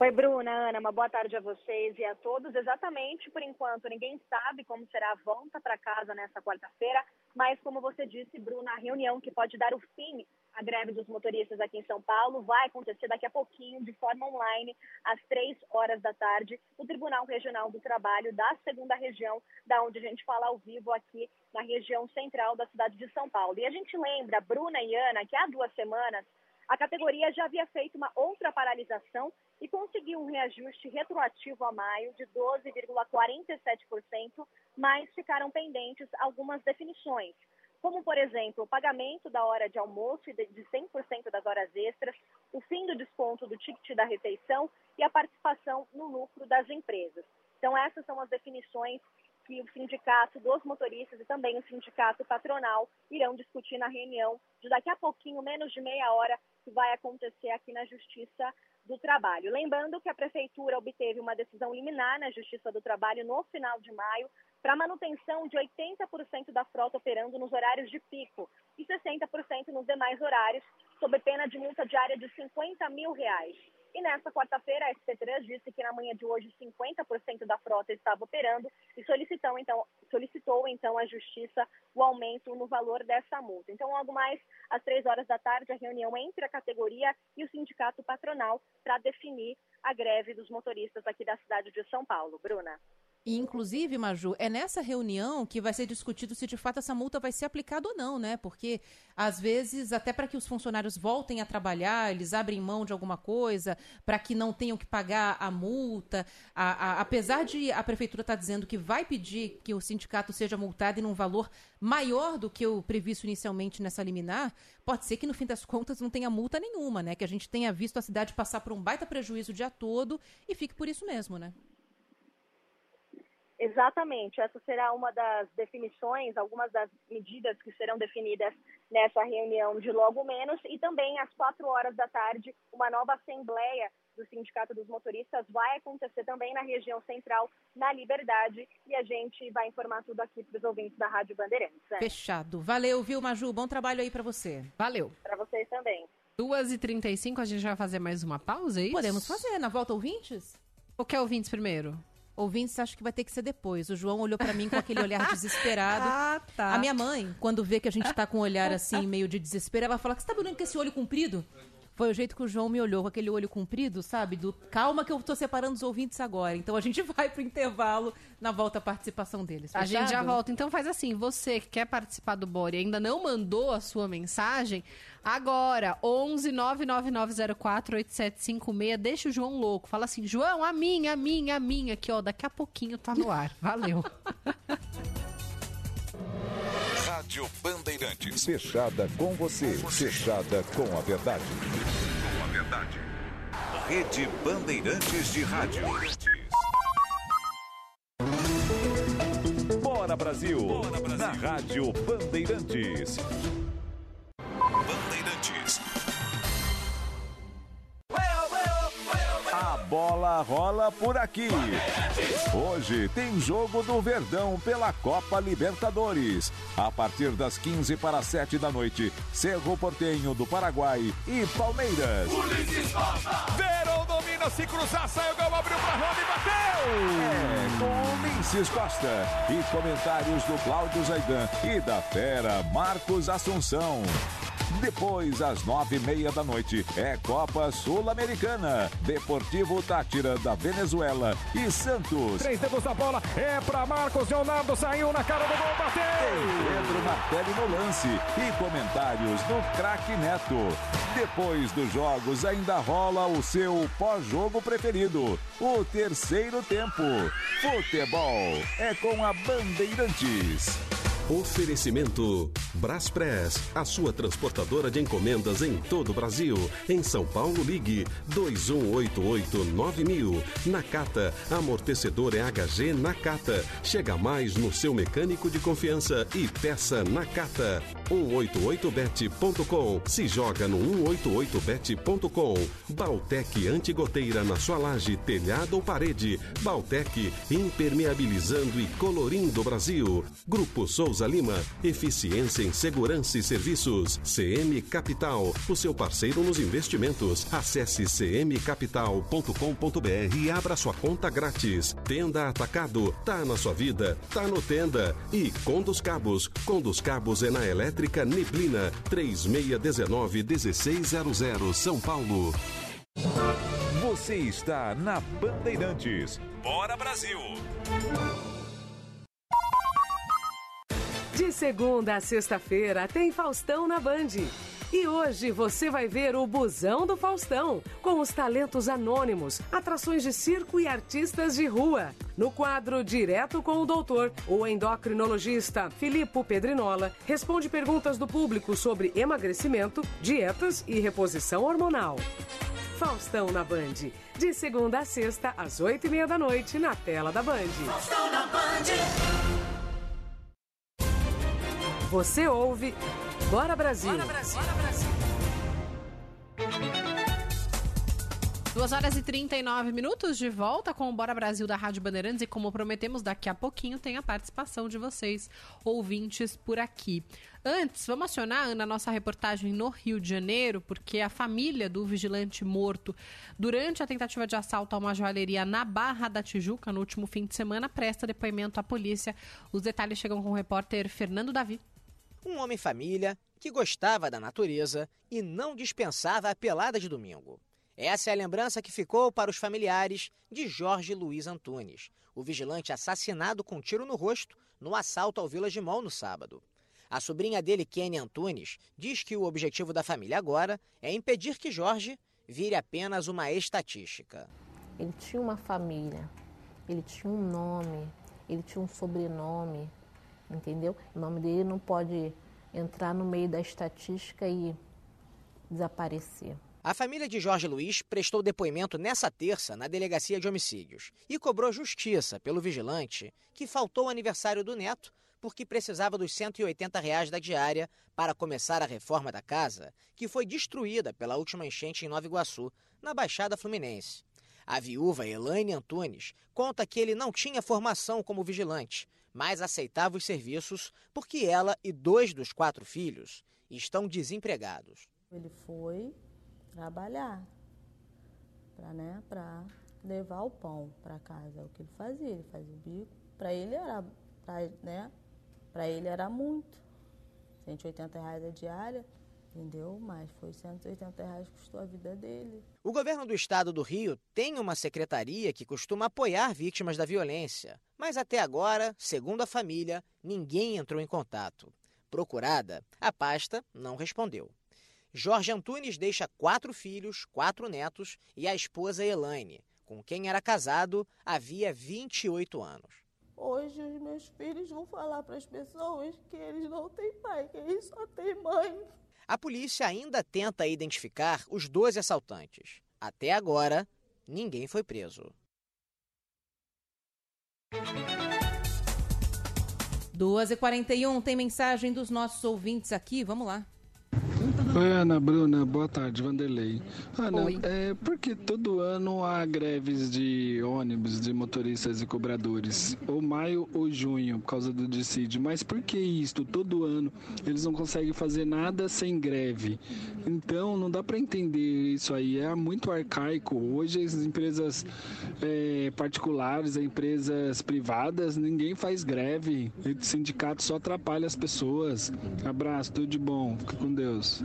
Speaker 48: Oi, Bruna, Ana, uma boa tarde a vocês e a todos. Exatamente, por enquanto, ninguém sabe como será a volta para casa nessa quarta-feira, mas como você disse, Bruna, a reunião que pode dar o fim à greve dos motoristas aqui em São Paulo vai acontecer daqui a pouquinho, de forma online, às três horas da tarde, no Tribunal Regional do Trabalho da segunda região, da onde a gente fala ao vivo aqui na região central da cidade de São Paulo. E a gente lembra, Bruna e Ana, que há duas semanas a categoria já havia feito uma outra paralisação e conseguiu um reajuste retroativo a maio de 12,47%, mas ficaram pendentes algumas definições, como, por exemplo, o pagamento da hora de almoço de 100% das horas extras, o fim do desconto do ticket da refeição e a participação no lucro das empresas. Então, essas são as definições que o sindicato dos motoristas e também o sindicato patronal irão discutir na reunião de daqui a pouquinho, menos de meia hora, que vai acontecer aqui na Justiça do Trabalho. Lembrando que a Prefeitura obteve uma decisão liminar na Justiça do Trabalho no final de maio para manutenção de 80% da frota operando nos horários de pico e 60% nos demais horários, sob pena de multa diária de 50 mil reais. E nesta quarta-feira, a SP3 disse que na manhã de hoje 50% da frota estava operando e solicitou então, solicitou então à Justiça o aumento no valor dessa multa. Então, logo mais às três horas da tarde, a reunião entre a categoria e o sindicato patronal para definir a greve dos motoristas aqui da cidade de São Paulo. Bruna.
Speaker 4: E, inclusive, Maju, é nessa reunião que vai ser discutido se de fato essa multa vai ser aplicada ou não, né? Porque, às vezes, até para que os funcionários voltem a trabalhar, eles abrem mão de alguma coisa, para que não tenham que pagar a multa. A, a, apesar de a prefeitura estar tá dizendo que vai pedir que o sindicato seja multado em um valor maior do que o previsto inicialmente nessa liminar, pode ser que, no fim das contas, não tenha multa nenhuma, né? Que a gente tenha visto a cidade passar por um baita prejuízo o dia todo e fique por isso mesmo, né?
Speaker 48: Exatamente, essa será uma das definições, algumas das medidas que serão definidas nessa reunião de logo menos e também às quatro horas da tarde uma nova assembleia do Sindicato dos Motoristas vai acontecer também na região central, na Liberdade, e a gente vai informar tudo aqui para os ouvintes da Rádio Bandeirantes. Né?
Speaker 4: Fechado. Valeu, viu, Maju? Bom trabalho aí para você. Valeu.
Speaker 48: Para vocês também.
Speaker 5: 2h35, a gente vai fazer mais uma pausa, é isso?
Speaker 4: Podemos fazer. Na volta, ouvintes?
Speaker 5: Ou quer ouvintes primeiro?
Speaker 4: Ouvintes, acho que vai ter que ser depois. O João olhou para mim com aquele olhar desesperado.
Speaker 5: ah, tá.
Speaker 4: A minha mãe, quando vê que a gente tá com um olhar assim, meio de desespero, ela fala: Você tá olhando com esse olho comprido? Foi o jeito que o João me olhou, com aquele olho comprido, sabe? Do calma que eu tô separando os ouvintes agora. Então a gente vai pro intervalo na volta a participação deles.
Speaker 5: Fechado? A gente já volta. Então faz assim, você que quer participar do Bore e ainda não mandou a sua mensagem, agora 11 99904 8756, deixa o João louco. Fala assim: "João, a minha, a minha, a minha", que ó, daqui a pouquinho tá no ar. Valeu.
Speaker 1: Rádio Bandeirantes. Fechada com você. Fechada com a verdade. Com a verdade. Rede Bandeirantes de Rádio. Bora Brasil. Bora Brasil. Na Rádio Bandeirantes. Bandeirantes. Bola rola por aqui. Hoje tem jogo do Verdão pela Copa Libertadores. A partir das 15 para 7 da noite, Cerro Portenho do Paraguai e Palmeiras.
Speaker 36: Verão domina, se cruzar, sai o gol, abriu pra Rony e bateu!
Speaker 1: É, com Ulisses Costa e comentários do Cláudio Zaidan e da fera Marcos Assunção. Depois, às nove e meia da noite, é Copa Sul-Americana. Deportivo Tátira da Venezuela e Santos.
Speaker 36: Três dedos da bola, é pra Marcos Leonardo, saiu na cara do gol, bateu!
Speaker 1: Tem Pedro Martelli no lance e comentários do craque Neto. Depois dos jogos, ainda rola o seu pós-jogo preferido, o terceiro tempo. Futebol é com a Bandeirantes.
Speaker 49: Oferecimento Braspress, a sua transportadora de encomendas em todo o Brasil. Em São Paulo, ligue 2188-9000. Nakata, amortecedor EHG Nakata. Chega mais no seu mecânico de confiança e peça Nakata. 188bet.com. Se joga no 188bet.com. Baltec antigoteira na sua laje, telhado ou parede. Baltec impermeabilizando e colorindo o Brasil. Grupo Souza Lima, eficiência em segurança e serviços. CM Capital, o seu parceiro nos investimentos. Acesse cmcapital.com.br e abra sua conta grátis. Tenda Atacado, tá na sua vida, tá no Tenda. E Condos Cabos, Condos Cabos é na Elétrica Neblina, 3619-1600 São Paulo.
Speaker 1: Você está na Bandeirantes. Bora Brasil!
Speaker 3: De segunda a sexta-feira tem Faustão na Band. E hoje você vai ver o Busão do Faustão, com os talentos anônimos, atrações de circo e artistas de rua. No quadro Direto com o Doutor, o endocrinologista Filippo Pedrinola responde perguntas do público sobre emagrecimento, dietas e reposição hormonal. Faustão na Band, de segunda a sexta, às oito e meia da noite, na tela da Band.
Speaker 50: Faustão na Band.
Speaker 3: Você ouve Bora Brasil.
Speaker 50: Bora Brasil. Bora Brasil.
Speaker 5: 2 horas e 39 minutos de volta com o Bora Brasil da Rádio Bandeirantes e como prometemos, daqui a pouquinho tem a participação de vocês, ouvintes por aqui. Antes, vamos acionar, Ana, nossa reportagem no Rio de Janeiro, porque a família do vigilante morto durante a tentativa de assalto a uma joalheria na Barra da Tijuca no último fim de semana presta depoimento à polícia. Os detalhes chegam com o repórter Fernando Davi.
Speaker 51: Um homem família que gostava da natureza e não dispensava a pelada de domingo. Essa é a lembrança que ficou para os familiares de Jorge Luiz Antunes, o vigilante assassinado com um tiro no rosto no assalto ao Village Mall no sábado. A sobrinha dele, Kenny Antunes, diz que o objetivo da família agora é impedir que Jorge vire apenas uma estatística.
Speaker 52: Ele tinha uma família, ele tinha um nome, ele tinha um sobrenome, entendeu? O nome dele não pode entrar no meio da estatística e desaparecer.
Speaker 51: A família de Jorge Luiz prestou depoimento nessa terça na Delegacia de Homicídios e cobrou justiça pelo vigilante que faltou o aniversário do neto porque precisava dos 180 reais da diária para começar a reforma da casa, que foi destruída pela última enchente em Nova Iguaçu, na Baixada Fluminense. A viúva Elaine Antunes conta que ele não tinha formação como vigilante, mas aceitava os serviços porque ela e dois dos quatro filhos estão desempregados.
Speaker 52: Ele foi trabalhar para né, levar o pão para casa. É o que ele fazia, ele fazia o bico. Para ele era, pra, né, para ele era muito. 180 reais a diária, entendeu? Mas foi 180 reais que custou a vida dele.
Speaker 51: O governo do estado do Rio tem uma secretaria que costuma apoiar vítimas da violência. Mas até agora, segundo a família, ninguém entrou em contato. Procurada, a pasta não respondeu. Jorge Antunes deixa quatro filhos, quatro netos e a esposa Elaine, com quem era casado havia 28 anos.
Speaker 52: Hoje os meus filhos vão falar para as pessoas que eles não têm pai, que eles só têm mãe.
Speaker 51: A polícia ainda tenta identificar os 12 assaltantes. Até agora, ninguém foi preso.
Speaker 4: 2h41, tem mensagem dos nossos ouvintes aqui, vamos lá.
Speaker 53: Oi, Ana Bruna, boa tarde, Vanderlei. Ana, Oi. é porque todo ano há greves de ônibus, de motoristas e cobradores, ou maio ou junho, por causa do dissídio. Mas por que isto? Todo ano eles não conseguem fazer nada sem greve. Então não dá para entender isso aí, é muito arcaico. Hoje as empresas é, particulares, as empresas privadas, ninguém faz greve. O sindicato só atrapalha as pessoas. Abraço, tudo de bom, fica com Deus.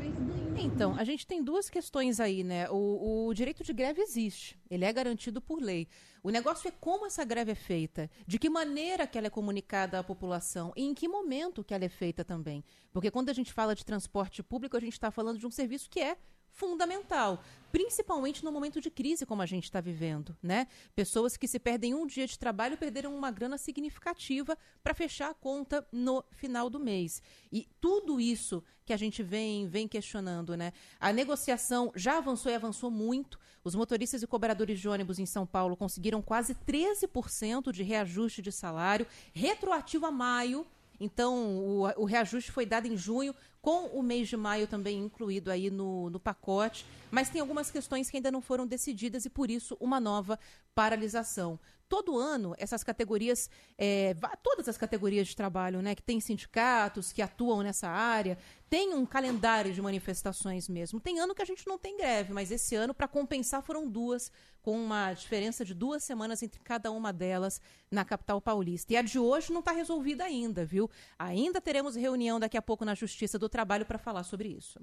Speaker 4: Então, a gente tem duas questões aí, né? O, o, direito de greve existe, ele é garantido por lei. O negócio é como essa greve é feita, de que maneira que ela é comunicada à população e em que momento que ela é feita também. Porque quando a gente fala de transporte público, a gente está falando de um serviço que é fundamental, principalmente no momento de crise como a gente está vivendo, né? Pessoas que se perdem um dia de trabalho perderam uma grana significativa para fechar a conta no final do mês. E tudo isso que a gente vem vem questionando, né? A negociação já avançou e avançou muito. Os motoristas e cobradores de ônibus em São Paulo conseguiram quase 13% de reajuste de salário retroativo a maio. Então, o, o reajuste foi dado em junho, com o mês de maio também incluído aí no, no pacote, mas tem algumas questões que ainda não foram decididas e por isso uma nova paralisação todo ano essas categorias, é, todas as categorias de trabalho, né, que tem sindicatos que atuam nessa área, tem um calendário de manifestações mesmo. Tem ano que a gente não tem greve, mas esse ano, para compensar, foram duas, com uma diferença de duas semanas entre cada uma delas na capital paulista. E a de hoje não está resolvida ainda, viu? Ainda teremos reunião daqui a pouco na Justiça do Trabalho para falar sobre isso.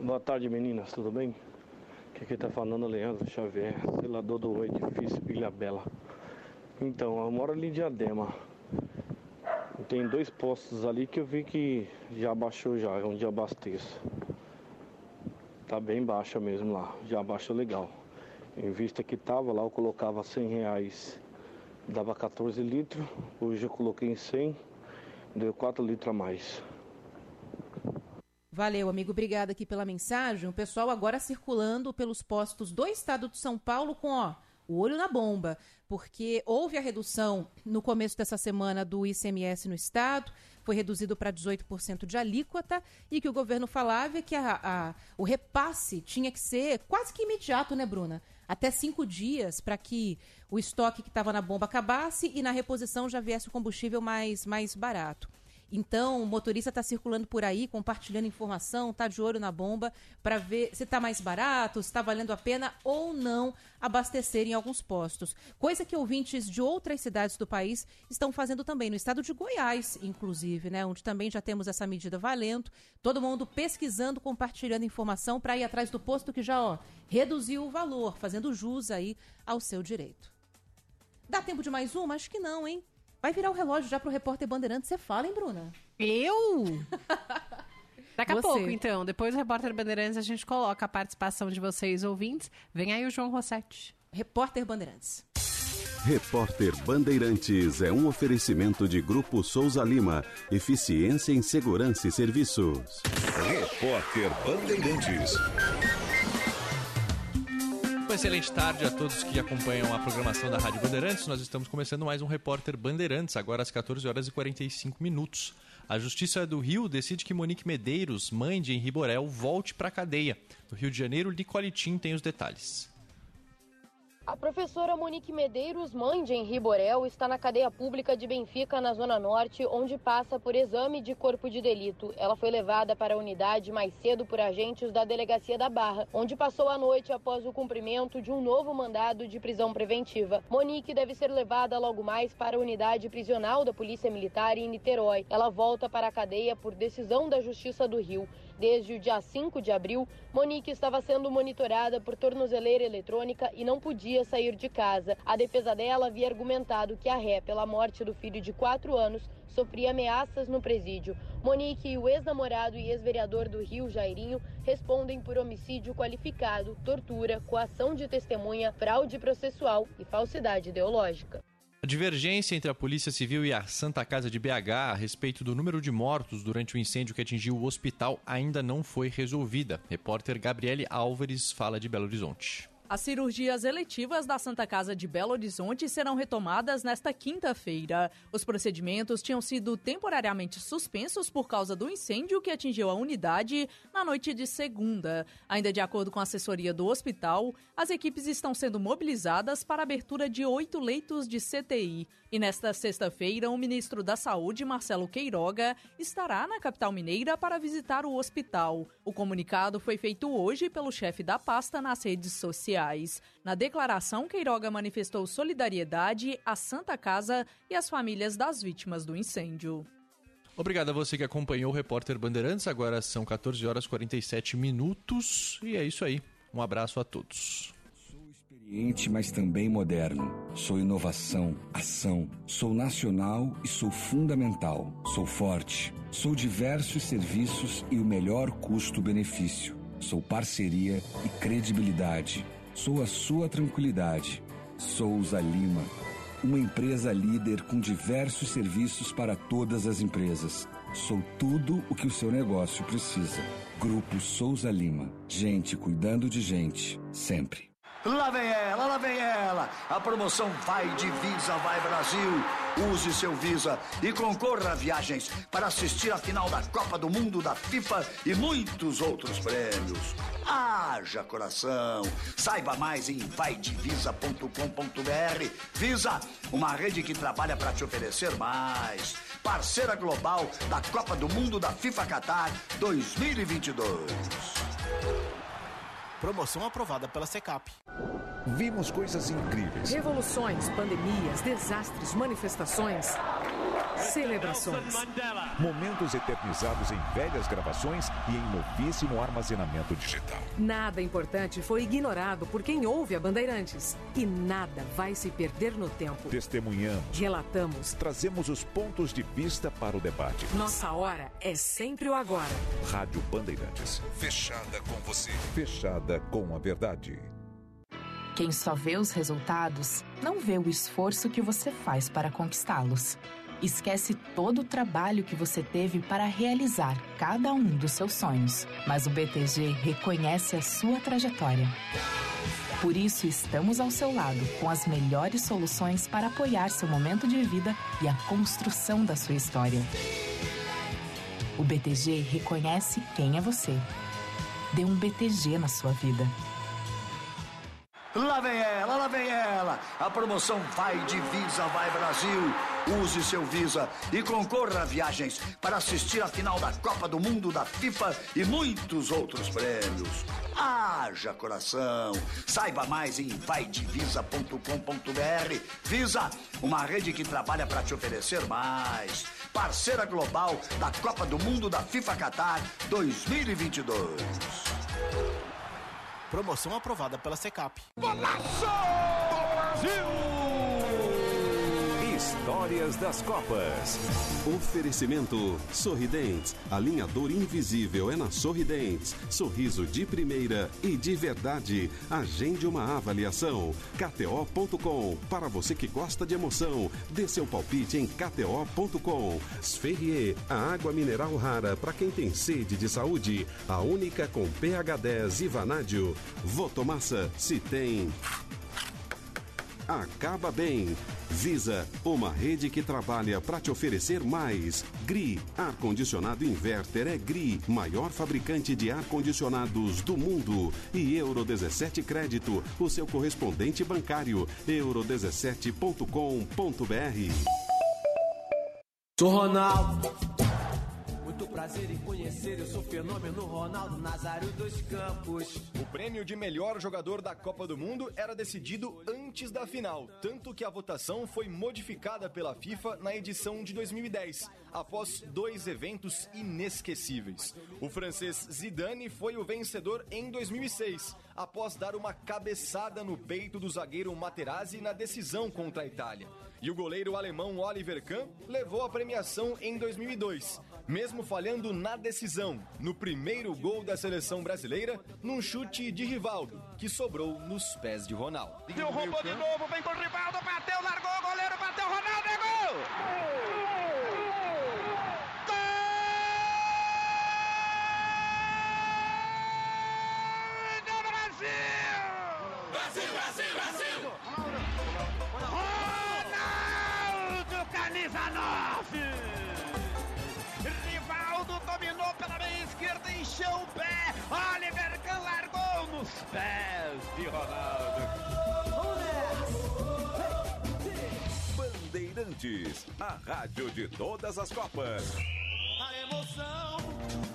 Speaker 54: Boa tarde, meninas, tudo bem? Aqui está falando é Leandro Xavier, zelador do edifício Ilha Bela. Então, eu moro ali em Diadema. Tem dois postos ali que eu vi que já baixou já, é onde abasteço. Tá bem baixa mesmo lá, já baixou legal. Em vista que tava lá, eu colocava 100 reais, dava 14 litros. Hoje eu coloquei em 100, deu 4 litros a mais.
Speaker 4: Valeu, amigo. Obrigada aqui pela mensagem. O pessoal agora circulando pelos postos do estado de São Paulo com, ó, o olho na bomba, porque houve a redução no começo dessa semana do ICMS no estado, foi reduzido para 18% de alíquota e que o governo falava que a, a, o repasse tinha que ser quase que imediato, né, Bruna? Até cinco dias para que o estoque que estava na bomba acabasse e na reposição já viesse o combustível mais, mais barato. Então, o motorista está circulando por aí, compartilhando informação, está de olho na bomba para ver se está mais barato, se está valendo a pena ou não abastecer em alguns postos. Coisa que ouvintes de outras cidades do país estão fazendo também, no estado de Goiás, inclusive, né, onde também já temos essa medida valendo. Todo mundo pesquisando, compartilhando informação para ir atrás do posto que já ó, reduziu o valor, fazendo jus aí ao seu direito. Dá tempo de mais uma? Acho que não, hein? Vai virar o relógio já pro repórter Bandeirante. Você fala, hein, Bruna?
Speaker 5: Eu? Daqui a Você. pouco, então. Depois do repórter Bandeirantes, a gente coloca a participação de vocês, ouvintes. Vem aí o João Rossetti.
Speaker 4: Repórter Bandeirantes.
Speaker 49: Repórter Bandeirantes é um oferecimento de Grupo Souza Lima. Eficiência em Segurança e Serviços.
Speaker 1: Repórter Bandeirantes.
Speaker 55: Uma excelente tarde a todos que acompanham a programação da Rádio Bandeirantes. Nós estamos começando mais um Repórter Bandeirantes, agora às 14 horas e 45 minutos. A Justiça do Rio decide que Monique Medeiros, mãe de Henri Borel, volte para a cadeia. No Rio de Janeiro, Nicole Tim tem os detalhes.
Speaker 56: A professora Monique Medeiros, mãe de Henri Borel, está na cadeia pública de Benfica, na Zona Norte, onde passa por exame de corpo de delito. Ela foi levada para a unidade mais cedo por agentes da Delegacia da Barra, onde passou a noite após o cumprimento de um novo mandado de prisão preventiva. Monique deve ser levada logo mais para a unidade prisional da Polícia Militar em Niterói. Ela volta para a cadeia por decisão da Justiça do Rio. Desde o dia 5 de abril, Monique estava sendo monitorada por tornozeleira eletrônica e não podia sair de casa. A defesa dela havia argumentado que a ré, pela morte do filho de 4 anos, sofria ameaças no presídio. Monique e o ex-namorado e ex-vereador do Rio, Jairinho, respondem por homicídio qualificado, tortura, coação de testemunha, fraude processual e falsidade ideológica.
Speaker 55: A divergência entre a Polícia Civil e a Santa Casa de BH a respeito do número de mortos durante o incêndio que atingiu o hospital ainda não foi resolvida. Repórter Gabriele Álvares fala de Belo Horizonte.
Speaker 57: As cirurgias eletivas da Santa Casa de Belo Horizonte serão retomadas nesta quinta-feira. Os procedimentos tinham sido temporariamente suspensos por causa do incêndio que atingiu a unidade na noite de segunda. Ainda de acordo com a assessoria do hospital, as equipes estão sendo mobilizadas para a abertura de oito leitos de CTI. E nesta sexta-feira, o ministro da Saúde, Marcelo Queiroga, estará na capital mineira para visitar o hospital. O comunicado foi feito hoje pelo chefe da pasta nas redes sociais. Na declaração, Queiroga manifestou solidariedade à Santa Casa e às famílias das vítimas do incêndio.
Speaker 55: Obrigado a você que acompanhou o Repórter Bandeirantes. Agora são 14 horas e 47 minutos. E é isso aí. Um abraço a todos.
Speaker 58: Experiente, mas também moderno. Sou inovação, ação. Sou nacional e sou fundamental. Sou forte. Sou diversos serviços e o melhor custo-benefício. Sou parceria e credibilidade. Sou a sua tranquilidade. Souza Lima. Uma empresa líder com diversos serviços para todas as empresas. Sou tudo o que o seu negócio precisa. Grupo Souza Lima. Gente cuidando de gente. Sempre.
Speaker 44: Lá vem ela, lá vem ela. A promoção Vai de Visa, Vai Brasil. Use seu Visa e concorra a viagens para assistir a final da Copa do Mundo da FIFA e muitos outros prêmios. Haja coração. Saiba mais em vaidevisa.com.br. Visa, uma rede que trabalha para te oferecer mais. Parceira global da Copa do Mundo da FIFA Qatar 2022.
Speaker 59: Promoção aprovada pela Secap.
Speaker 1: Vimos coisas incríveis.
Speaker 3: Revoluções, pandemias, desastres, manifestações, celebrações.
Speaker 1: Momentos eternizados em velhas gravações e em novíssimo armazenamento digital.
Speaker 3: Nada importante foi ignorado por quem ouve a Bandeirantes. E nada vai se perder no tempo.
Speaker 1: Testemunhamos,
Speaker 3: Relatamos.
Speaker 1: trazemos os pontos de vista para o debate.
Speaker 3: Nossa hora é sempre o agora.
Speaker 1: Rádio Bandeirantes. Fechada com você. Fechada com a verdade.
Speaker 60: Quem só vê os resultados não vê o esforço que você faz para conquistá-los. Esquece todo o trabalho que você teve para realizar cada um dos seus sonhos. Mas o BTG reconhece a sua trajetória. Por isso, estamos ao seu lado com as melhores soluções para apoiar seu momento de vida e a construção da sua história. O BTG reconhece quem é você. Dê um BTG na sua vida.
Speaker 44: Lá vem ela, lá vem ela. A promoção Vai de Visa, Vai Brasil. Use seu Visa e concorra a viagens para assistir a final da Copa do Mundo da FIFA e muitos outros prêmios. Haja coração. Saiba mais em vaidevisa.com.br. Visa, uma rede que trabalha para te oferecer mais. Parceira global da Copa do Mundo da FIFA Qatar 2022.
Speaker 59: Promoção aprovada pela Secap.
Speaker 1: Histórias das Copas.
Speaker 49: Oferecimento Sorridentes. Alinhador invisível é na Sorridentes. Sorriso de primeira e de verdade. Agende uma avaliação. KTO.com. Para você que gosta de emoção, dê seu palpite em KTO.com. Sferrier. A água mineral rara para quem tem sede de saúde. A única com pH 10 e vanádio. Votomassa. Se tem. Acaba bem. Visa, uma rede que trabalha para te oferecer mais. GRI, ar-condicionado inverter é GRI, maior fabricante de ar-condicionados do mundo. E Euro 17 Crédito, o seu correspondente bancário. euro17.com.br.
Speaker 61: Sou Ronaldo. Muito prazer em conhecer, eu sou fenômeno Ronaldo Nazário dos Campos.
Speaker 62: O prêmio de melhor jogador da Copa do Mundo era decidido antes da final, tanto que a votação foi modificada pela FIFA na edição de 2010, após dois eventos inesquecíveis. O francês Zidane foi o vencedor em 2006, após dar uma cabeçada no peito do zagueiro Materazzi na decisão contra a Itália. E o goleiro alemão Oliver Kahn levou a premiação em 2002, mesmo falhando na decisão, no primeiro gol da seleção brasileira, num chute de Rivaldo, que sobrou nos pés de Ronaldo.
Speaker 63: Deu roubou de novo, vem com o Rivaldo, bateu, largou o goleiro, bateu, Ronaldo, é gol! Brasil! Brasil, Brasil! Ronaldo, camisa 9! Pela meia esquerda, encheu o pé. Oliver Kahn largou nos pés de Ronaldo.
Speaker 1: Bandeirantes, a rádio de todas as Copas.
Speaker 63: A emoção,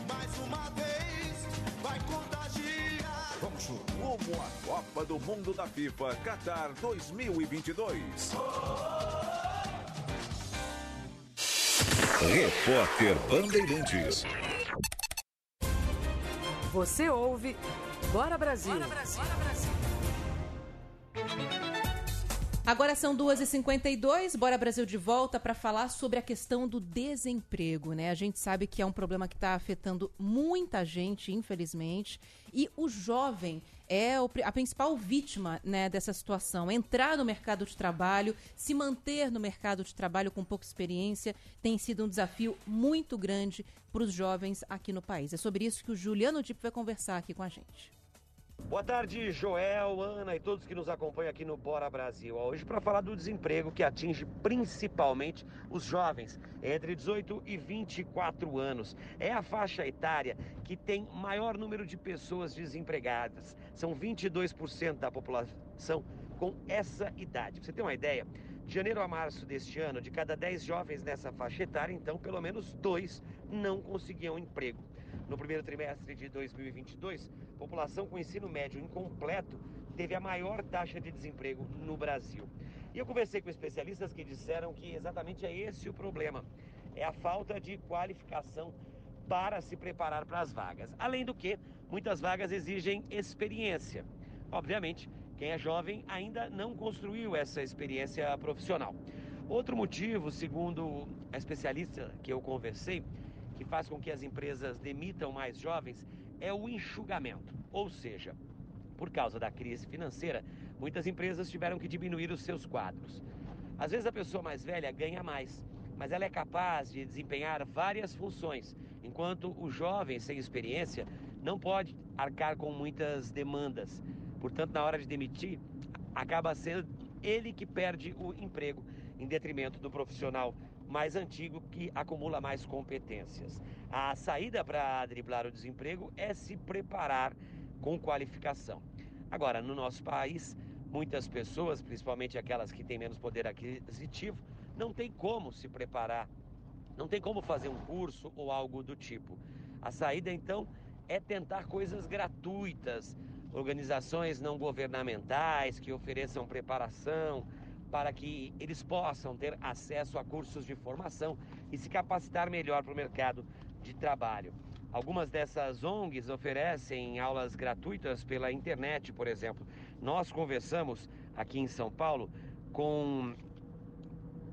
Speaker 63: mais uma vez, vai contagiar.
Speaker 1: Vamos rumo à Copa do Mundo da FIFA Qatar 2022. Repórter Bandeirantes.
Speaker 3: Você ouve Bora Brasil. Bora Brasil.
Speaker 4: Agora são 2h52, bora Brasil de volta para falar sobre a questão do desemprego, né? A gente sabe que é um problema que está afetando muita gente, infelizmente, e o jovem é a principal vítima né, dessa situação. Entrar no mercado de trabalho, se manter no mercado de trabalho com pouca experiência, tem sido um desafio muito grande para os jovens aqui no país. É sobre isso que o Juliano Dip vai conversar aqui com a gente.
Speaker 64: Boa tarde, Joel, Ana e todos que nos acompanham aqui no Bora Brasil. Hoje para falar do desemprego que atinge principalmente os jovens entre 18 e 24 anos. É a faixa etária que tem maior número de pessoas desempregadas. São 22% da população com essa idade. Pra você ter uma ideia, de janeiro a março deste ano, de cada 10 jovens nessa faixa etária, então pelo menos dois não conseguiam emprego. No primeiro trimestre de 2022, a população com ensino médio incompleto teve a maior taxa de desemprego no Brasil. E eu conversei com especialistas que disseram que exatamente é esse o problema: é a falta de qualificação para se preparar para as vagas. Além do que, muitas vagas exigem experiência. Obviamente, quem é jovem ainda não construiu essa experiência profissional. Outro motivo, segundo a especialista que eu conversei, que faz com que as empresas demitam mais jovens é o enxugamento. Ou seja, por causa da crise financeira, muitas empresas tiveram que diminuir os seus quadros. Às vezes a pessoa mais velha ganha mais, mas ela é capaz de desempenhar várias funções, enquanto o jovem sem experiência não pode arcar com muitas demandas. Portanto, na hora de demitir, acaba sendo ele que perde o emprego em detrimento do profissional mais antigo que acumula mais competências. A saída para driblar o desemprego é se preparar com qualificação. Agora, no nosso país, muitas pessoas, principalmente aquelas que têm menos poder aquisitivo, não tem como se preparar, não tem como fazer um curso ou algo do tipo. A saída, então, é tentar coisas gratuitas, organizações não governamentais que ofereçam preparação para que eles possam ter acesso a cursos de formação e se capacitar melhor para o mercado de trabalho. Algumas dessas ONGs oferecem aulas gratuitas pela internet, por exemplo. Nós conversamos aqui em São Paulo com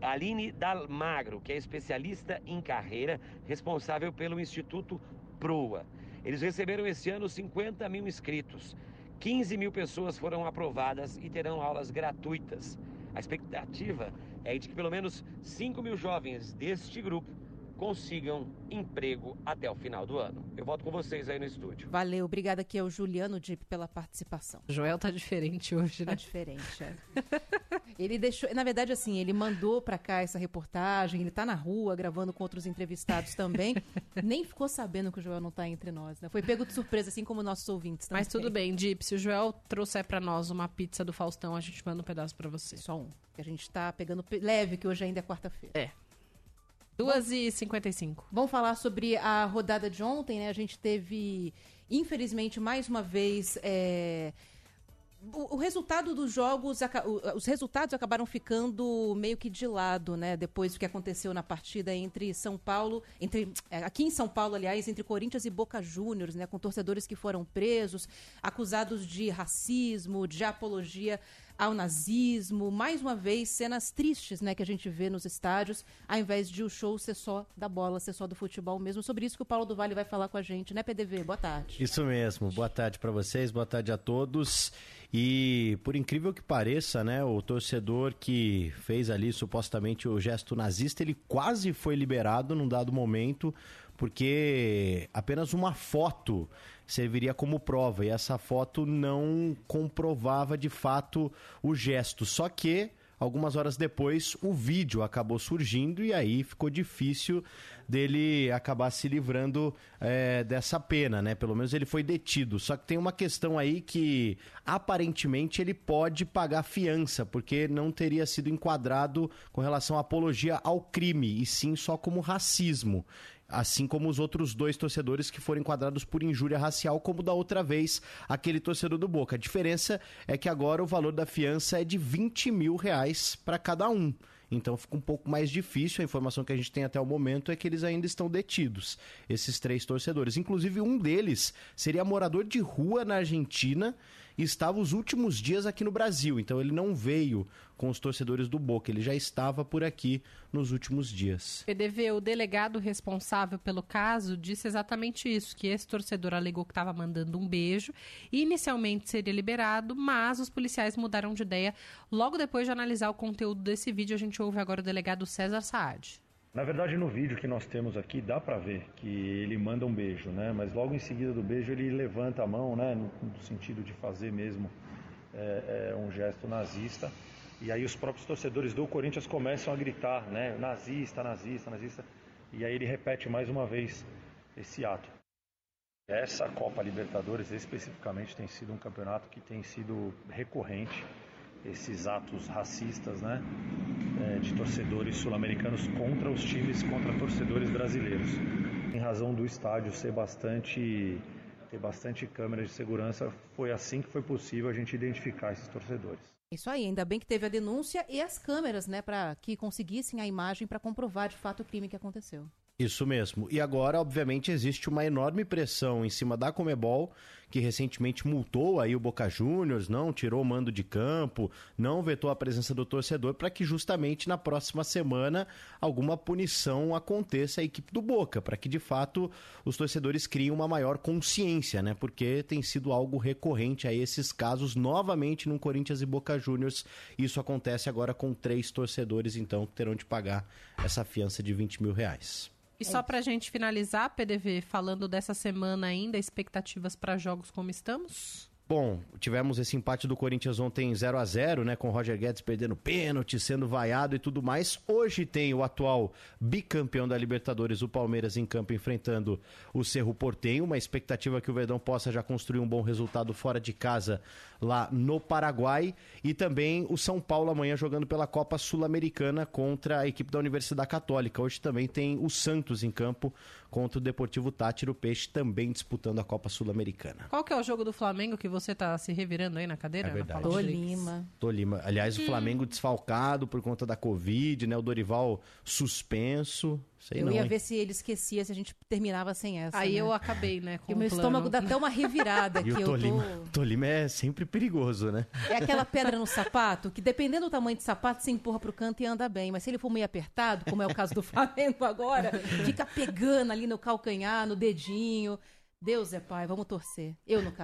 Speaker 64: Aline Dalmagro, que é especialista em carreira, responsável pelo Instituto Proa. Eles receberam esse ano 50 mil inscritos. 15 mil pessoas foram aprovadas e terão aulas gratuitas. A expectativa é de que pelo menos 5 mil jovens deste grupo consigam emprego até o final do ano. Eu volto com vocês aí no estúdio.
Speaker 4: Valeu, obrigada aqui ao Juliano Dip pela participação.
Speaker 5: Joel tá diferente hoje, né?
Speaker 4: Tá diferente, é. Ele deixou, na verdade, assim, ele mandou pra cá essa reportagem, ele tá na rua gravando com outros entrevistados também. Nem ficou sabendo que o Joel não tá entre nós, né? Foi pego de surpresa, assim como nossos ouvintes também.
Speaker 5: Mas tudo bem, Dip, se o Joel trouxer pra nós uma pizza do Faustão, a gente manda um pedaço pra você.
Speaker 4: Só um. Que a gente tá pegando pe- leve, que hoje ainda é quarta-feira.
Speaker 5: É. 2h55.
Speaker 4: Vamos falar sobre a rodada de ontem, né? A gente teve, infelizmente, mais uma vez. é, O, o resultado dos jogos, os resultados acabaram ficando meio que de lado, né? Depois do que aconteceu na partida entre São Paulo, entre é, aqui em São Paulo, aliás, entre Corinthians e Boca Juniors, né? Com torcedores que foram presos, acusados de racismo, de apologia ao nazismo, mais uma vez cenas tristes, né, que a gente vê nos estádios, ao invés de o show ser só da bola, ser só do futebol mesmo. Sobre isso que o Paulo do Vale vai falar com a gente, né, PDV? Boa tarde.
Speaker 65: Isso mesmo. Boa tarde para vocês, boa tarde a todos. E por incrível que pareça, né, o torcedor que fez ali supostamente o gesto nazista, ele quase foi liberado num dado momento porque apenas uma foto serviria como prova e essa foto não comprovava de fato o gesto. Só que algumas horas depois o vídeo acabou surgindo e aí ficou difícil dele acabar se livrando é, dessa pena, né? Pelo menos ele foi detido. Só que tem uma questão aí que aparentemente ele pode pagar fiança, porque não teria sido enquadrado com relação à apologia ao crime, e sim só como racismo assim como os outros dois torcedores que foram enquadrados por injúria racial, como da outra vez aquele torcedor do Boca. A diferença é que agora o valor da fiança é de 20 mil reais para cada um. Então fica um pouco mais difícil. A informação que a gente tem até o momento é que eles ainda estão detidos, esses três torcedores. Inclusive, um deles seria morador de rua na Argentina e estava os últimos dias aqui no Brasil. Então ele não veio com os torcedores do Boca, ele já estava por aqui nos últimos dias.
Speaker 5: PDV, o delegado responsável pelo caso, disse exatamente isso, que esse torcedor alegou que estava mandando um beijo e inicialmente seria liberado, mas os policiais mudaram de ideia logo depois de analisar o conteúdo desse vídeo. A gente ouve agora o delegado César Saad.
Speaker 66: Na verdade, no vídeo que nós temos aqui, dá para ver que ele manda um beijo, né? Mas logo em seguida do beijo ele levanta a mão, né? No, sentido de fazer mesmo é, é, um gesto nazista. E aí os próprios torcedores do Corinthians começam a gritar, né? Nazista, nazista, nazista. E aí ele repete mais uma vez esse ato. Essa Copa Libertadores especificamente tem sido um campeonato que tem sido recorrente esses atos racistas, né? É, de torcedores sul-americanos contra os times, contra torcedores brasileiros. Em razão do estádio ser bastante ter bastante câmeras de segurança, foi assim que foi possível a gente identificar esses torcedores.
Speaker 4: Isso aí, ainda bem que teve a denúncia e as câmeras, né, para que conseguissem a imagem para comprovar de fato o crime que aconteceu.
Speaker 65: Isso mesmo. E agora, obviamente, existe uma enorme pressão em cima da Comebol, que recentemente multou aí o Boca Juniors, não tirou o mando de campo, não vetou a presença do torcedor, para que justamente na próxima semana alguma punição aconteça à equipe do Boca, para que de fato os torcedores criem uma maior consciência, né? Porque tem sido algo recorrente a esses casos novamente no Corinthians e Boca Juniors. Isso acontece agora com três torcedores, então, que terão de pagar essa fiança de 20 mil reais.
Speaker 5: E só para a gente finalizar, PDV, falando dessa semana ainda, expectativas para jogos como estamos?
Speaker 65: Bom, tivemos esse empate do Corinthians ontem 0 a 0 né? Com o Roger Guedes perdendo pênalti, sendo vaiado e tudo mais. Hoje tem o atual bicampeão da Libertadores, o Palmeiras, em campo enfrentando o Cerro Portenho. Uma expectativa que o Verdão possa já construir um bom resultado fora de casa lá no Paraguai. E também o São Paulo amanhã jogando pela Copa Sul-Americana contra a equipe da Universidade Católica. Hoje também tem o Santos em campo contra o Deportivo Tátiro Peixe, também disputando a Copa Sul-Americana.
Speaker 5: Qual que é o jogo do Flamengo que você está se revirando aí na cadeira?
Speaker 65: É verdade.
Speaker 4: Tolima.
Speaker 65: Tolima. Aliás, o Flamengo desfalcado por conta da Covid, né? O Dorival suspenso. Sei
Speaker 4: eu
Speaker 65: não,
Speaker 4: ia
Speaker 65: hein?
Speaker 4: ver se ele esquecia, se a gente terminava sem essa.
Speaker 5: Aí
Speaker 4: né?
Speaker 5: eu acabei, né? Com
Speaker 4: E o meu
Speaker 5: plano.
Speaker 4: estômago dá até uma revirada
Speaker 65: E o Tolima,
Speaker 4: tô...
Speaker 65: Tolima é sempre perigoso, né?
Speaker 4: É aquela pedra no sapato, que dependendo do tamanho do sapato, você empurra pro canto e anda bem. Mas se ele for meio apertado, como é o caso do Flamengo agora, fica pegando ali no calcanhar, no dedinho. Deus é pai, vamos torcer. Eu, no caso.